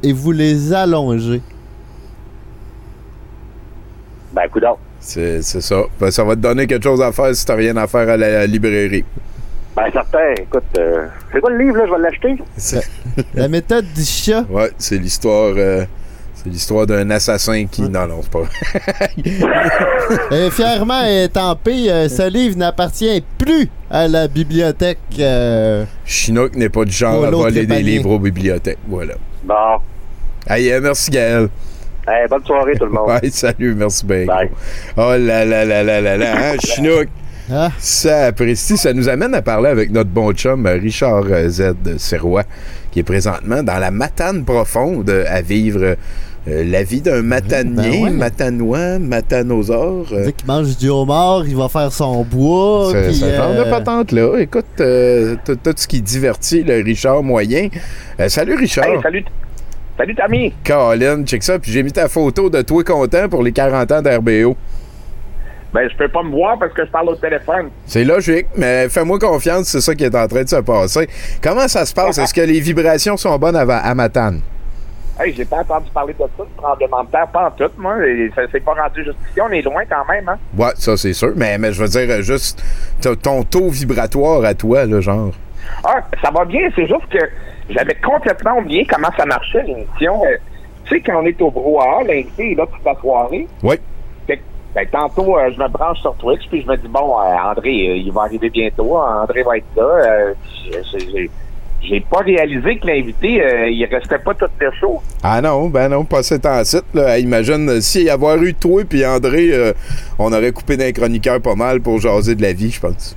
et vous les allongez. Ben, coudonc. C'est c'est ça. Ben, ça va te donner quelque chose à faire si t'as rien à faire à la librairie. Ben, certain. Écoute, euh, c'est quoi le livre, là? Je vais l'acheter. La méthode d'Isha. Ouais, c'est l'histoire. euh, c'est l'histoire d'un assassin qui. Non, non, c'est pas vrai. Euh, fièrement étampé, euh, ce livre n'appartient plus à la bibliothèque. euh, Chinook n'est pas du genre à voler des livres aux bibliothèques. Voilà. Bon. Euh, merci Gaël. Hey, bonne soirée, tout le monde. Ouais, salut, merci bien. Bye. Oh là là là là là là, hein, Chinook? Ah. Ça apprécie, ça nous amène à parler avec notre bon chum euh, Richard euh, Z. Serrois, qui est présentement dans la matane profonde euh, à vivre euh, la vie d'un matanier, ben ouais. matanois, matanosaure. euh, Dès qu'il mange du homard, il va faire son bois. Ce, puis, ce genre de euh, patente-là. Écoute, euh, tout, tout ce qui divertit le Richard moyen. Euh, salut Richard. Hey, salut, salut Tammy. Colin, check ça. Puis j'ai mis ta photo de toi content pour les 40 ans d'RBO. Ben, je peux pas me voir parce que je parle au téléphone. C'est logique, mais fais-moi confiance, c'est ça qui est en train de se passer. Comment ça se passe? Est-ce que les vibrations sont bonnes à, à Matane? Hey, j'ai pas entendu parler de ça, de tremblement de terre, pas en tout, moi. Et ça s'est pas rendu jusqu'ici. On est loin quand même, hein. Ouais, ça c'est sûr, mais, mais je veux dire, juste ton taux vibratoire à toi, là, genre. Ah, ça va bien, c'est juste que j'avais complètement oublié comment ça marchait, l'émission. Euh, tu sais, quand on est au brouhaha, l'invité est là toute la soirée. Oui. Fait ben, tantôt, euh, je me branche sur Twitch, puis je me dis, bon, euh, André, il va arriver bientôt. André va être là. J'ai- pas réalisé que l'invité, il restait pas tout le show. Ah non, ben non, pas cet en site, là. Imagine, s'il y avoir eu toi puis André, on aurait coupé d'un chroniqueur pas mal pour jaser de la vie, je pense.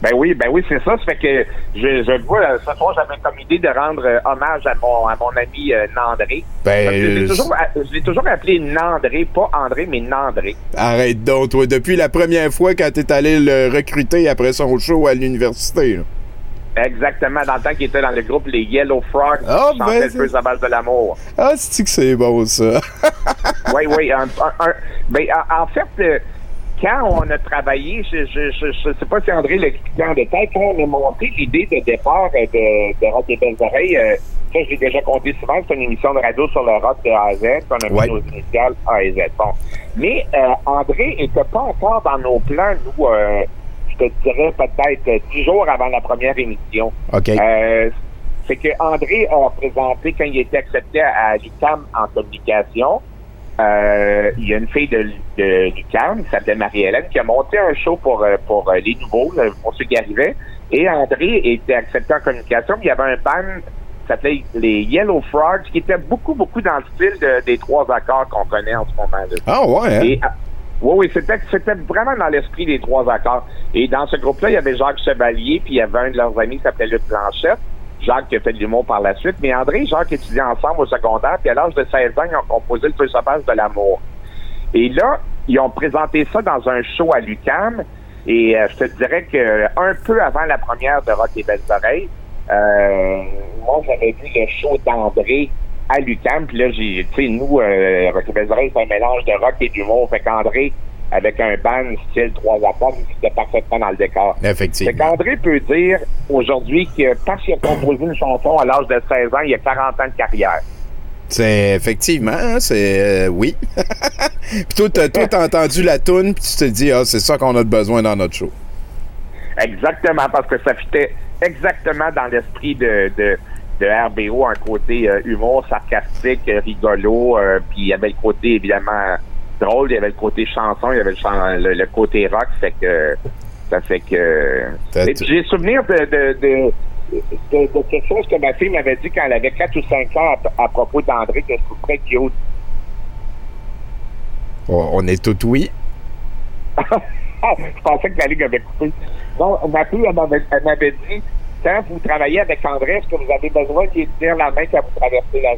Ben oui, ben oui, c'est ça. Ça fait que je, je le vois, ce soir, j'avais comme idée de rendre euh, hommage à mon, à mon ami euh, Nandré. Ben, je l'ai toujours, appelé Nandré, pas André, mais Nandré. Arrête donc, toi. Depuis la première fois quand t'es allé le recruter après son show à l'université. Exactement, dans le temps qu'il était dans le groupe Les Yellow Frogs, Ah, qui ben, le peu sa base de l'amour. Ah, c'est que c'est bon, ça? oui, oui. Un, un- un- ben, en, en fait, euh, quand on a travaillé, je je, je, je sais pas si André l'expliquait en détail, quand on a monté l'idée de départ euh, de, de Rock des Belles Oreilles, euh, ça, j'ai déjà compté souvent, c'est une émission de radio sur le rock de A à Z, qu'on a mis Ouais. nos initiales A et Z. Bon. Mais euh, André était pas encore dans nos plans, nous, euh, je te dirais peut-être dix jours avant la première émission. OK. Euh, c'est que André a présenté quand il était accepté à l'UCAM en communication. Euh, il y a une fille de, de l'UCAM qui s'appelait Marie-Hélène qui a monté un show pour, euh, pour euh, les nouveaux, pour ceux qui arrivaient. Et André était accepté en communication. Il y avait un band qui s'appelait les Yellow Frogs qui était beaucoup, beaucoup dans le style de- des trois accords qu'on connaît en ce moment. Là. Ah ouais, hein? Et, ah, Oui, oui, c'était, c'était vraiment dans l'esprit des trois accords. Et dans ce groupe-là, il y avait Jacques Chevalier, puis il y avait un de leurs amis qui s'appelait Luc Blanchette. Jacques qui a fait de l'humour par la suite. Mais André et Jacques étudiaient ensemble au secondaire, puis à l'âge de 16 ans, ils ont composé le feu sauvage de l'amour. Et là, ils ont présenté ça dans un show à l'UCAM. Et euh, je te dirais que un peu avant la première de Rock et Belles Oreilles, euh, moi, j'avais vu le show d'André à l'UCAM. Puis là, j'ai, tu sais, nous, euh, Rock et Belles Oreilles, c'est un mélange de rock et d'humour. Fait qu'André, avec un band style trois accords, c'était parfaitement dans le décor. Effectivement. Fait qu'André peut dire aujourd'hui que parce qu'il a composé une chanson à l'âge de 16 ans, il a 40 ans de carrière. C'est effectivement, hein, c'est euh, oui. puis toi, t'as toi, t'as entendu la toune, puis tu te dis, ah, c'est ça qu'on a besoin dans notre show. Exactement, parce que ça fitait exactement dans l'esprit de, de, de RBO, un côté euh, humour sarcastique, euh, rigolo, euh, puis il y avait le côté évidemment drôle, il y avait le côté chanson, il y avait le, chan- le, le côté rock, fait que ça fait que j'ai souvenir de, de, de, de, de quelque chose que ma fille m'avait dit quand elle avait 4 ou 5 ans à, à propos d'André que je trouve très cute. On, on est tout oui. je pensais que la Ligue avait coupé. Non, ma fille, elle m'avait, elle m'avait dit quand vous travaillez avec André, est-ce que vous avez besoin de lui tenir la main quand vous traversez la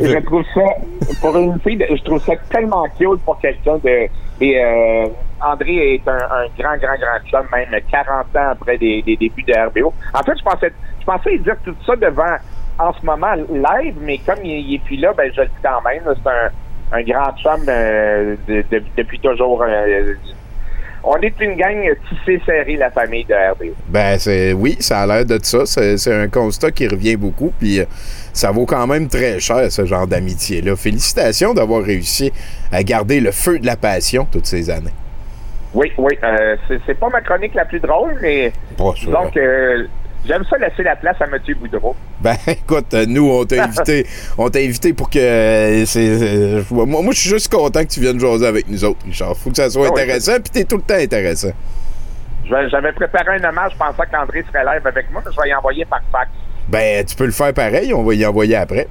je trouve ça, pour une fille, je trouve ça tellement cute pour quelqu'un de. Et euh, André est un, un grand, grand, grand chum, même 40 ans après des, des débuts de RBO. En fait, je pensais, je pensais dire tout ça devant, en ce moment, live, mais comme il, il est plus là, ben, je le dis quand même. C'est un, un grand chum euh, de- de- depuis toujours. euh, on est une gang tissée serrée, la famille de RBO. Ben, c'est oui, ça a l'air de ça. C'est c'est un constat qui revient beaucoup, puis euh, ça vaut quand même très cher, ce genre d'amitié-là. Félicitations d'avoir réussi à garder le feu de la passion toutes ces années. Oui, oui. Euh, c'est, c'est pas ma chronique la plus drôle, mais donc euh, j'aime ça laisser la place à Mathieu Boudreau. Ben, écoute, euh, nous, on t'a invité, on t'a invité pour que. euh, euh, moi, moi, je suis juste content que tu viennes jaser avec nous autres, Richard. Faut que ça soit Ah oui. intéressant, puis t'es tout le temps intéressant. J'avais préparé un hommage, je pensais qu'André serait live avec moi, mais je vais y envoyer par fax. Ben, tu peux le faire pareil, on va y envoyer après.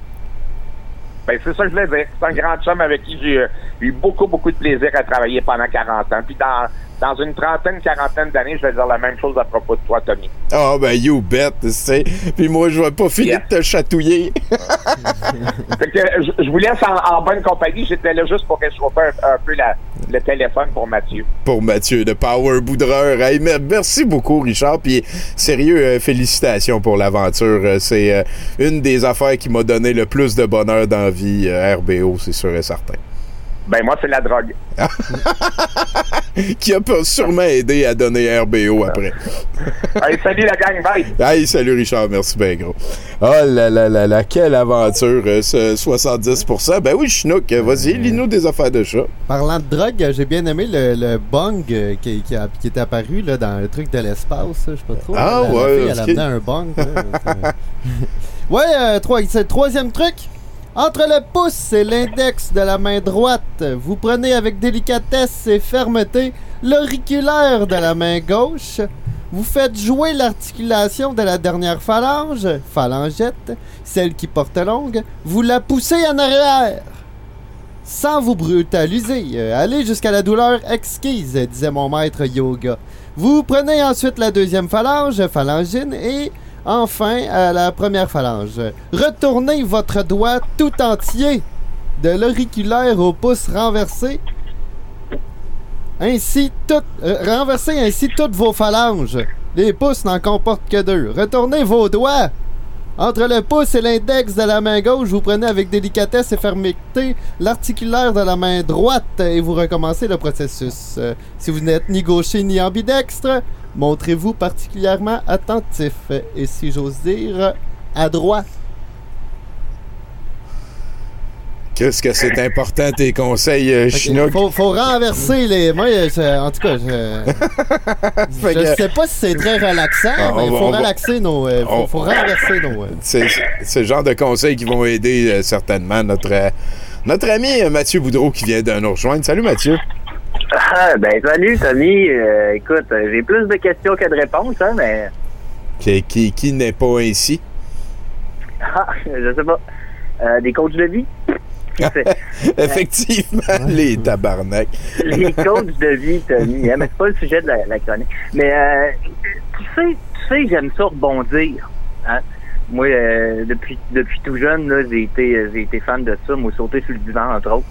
Ben, c'est ça que je voulais dire. C'est un grand chum avec qui j'ai eu beaucoup, beaucoup de plaisir à travailler pendant 40 ans. Puis dans, dans une trentaine, quarantaine d'années, je vais dire la même chose à propos de toi, Tommy. Ah, ben, you bet, tu sais. Puis moi, je vais pas finir de te chatouiller. Fait que je, je vous laisse en, en bonne compagnie. J'étais là juste pour réchauffer un, un peu la- le téléphone pour Mathieu. pour Mathieu de Power Boudreur. Hey, merci beaucoup, Richard. Puis, sérieux, euh, félicitations pour l'aventure. Euh, C'est euh, une des affaires qui m'a donné le plus de bonheur dans la vie, euh, RBO, c'est sûr et certain. Ben, moi, c'est la drogue. qui a sûrement aidé à donner RBO après. Hey, salut la gang, bye! Hey, salut Richard, merci bien gros. Oh là là là là, quelle aventure, euh, ce 70%. Ben oui, Chinook, euh, vas-y, lis-nous des affaires de chat. Parlant de drogue, euh, j'ai bien aimé le, le bong euh, qui, qui, a- qui est apparu là, dans le truc de l'espace. Je sais pas trop. Ah, La- la ouais, fille, elle ok. amenait un bong. là, ouais, euh, trois- c'est le troisième truc. Entre le pouce et l'index de la main droite, vous prenez avec délicatesse et fermeté l'auriculaire de la main gauche. Vous faites jouer l'articulation de la dernière phalange, phalangette, celle qui porte longue. Vous la poussez en arrière sans vous brutaliser. Euh, allez jusqu'à la douleur exquise, disait mon maître yoga. Vous prenez ensuite la deuxième phalange, phalangine, et enfin à la première phalange. Retournez votre doigt tout entier de l'auriculaire au pouce renversé. Ainsi, tout, euh, renversez ainsi toutes vos phalanges. Les pouces n'en comportent que deux. Retournez vos doigts entre le pouce et l'index de la main gauche, vous prenez avec délicatesse et fermeté l'articulaire de la main droite et vous recommencez le processus. Euh, si vous n'êtes ni gaucher ni ambidextre, montrez-vous particulièrement attentif et si j'ose dire, adroit. Qu'est-ce que c'est important, tes conseils, euh, Ok, Chinook? Faut, faut renverser les. Moi, je- en tout cas, je. Je que- sais pas si c'est très relaxant, Ah, mais il faut on va- relaxer nos. euh, faut, on- faut renverser nos. euh, C'est le genre de conseils qui vont aider euh, certainement notre, euh, notre ami euh, Mathieu Boudreau qui vient de nous rejoindre. Salut Mathieu. Ah, ben salut Tommy. Euh, écoute, j'ai plus de questions que de réponses, hein, mais Qui, qui, qui n'est pas ainsi? ah, je sais pas. Euh, des coachs de vie? Effectivement, les tabarnak. les coachs de vie, Tommy. Hein, mais c'est pas le sujet de la, la chronique. Mais euh, tu sais, tu sais, j'aime ça rebondir. Hein? Moi, euh, depuis depuis tout jeune, là, j'ai été j'ai été fan de ça. Moi, sauter sur le divan, entre autres.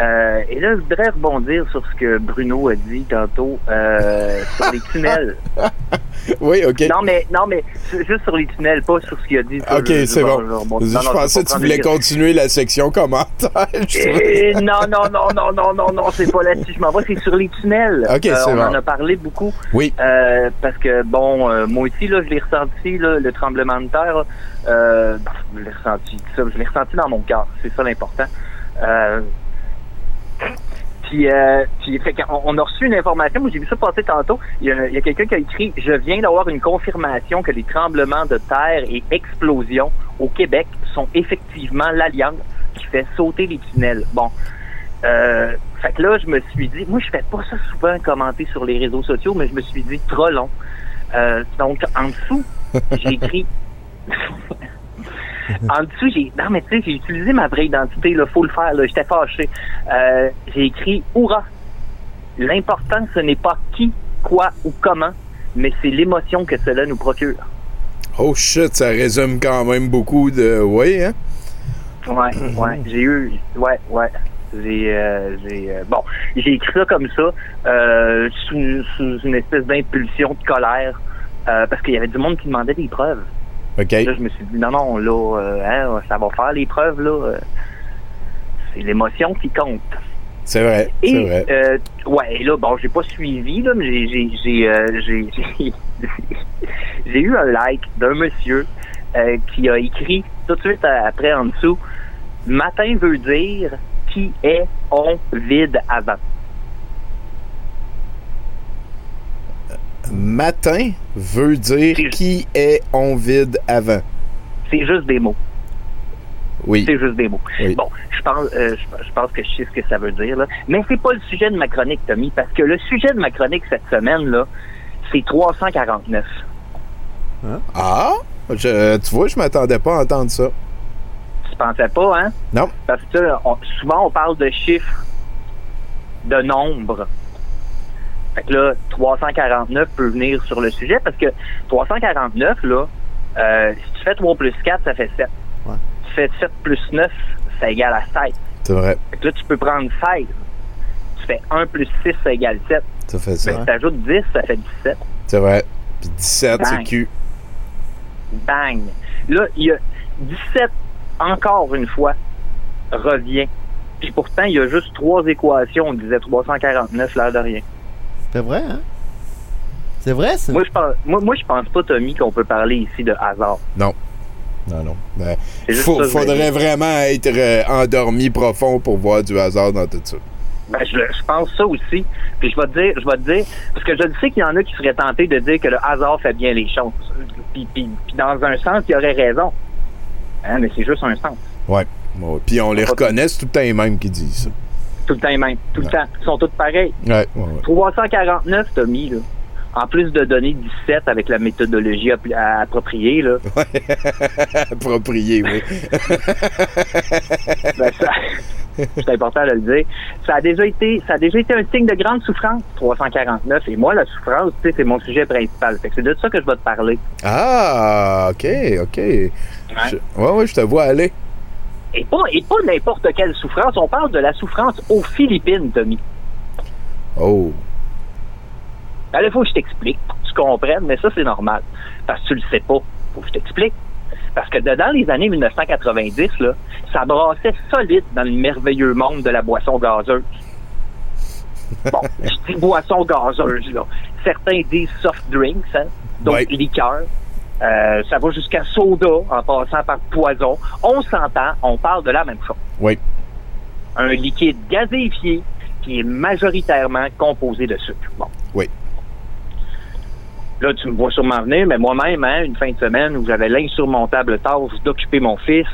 Euh, et là, je voudrais rebondir sur ce que Bruno a dit tantôt euh, sur les tunnels. oui, OK. Non, mais non, mais juste sur les tunnels, pas sur ce qu'il a dit. OK, c'est bon. je- non, pensais que tu voulais continuer la section commentaires. Je Eh, non, non, non, non, non, non, non, c'est pas là-dessus. Je m'en vais, c'est sur les tunnels. Ok, Euh, c'est on bon. en a parlé beaucoup. Oui. Euh, parce que, bon, euh, moi aussi, là, je l'ai ressenti, là, le tremblement de terre. Euh, je l'ai ressenti, ça, je l'ai ressenti dans mon cœur. C'est ça l'important. Puis, euh, puis fait on a reçu une information, moi j'ai vu ça passer tantôt. Il y a, a quelqu'un qui a écrit Je viens d'avoir une confirmation que les tremblements de terre et explosions au Québec sont effectivement l'alliance qui fait sauter les tunnels. Bon. Euh, fait que là, je me suis dit, moi je fais pas ça souvent commenter sur les réseaux sociaux, mais je me suis dit trop long. Euh, donc en dessous, j'ai écrit en dessous, j'ai. Non, mais tu sais, j'ai utilisé ma vraie identité, là, faut le faire, là. J'étais fâché. Euh, j'ai écrit Hourra! L'important, ce n'est pas qui, quoi ou comment, mais c'est l'émotion que cela nous procure. Oh shit, ça résume quand même beaucoup de. Oui, hein? Ouais, ouais. J'ai eu. Ouais, ouais. J'ai. euh, j'ai euh, bon, j'ai écrit ça comme ça, euh, sous, sous une espèce d'impulsion de colère, parce qu'il y avait du monde qui demandait des preuves. Là, je me suis dit, non, non, là, euh, hein, ça va faire les preuves, là. euh, c'est l'émotion qui compte. C'est vrai. Et, vrai. euh, ouais, là, bon, j'ai pas suivi, là, mais j'ai, j'ai, j'ai, euh, eu un like d'un monsieur qui a écrit tout de suite après en dessous Matin veut dire qui est on vide avant. Matin veut dire qui est on vide avant. C'est juste des mots. Oui. C'est juste des mots. Oui. Bon, je pense, euh, je, pense que je sais ce que ça veut dire, là. Mais c'est pas le sujet de ma chronique, Tommy, parce que le sujet de ma chronique cette semaine, là, c'est 349. Ah! Je- tu vois, je m'attendais pas à entendre ça. Tu pensais pas, hein? Non. Parce que on- souvent, on parle de chiffres, de nombres. Fait que là, 349 peut venir sur le sujet parce que 349, là, euh, si tu fais 3 plus 4, ça fait 7. Tu fais 7 plus 9, ça égale à 16. C'est vrai. Fait que là, tu peux prendre 16. Tu fais 1 plus 6, ça égale 7. Ça fait ça. Tu ajoutes 10, ça fait 17. C'est vrai. Puis 17, c'est. Q. Bang! Là, il y a 17, encore une fois, revient. Puis pourtant, il y a juste trois équations. On disait 349, l'air de rien. C'est vrai, hein? C'est vrai, ça? Moi, je pense, moi, moi, je pense pas, Tommy, qu'on peut parler ici de hasard. Non. Non, non. Ben, faut- ça faudrait vraiment être euh, endormi profond pour voir du hasard dans tout ça. Ben, je, je pense ça aussi. Puis je vais te dire, je vais te dire, parce que je le sais qu'il y en a qui seraient tentés de dire que le hasard fait bien les choses. Puis, puis, puis dans un sens, il y aurait raison. Hein, mais c'est juste un sens. Ouais. Ouais. Puis on les reconnaît, c'est tout le temps les mêmes qui disent ça. Tout le temps les mêmes. Tout le temps. Ils sont tous pareils. Ouais, ouais, ouais. 349, Tommy, là. En plus de donner 17 avec la méthodologie appropriée, là. Approprié, oui. ben, c'est important de le dire. Ça a déjà été, ça a déjà été un signe de grande souffrance, 349. Et moi, la souffrance, tu sais, c'est mon sujet principal. C'est de ça que je vais te parler. Ah, OK, OK. Je- ouais, ouais, je te vois aller. Et pas, et pas n'importe quelle souffrance. On parle de la souffrance aux Philippines, Tommy. Oh. Ben, il faut que je t'explique, pour que tu comprennes, mais ça, c'est normal. Parce que tu le sais pas. Faut que je t'explique. Parce que dans les années 1990, là, ça brassait solide dans le merveilleux monde de la boisson gazeuse. Bon, je dis boisson gazeuse, là. Certains disent soft drinks, hein, donc Ouais. liqueur. Euh, ça va jusqu'à soda en passant par poison. On s'entend, on parle de la même chose. Oui. Un liquide gazéifié qui est majoritairement composé de sucre. Bon. Oui. Là, tu me vois sûrement venir, mais moi-même, hein, une fin de semaine où j'avais l'insurmontable tâche d'occuper mon fils,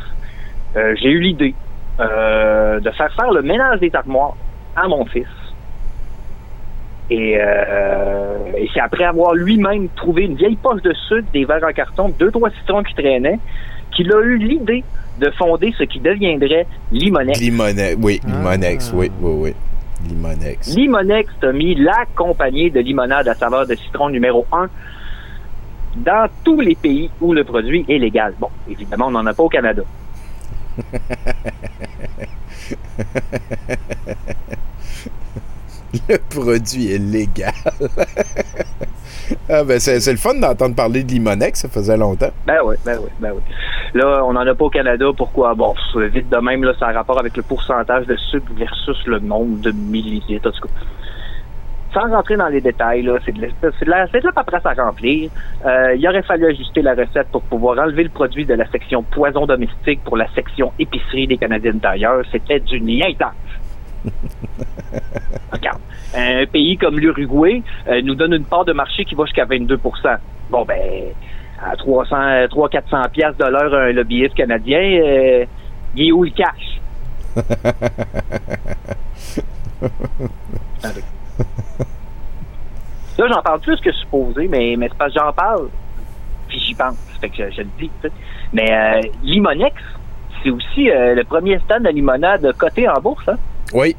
euh, j'ai eu l'idée euh, de faire faire le ménage des armoires à mon fils. Et, euh, et c'est après avoir lui-même trouvé une vieille poche de sucre, des verres en carton, deux, trois citrons qui traînaient, qu'il a eu l'idée de fonder ce qui deviendrait Limonex. Limonex, oui, Limonex, oui, oui, oui. Limonex. Limonex, Tommy, la compagnie de limonade à saveur de citron numéro 1 dans tous les pays où le produit est légal. Bon, évidemment, on n'en a pas au Canada. le produit est légal. ah ben c'est, le fun d'entendre parler de Limonex, ça faisait longtemps. Ben oui, ben oui, ben oui. Là, on n'en a pas au Canada. Pourquoi? Bon, vite de même, là, ça a rapport avec le pourcentage de sucre versus le nombre de millilitres. En tout cas, sans rentrer dans les détails, c'est de, la- de paperasse à remplir. Euh, il aurait fallu ajuster la recette pour pouvoir enlever le produit de la section poison domestique pour la section épicerie des Canadiens tailleurs. C'était du niaitage. Regarde, un pays comme l'Uruguay euh, nous donne une part de marché qui va jusqu'à 22% Bon, ben, à 300, 300-400 piastres de l'heure un lobbyiste canadien, euh, il est où le cash? Là, j'en parle plus que supposé, mais, mais c'est parce que j'en parle, puis j'y pense. Fait que je, je le dis. Mais euh, Limonex, c'est aussi euh, le premier stand de limonade coté en bourse, hein? Oui.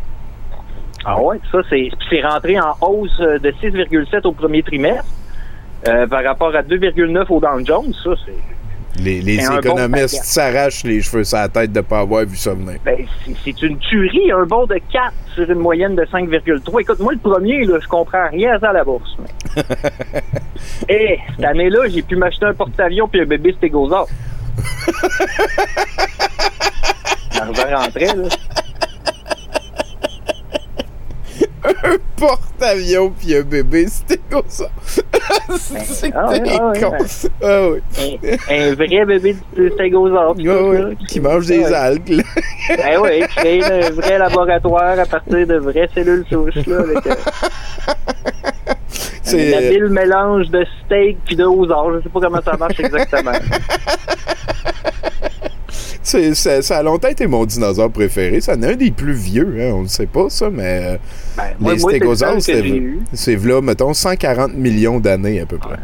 Ah ouais, ça, c'est c'est rentré en hausse euh, de 6,7 au premier trimestre euh, par rapport à 2,9 au Dow Jones. Ça, c'est Les, bon économistes s'arrachent les cheveux sur la tête de ne pas avoir vu ça venir. ben, c'est- une tuerie, un bond de 4 sur une moyenne de 5,3. Écoute, moi, le premier, là, je comprends rien à ça à la bourse. mais- Eh, cette année-là, j'ai pu m'acheter un porte-avions puis un bébé stégosaure. L'argent rentrait, là. Un porte-avions puis un bébé, c'était comme ça. c'est ah ouais, ah ouais, con. ben. Ah oui. Un, un vrai bébé de stégosaure. ouais, là. qui mange des algues. là. Ben oui, créer un vrai laboratoire à partir de vraies cellules souches, là, avec euh, C'est- un habile mélange de steak puis de osard. Je sais pas comment ça marche exactement. C'est- ça, ça a longtemps été mon dinosaure préféré. Ça en est un des plus vieux, hein, on ne sait pas ça, mais euh, Ben, les c'est le stégosaures, c'est là, mettons, 140 millions d'années à peu près.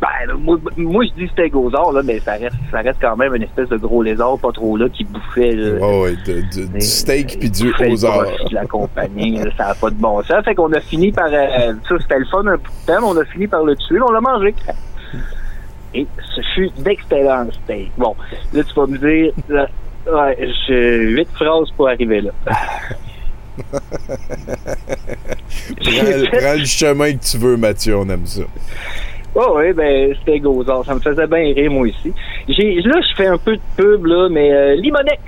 Ben, moi, moi, je dis stégosaure, là, mais ça reste, ça reste quand même une espèce de gros lézard pas trop là qui bouffait là, ouais, de- de- du steak puis du osard. profit de la compagnie. là, ça n'a pas de bon sens. Fait qu'on a fini par... euh, ça, c'était le fun un bout de temps, mais on a fini par le tuer. On l'a mangé. Et ce fut d'excellents steaks. Bon, là, tu vas me dire... là, ouais, j'ai huit phrases pour arriver là. Prends, prends le chemin que tu veux, Mathieu, on aime ça. Oh oui, ben c'était gozard. Ça me faisait bien rire, moi aussi. J'ai, là, je fais un peu de pub, là, mais euh, Limonex,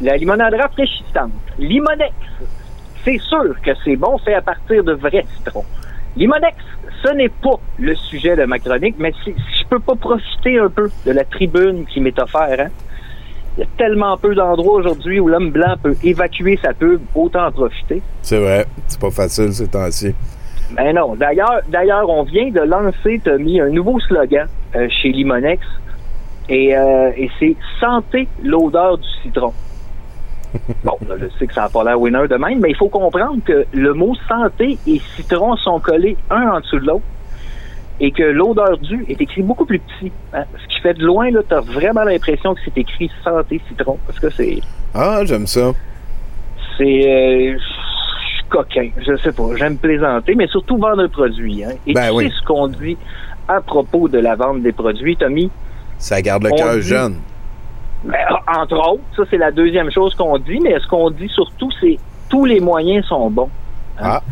la limonade rafraîchissante. Limonex, c'est sûr que c'est bon fait à partir de vrais citrons. Limonex, ce n'est pas le sujet de ma chronique, mais si, si je peux pas profiter un peu de la tribune qui m'est offerte, hein. Il y a tellement peu d'endroits aujourd'hui où l'homme blanc peut évacuer sa pub, autant en profiter. C'est vrai, c'est pas facile ces temps-ci. Ben non. D'ailleurs, d'ailleurs, on vient de lancer, Tommy, un nouveau slogan euh, chez Limonex. Et, euh, et c'est Santé l'odeur du citron. Bon, là, je sais que ça n'a pas l'air winner de même, mais il faut comprendre que le mot santé et citron sont collés un en dessous de l'autre et que l'odeur du est écrit beaucoup plus petit. hein. Ce qui fait de loin, là, t'as vraiment l'impression que c'est écrit santé citron parce que c'est Ah, j'aime ça. c'est euh, je suis coquin, je sais pas, j'aime plaisanter, mais surtout vendre un produit. Hein. Et Ben tu oui. sais ce qu'on dit à propos de la vente des produits, Tommy? Ça garde le cœur jeune. Ben, entre autres, ça c'est la deuxième chose qu'on dit, mais ce qu'on dit surtout, c'est tous les moyens sont bons. hein? Ah.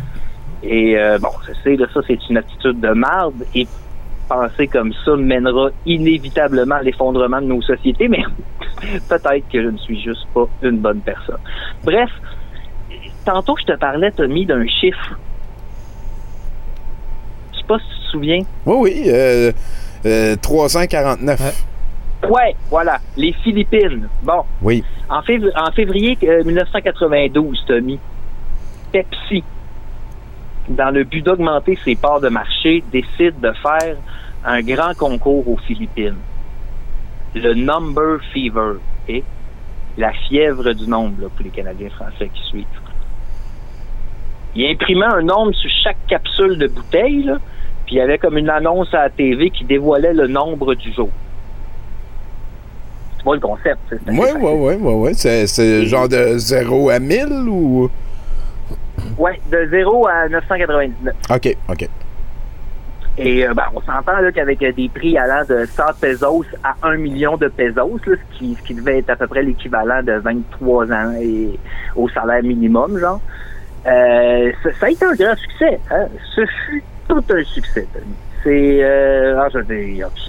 Et euh, bon, je sais, là, ça c'est une attitude de marde et penser comme ça mènera inévitablement à l'effondrement de nos sociétés, mais peut-être que je ne suis juste pas une bonne personne. Bref, tantôt je te parlais, Tommy, d'un chiffre. Je sais pas si tu te souviens. Oui, oui. euh, euh, 349. Ouais, voilà, les Philippines. Bon, Oui. en, fév- en février euh, 1992, Tommy, Pepsi, dans le but d'augmenter ses parts de marché, décide de faire un grand concours aux Philippines. Le Number Fever, la fièvre du nombre là, pour les Canadiens français qui suivent. Il imprimait un nombre sur chaque capsule de bouteille, là, puis il y avait comme une annonce à la TV qui dévoilait le nombre du jour. Tu vois le concept. facile. ouais, ouais, ouais, ouais. C'est, genre de 0 à 1000 ou? Ouais, de 0 à 999. Ok, ok. Et euh, ben, on s'entend qu'avec euh, des prix allant de 100 pesos à 1 million de pesos, là, ce, qui, ce qui devait être à peu près l'équivalent de 23 ans et au salaire minimum, genre, euh, ça, ça a été un grand succès. Hein? Ce fut tout un succès. Tony. C'est, euh, ah,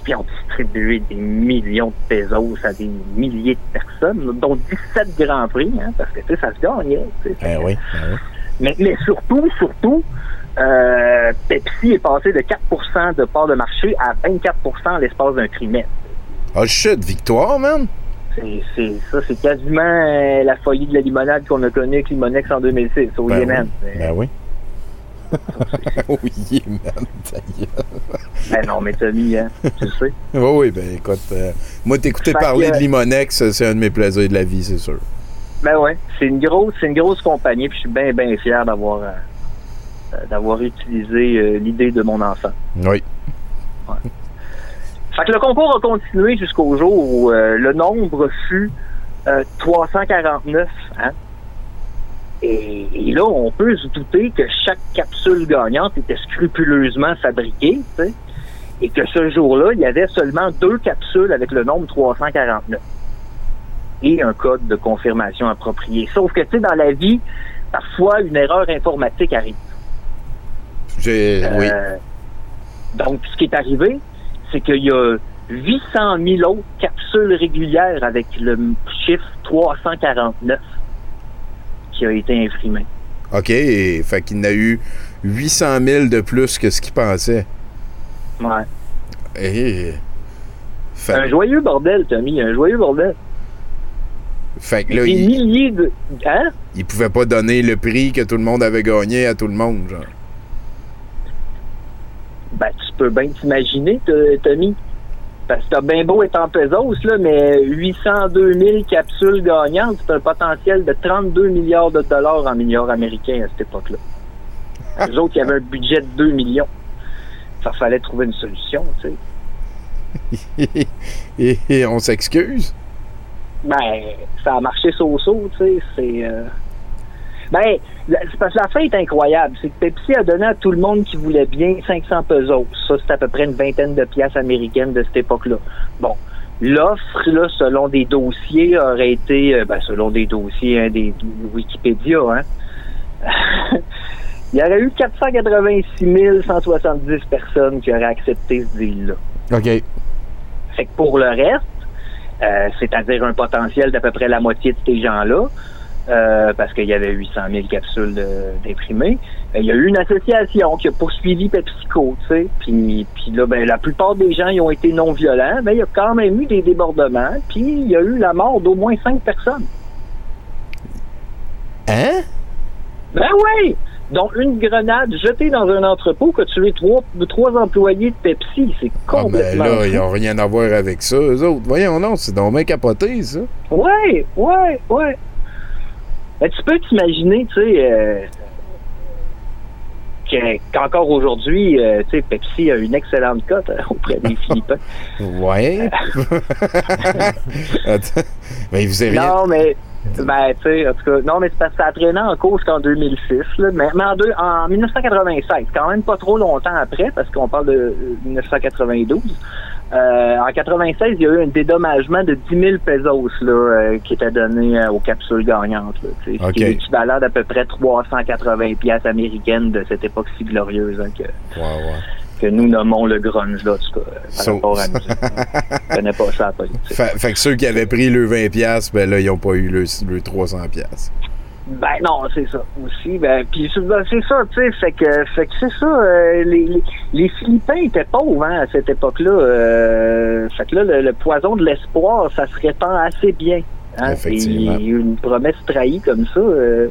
puis on distribué des millions de pesos à des milliers de personnes, dont 17 grands prix, hein, parce que tu sais, ça se gagne. hein. Ben oui, ben oui. Mais, mais surtout, surtout, euh, Pepsi est passé de 4% de part de marché à 24 en l'espace d'un trimestre. Oh shit, victoire, man! C'est, c'est, ça, c'est quasiment euh, la folie de la limonade qu'on a connue avec Limonex en 2006 au Ben Yémen. oui, Ben oui. oui, ta gueule. Ben non, mais Tommy, hein, tu le sais. Oui, oui, ben écoute, euh, moi, t'écouter parler que- de Limonex, c'est un de mes plaisirs de la vie, c'est sûr. Ben ouais, c'est une grosse, c'est une grosse compagnie, puis je suis bien, bien fier d'avoir, euh, euh, d'avoir utilisé euh, l'idée de mon enfant. Oui. Fait que le concours a continué jusqu'au jour où euh, le nombre fut euh, 349. Hein? Et, et là, on peut se douter que chaque capsule gagnante était scrupuleusement fabriquée, tu sais, et que ce jour-là, il y avait seulement deux capsules avec le nombre 349 et un code de confirmation approprié. Sauf que, tu sais, dans la vie, parfois, une erreur informatique arrive. J'ai. oui. Euh, donc, ce qui est arrivé, c'est qu'il y a 800 000 autres capsules régulières avec le chiffre 349 qui a été imprimé. OK, fait qu'il en a eu 800 000 de plus que ce qu'il pensait. Ouais. Fait, Un joyeux bordel, Tommy, un joyeux bordel. fait que là, Des il, milliers de... Hein? il pouvait pas donner le prix que tout le monde avait gagné à tout le monde, genre. Ben, tu peux bien t'imaginer, Tommy. Parce que t'as bien beau être en pesos, là, mais 802 000 capsules gagnantes, c'est un potentiel de 32 milliards de dollars en milliards américains à cette époque-là. Les autres, il y avait un budget de 2 millions. Ça fallait trouver une solution, tu sais. et, et on s'excuse? Ben, ça a marché so-so, tu sais. C'est. euh, Ben, la- parce que la fin est incroyable. C'est que Pepsi a donné à tout le monde qui voulait bien 500 pesos. Ça, c'est à peu près une vingtaine de pièces américaines de cette époque-là. Bon. L'offre, là, selon des dossiers, aurait été, euh, ben, selon des dossiers, hein, des Wikipédia, hein. Il y aurait eu 486 170 personnes qui auraient accepté ce deal-là. OK. Fait que pour le reste, euh, c'est-à-dire un potentiel d'à peu près la moitié de ces gens-là, euh, parce qu'il y avait 800 000 capsules d'imprimés, euh, il y a eu une association qui a poursuivi PepsiCo, tu sais, puis, puis là, ben, la plupart des gens ils ont été non violents, mais il y a quand même eu des débordements, puis il y a eu la mort d'au moins cinq personnes. Hein? Ben oui! Dont une grenade jetée dans un entrepôt qui a tué trois, trois employés de Pepsi. C'est Ah, ben complètement là, ils ont rien à voir avec ça, eux autres. Voyons, non, c'est donc bien capoté, ça. Ouais, ouais, ouais. Ben, tu peux t'imaginer, tu sais, euh, que- qu'encore aujourd'hui, euh, tu sais, Pepsi a une excellente cote euh, auprès des Philippins. Ouais. Mais vous avez rien. non, mais, ben, tu sais, en tout cas, non, mais c'est parce que ça a traîné en cause qu'en 2006, là, mais, mais en, deux, en 1996, quand même pas trop longtemps après, parce qu'on parle de euh, 1992. Euh, en 96, il y a eu un dédommagement de 10 000 pesos là, euh, qui était donné euh, aux capsules gagnantes. Là, tu sais, Ce qui OK. est l'équivalent d'à peu près 380 pièces américaines de cette époque si glorieuse hein, que, que nous nommons le grunge, là, en tout cas, par So- rapport à nous. Je connais pas ça, la politique. Fait, fait que ceux qui avaient pris le 20$, piastres, ben là, ils ont pas eu le, le 300$. piastres. Ben non, c'est ça aussi. Ben, puis c'est ben, c'est ça, tu sais, fait que, fait que c'est ça. euh, les, les, les Philippins étaient pauvres hein, à cette époque-là. euh, fait que là, le, le poison de l'espoir, ça se répand assez bien. Hein, Effectivement. Et une promesse trahie comme ça. euh,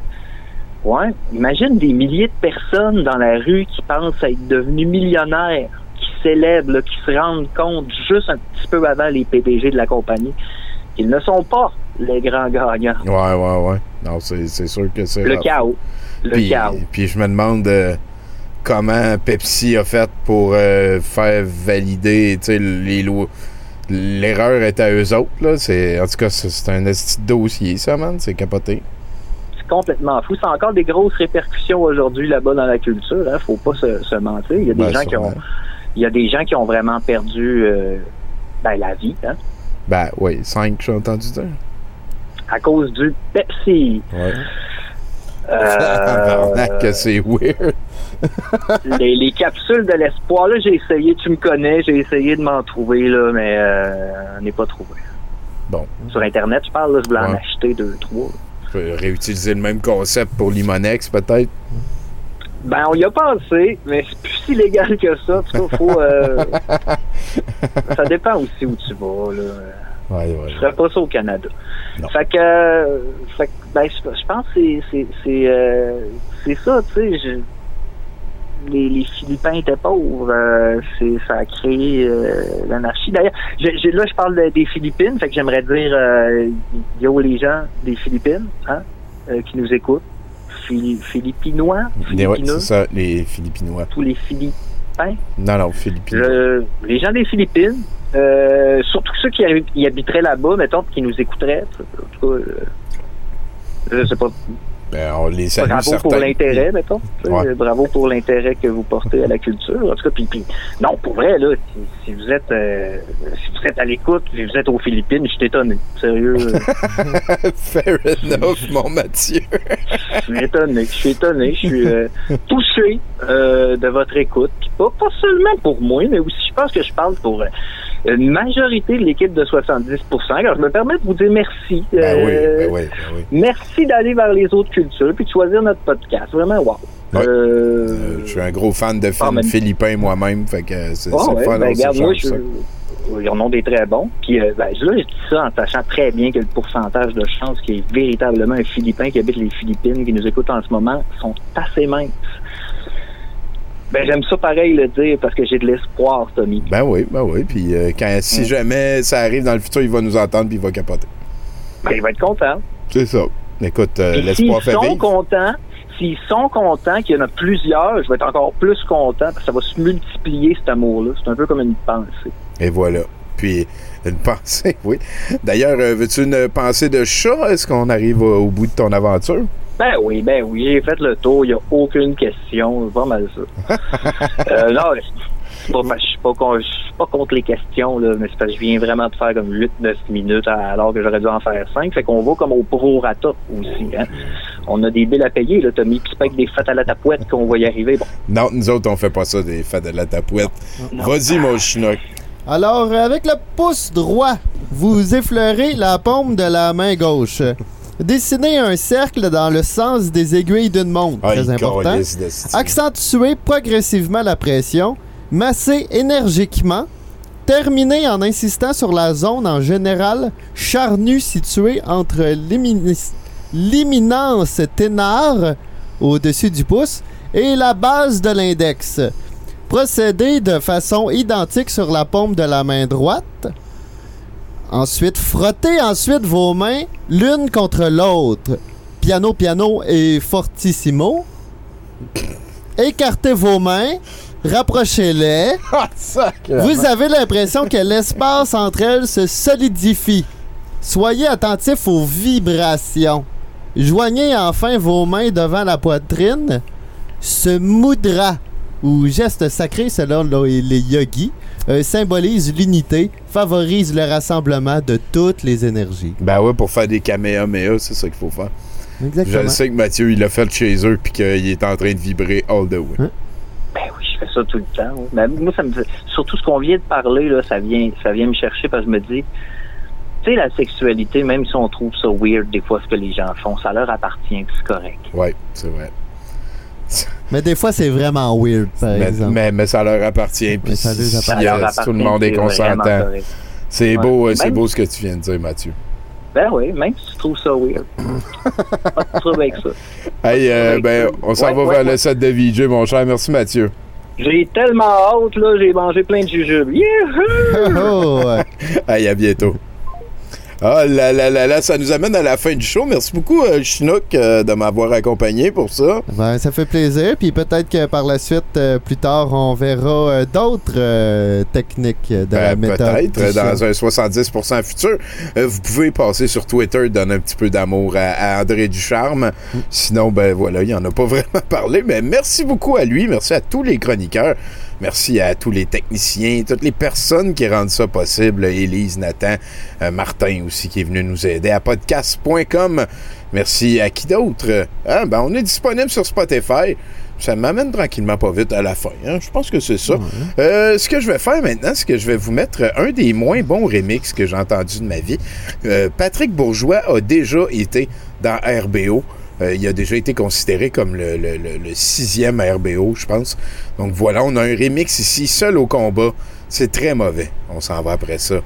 ouais, imagine des milliers de personnes dans la rue qui pensent être devenus millionnaires, qui célèbrent, là, qui se rendent compte juste un petit peu avant les PDG de la compagnie qu'ils ne sont pas les grands gagnants. Ouais, ouais, ouais. Non, c'est c'est sûr que c'est. Le rough. chaos. Le puis, chaos. Puis je me demande euh, comment Pepsi a fait pour euh, faire valider tu sais, les lois l'erreur est à eux autres. Là. En tout cas, c'est, un dossier, ça, man. C'est capoté. C'est complètement fou. C'est encore des grosses répercussions aujourd'hui là-bas dans la culture. Hein. Faut pas se, se mentir. Il y a des Ben, gens qui ont, il y a des gens qui ont vraiment perdu euh, ben, la vie hein, Ben, oui, 5, j'ai entendu dire. À cause du Pepsi. Ouais. Euh, que c'est weird. les, les capsules de l'espoir, là, j'ai essayé, tu me connais, j'ai essayé de m'en trouver, là, mais euh, on n'est pas trouvé. Bon. Sur Internet, je parle, là, je voulais en acheter deux, trois. Je peux réutiliser le même concept pour Limonex, peut-être? Ben, on y a pensé, mais c'est plus si légal que ça. Cas, faut. euh, ça dépend aussi où tu vas, là. Ouais, ouais. Je ferais pas ça au Canada. Fait que, euh, fait que, ben, je, je pense que c'est, c'est, c'est, euh, c'est ça, tu sais. Les, les Philippins étaient pauvres. euh, c'est, ça a créé l'anarchie. D'ailleurs, là, je parle de- des Philippines. Fait que j'aimerais dire, yo, les gens des Philippines, hein, qui nous écoutent. Phili- Philippinois, c'est ça, les Philippinois. tous les Philippins. Non, non, Philippinois. Je- les gens des Philippines, euh, surtout ceux qui y habiteraient là-bas, mettons, qui nous écouteraient. En tout cas, euh, je sais pas. Ben, on les salue Bravo pour l'intérêt, mettons. Ouais. Bravo pour l'intérêt que vous portez à la culture. En tout cas, puis, puis- non, pour vrai, là, si, si vous êtes euh, si vous êtes à l'écoute, si vous êtes aux Philippines, je suis étonné. Sérieux. Fair enough, mon Mathieu. je suis étonné. Je suis étonné. Je suis euh, touché euh, de votre écoute. Pas, pas seulement pour moi, mais aussi, je pense que je parle pour euh, une majorité de l'équipe de 70 Alors, je me permets de vous dire merci. Ben oui, Euh, ben oui, ben oui. Merci d'aller vers les autres cultures puis de choisir notre podcast. Vraiment, wow. Ouais. Euh, Je suis un gros fan de films mais- philippins moi-même, fait que c'est Ah ouais, fun, moi, je, ça. ils en ont des très bons. Puis euh, ben, là, je dis ça en sachant très bien que le pourcentage de chances qu'il y ait véritablement un Philippin qui habite les Philippines, qui nous écoute en ce moment, sont assez minces. Ben, j'aime ça pareil le dire parce que j'ai de l'espoir, Tommy. Ben oui, ben oui. Puis euh, quand, si Mm. jamais ça arrive dans le futur, il va nous entendre puis il va capoter. Ben, il va être content. C'est ça. Écoute, euh, l'espoir s'ils fait sont vivre. contents, s'ils sont contents qu'il y en a plusieurs, je vais être encore plus content parce que ça va se multiplier cet amour-là. C'est un peu comme une pensée. Et voilà. Puis une pensée, oui. D'ailleurs, euh, veux-tu une pensée de chat? Est-ce qu'on arrive au bout de ton aventure? Ben oui, ben oui, j'ai fait le tour, il n'y a aucune question, c'est pas mal ça. euh, non, je suis pas, con- je suis pas contre les questions, là, mais c'est parce que je viens vraiment de faire comme 8-9 minutes alors que j'aurais dû en faire 5. Fait qu'on va comme au prorata aussi. Hein. On a des billes à payer, là, Tommy, puis c'est pas avec des fêtes à la tapouette qu'on va y arriver. Bon, Non, nous autres, on fait pas ça des fêtes de la tapouette. Vas-y, mon chinook. Alors, avec le pouce droit, vous effleurez la paume de la main gauche. Dessinez un cercle dans le sens des aiguilles d'une montre, Ah, très important. Accentuez progressivement la pression. Massez énergiquement. Terminez en insistant sur la zone en général charnue située entre l'imminence ténare au-dessus du pouce et la base de l'index. Procédez de façon identique sur la paume de la main droite. Ensuite, frottez ensuite vos mains l'une contre l'autre. Piano, piano et fortissimo. Écartez vos mains, rapprochez-les. Vous avez l'impression que l'espace entre elles se solidifie. Soyez attentif aux vibrations. Joignez enfin vos mains devant la poitrine. Ce mudra, ou geste sacré selon les les yogis, euh, symbolise l'unité, favorise le rassemblement de toutes les énergies. Ben ouais, pour faire des kamehameha, c'est ça qu'il faut faire. Exactement. Je sais que Mathieu, il l'a fait chez eux puis qu'il est en train de vibrer all the way. Hein? ben oui, je fais ça tout le temps. ouais. Ben, moi, ça me fait- surtout ce qu'on vient de parler, là, ça vient, ça vient me chercher parce que je me dis, tu sais, la sexualité, même si on trouve ça weird des fois ce que les gens font, ça leur appartient, c'est correct. Ouais, c'est vrai. Mais des fois, c'est vraiment weird, par Mais, exemple. mais, mais ça leur appartient. Puis ça si, leur si, appartient. leur tout le monde est consentant. C'est Ouais. beau, euh, c'est beau ce que tu viens de dire, Mathieu. Ben oui, même si tu trouves ça weird. pas de trouble avec ça. Hey, euh, ben, on s'en ouais, va ouais, vers ouais. le set de VJ, mon cher. Merci, Mathieu. J'ai tellement hâte, là, j'ai mangé plein de jujubes. Youhou! Oh, ouais. Hey, à bientôt. Ah là là là là, ça nous amène à la fin du show. Merci beaucoup, euh, Chinook, euh, de m'avoir accompagné pour ça. Ben, ça fait plaisir. Puis peut-être que par la suite, euh, plus tard, on verra d'autres techniques de la Ben, méthode. Peut-être, dans un 70% futur. Vous pouvez passer sur Twitter, donner un petit peu d'amour à, à André Ducharme. Sinon, ben voilà, il n'en a pas vraiment parlé. Mais merci beaucoup à lui. Merci à tous les chroniqueurs. Merci à tous les techniciens, toutes les personnes qui rendent ça possible. Élise, Nathan, euh, Martin aussi qui est venu nous aider à podcast.com. Merci à qui d'autre? Ah, ben, on est disponible sur Spotify. Ça m'amène tranquillement pas vite à la fin. hein. Je pense que c'est ça. Euh, ce que je vais faire maintenant, c'est que je vais vous mettre un des moins bons remixes que j'ai entendu de ma vie. Euh, Patrick Bourgeois a déjà été dans RBO. Euh, il a déjà été considéré comme le, sixième RBO, je pense. Donc voilà, on a un remix ici, seul au combat. C'est très mauvais. On s'en va après ça.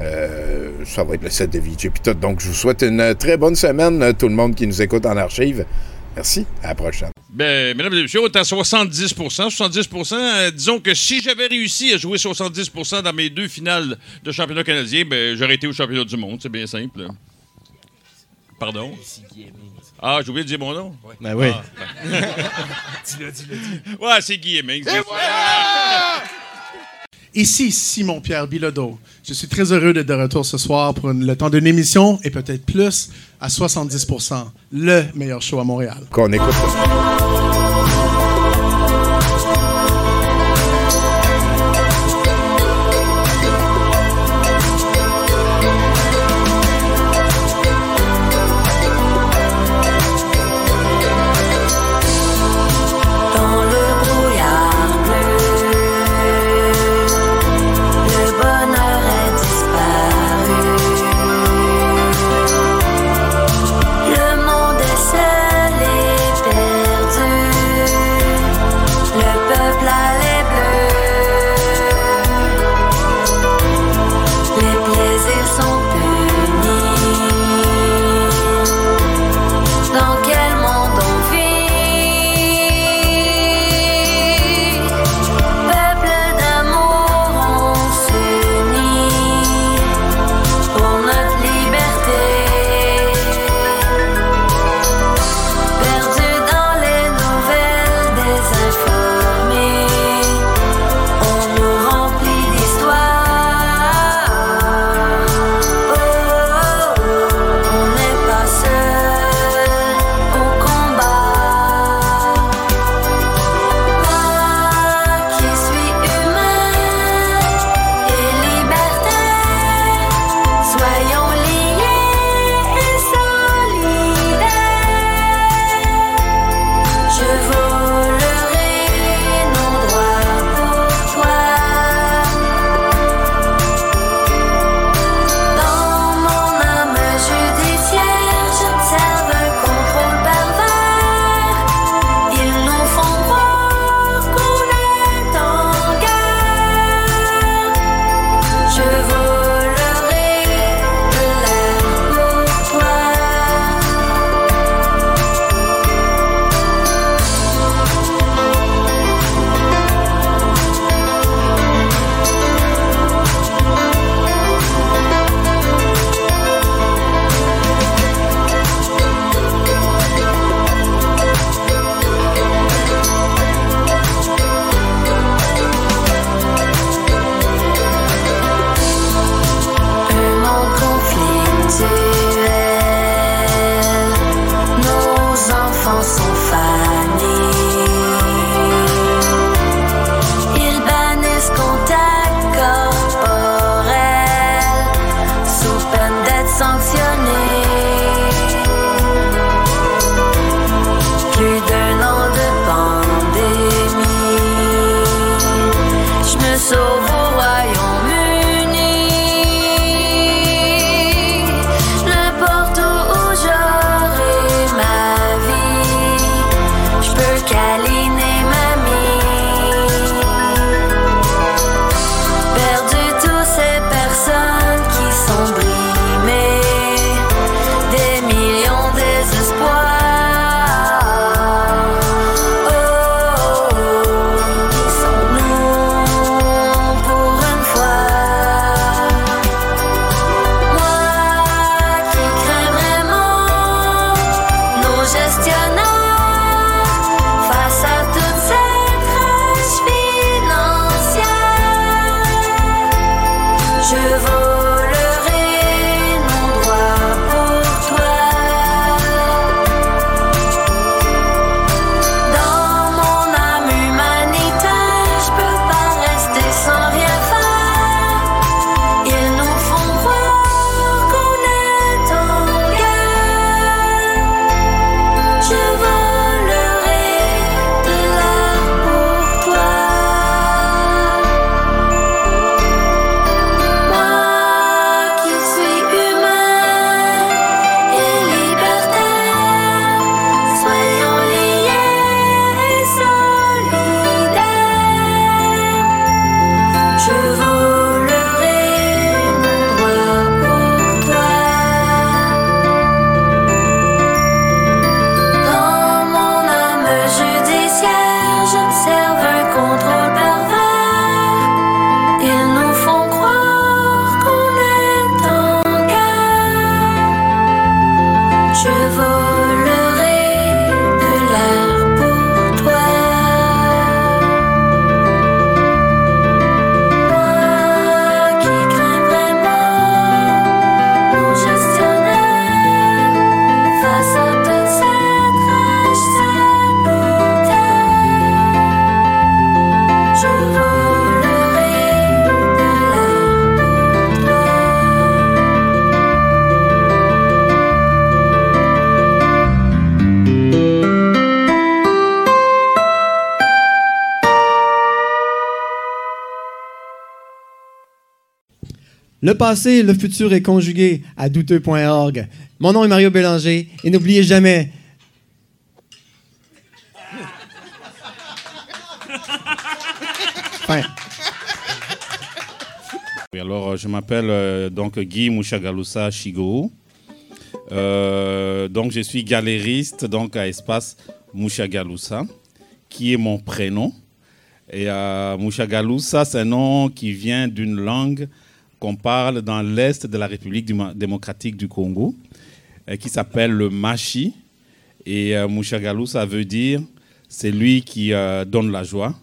Euh, ça va être le set de VJ puis tout. Donc je vous souhaite une très bonne semaine, tout le monde qui nous écoute en archive. Merci, à la prochaine. Ben, mesdames et messieurs, on est à 70% 70 euh, Disons que si j'avais réussi à jouer 70% dans mes deux finales de championnat canadien, ben, j'aurais été au championnat du monde. C'est bien simple. Pardon? Ah, j'ai oublié de dire mon nom? Ben oui. Ah. Dis-le, dis-le, dis. Ouais, c'est Guy Hemmings. Ici Simon-Pierre Bilodeau. Je suis très heureux d'être de retour ce soir pour une- le temps d'une émission et peut-être plus à 70% le meilleur show à Montréal. Qu'on écoute ça. Le passé, le futur est conjugué à douteux.org. Mon nom est Mario Bélanger et n'oubliez jamais. Alors, euh, je m'appelle euh, donc Guy Mouchagaloussa Chigo. Euh, donc, je suis galériste donc à Espace Mouchagaloussa, qui est mon prénom. Et euh, Mouchagaloussa, c'est un nom qui vient d'une langue qu'on parle dans l'est de la République démocratique du Congo, euh, qui s'appelle le Machi. Et euh, Mouchagaloussa veut dire c'est lui qui euh, donne la joie.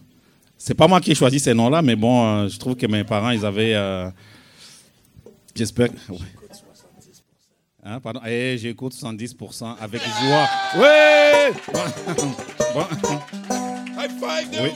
C'est pas moi qui ai choisi ces noms-là, mais bon, je trouve que mes parents, ils avaient. euh, J'espère. ouais. Hein, pardon? Eh, j'écoute 70% avec joie. Ouais! Bon. Bon. High five, Oui.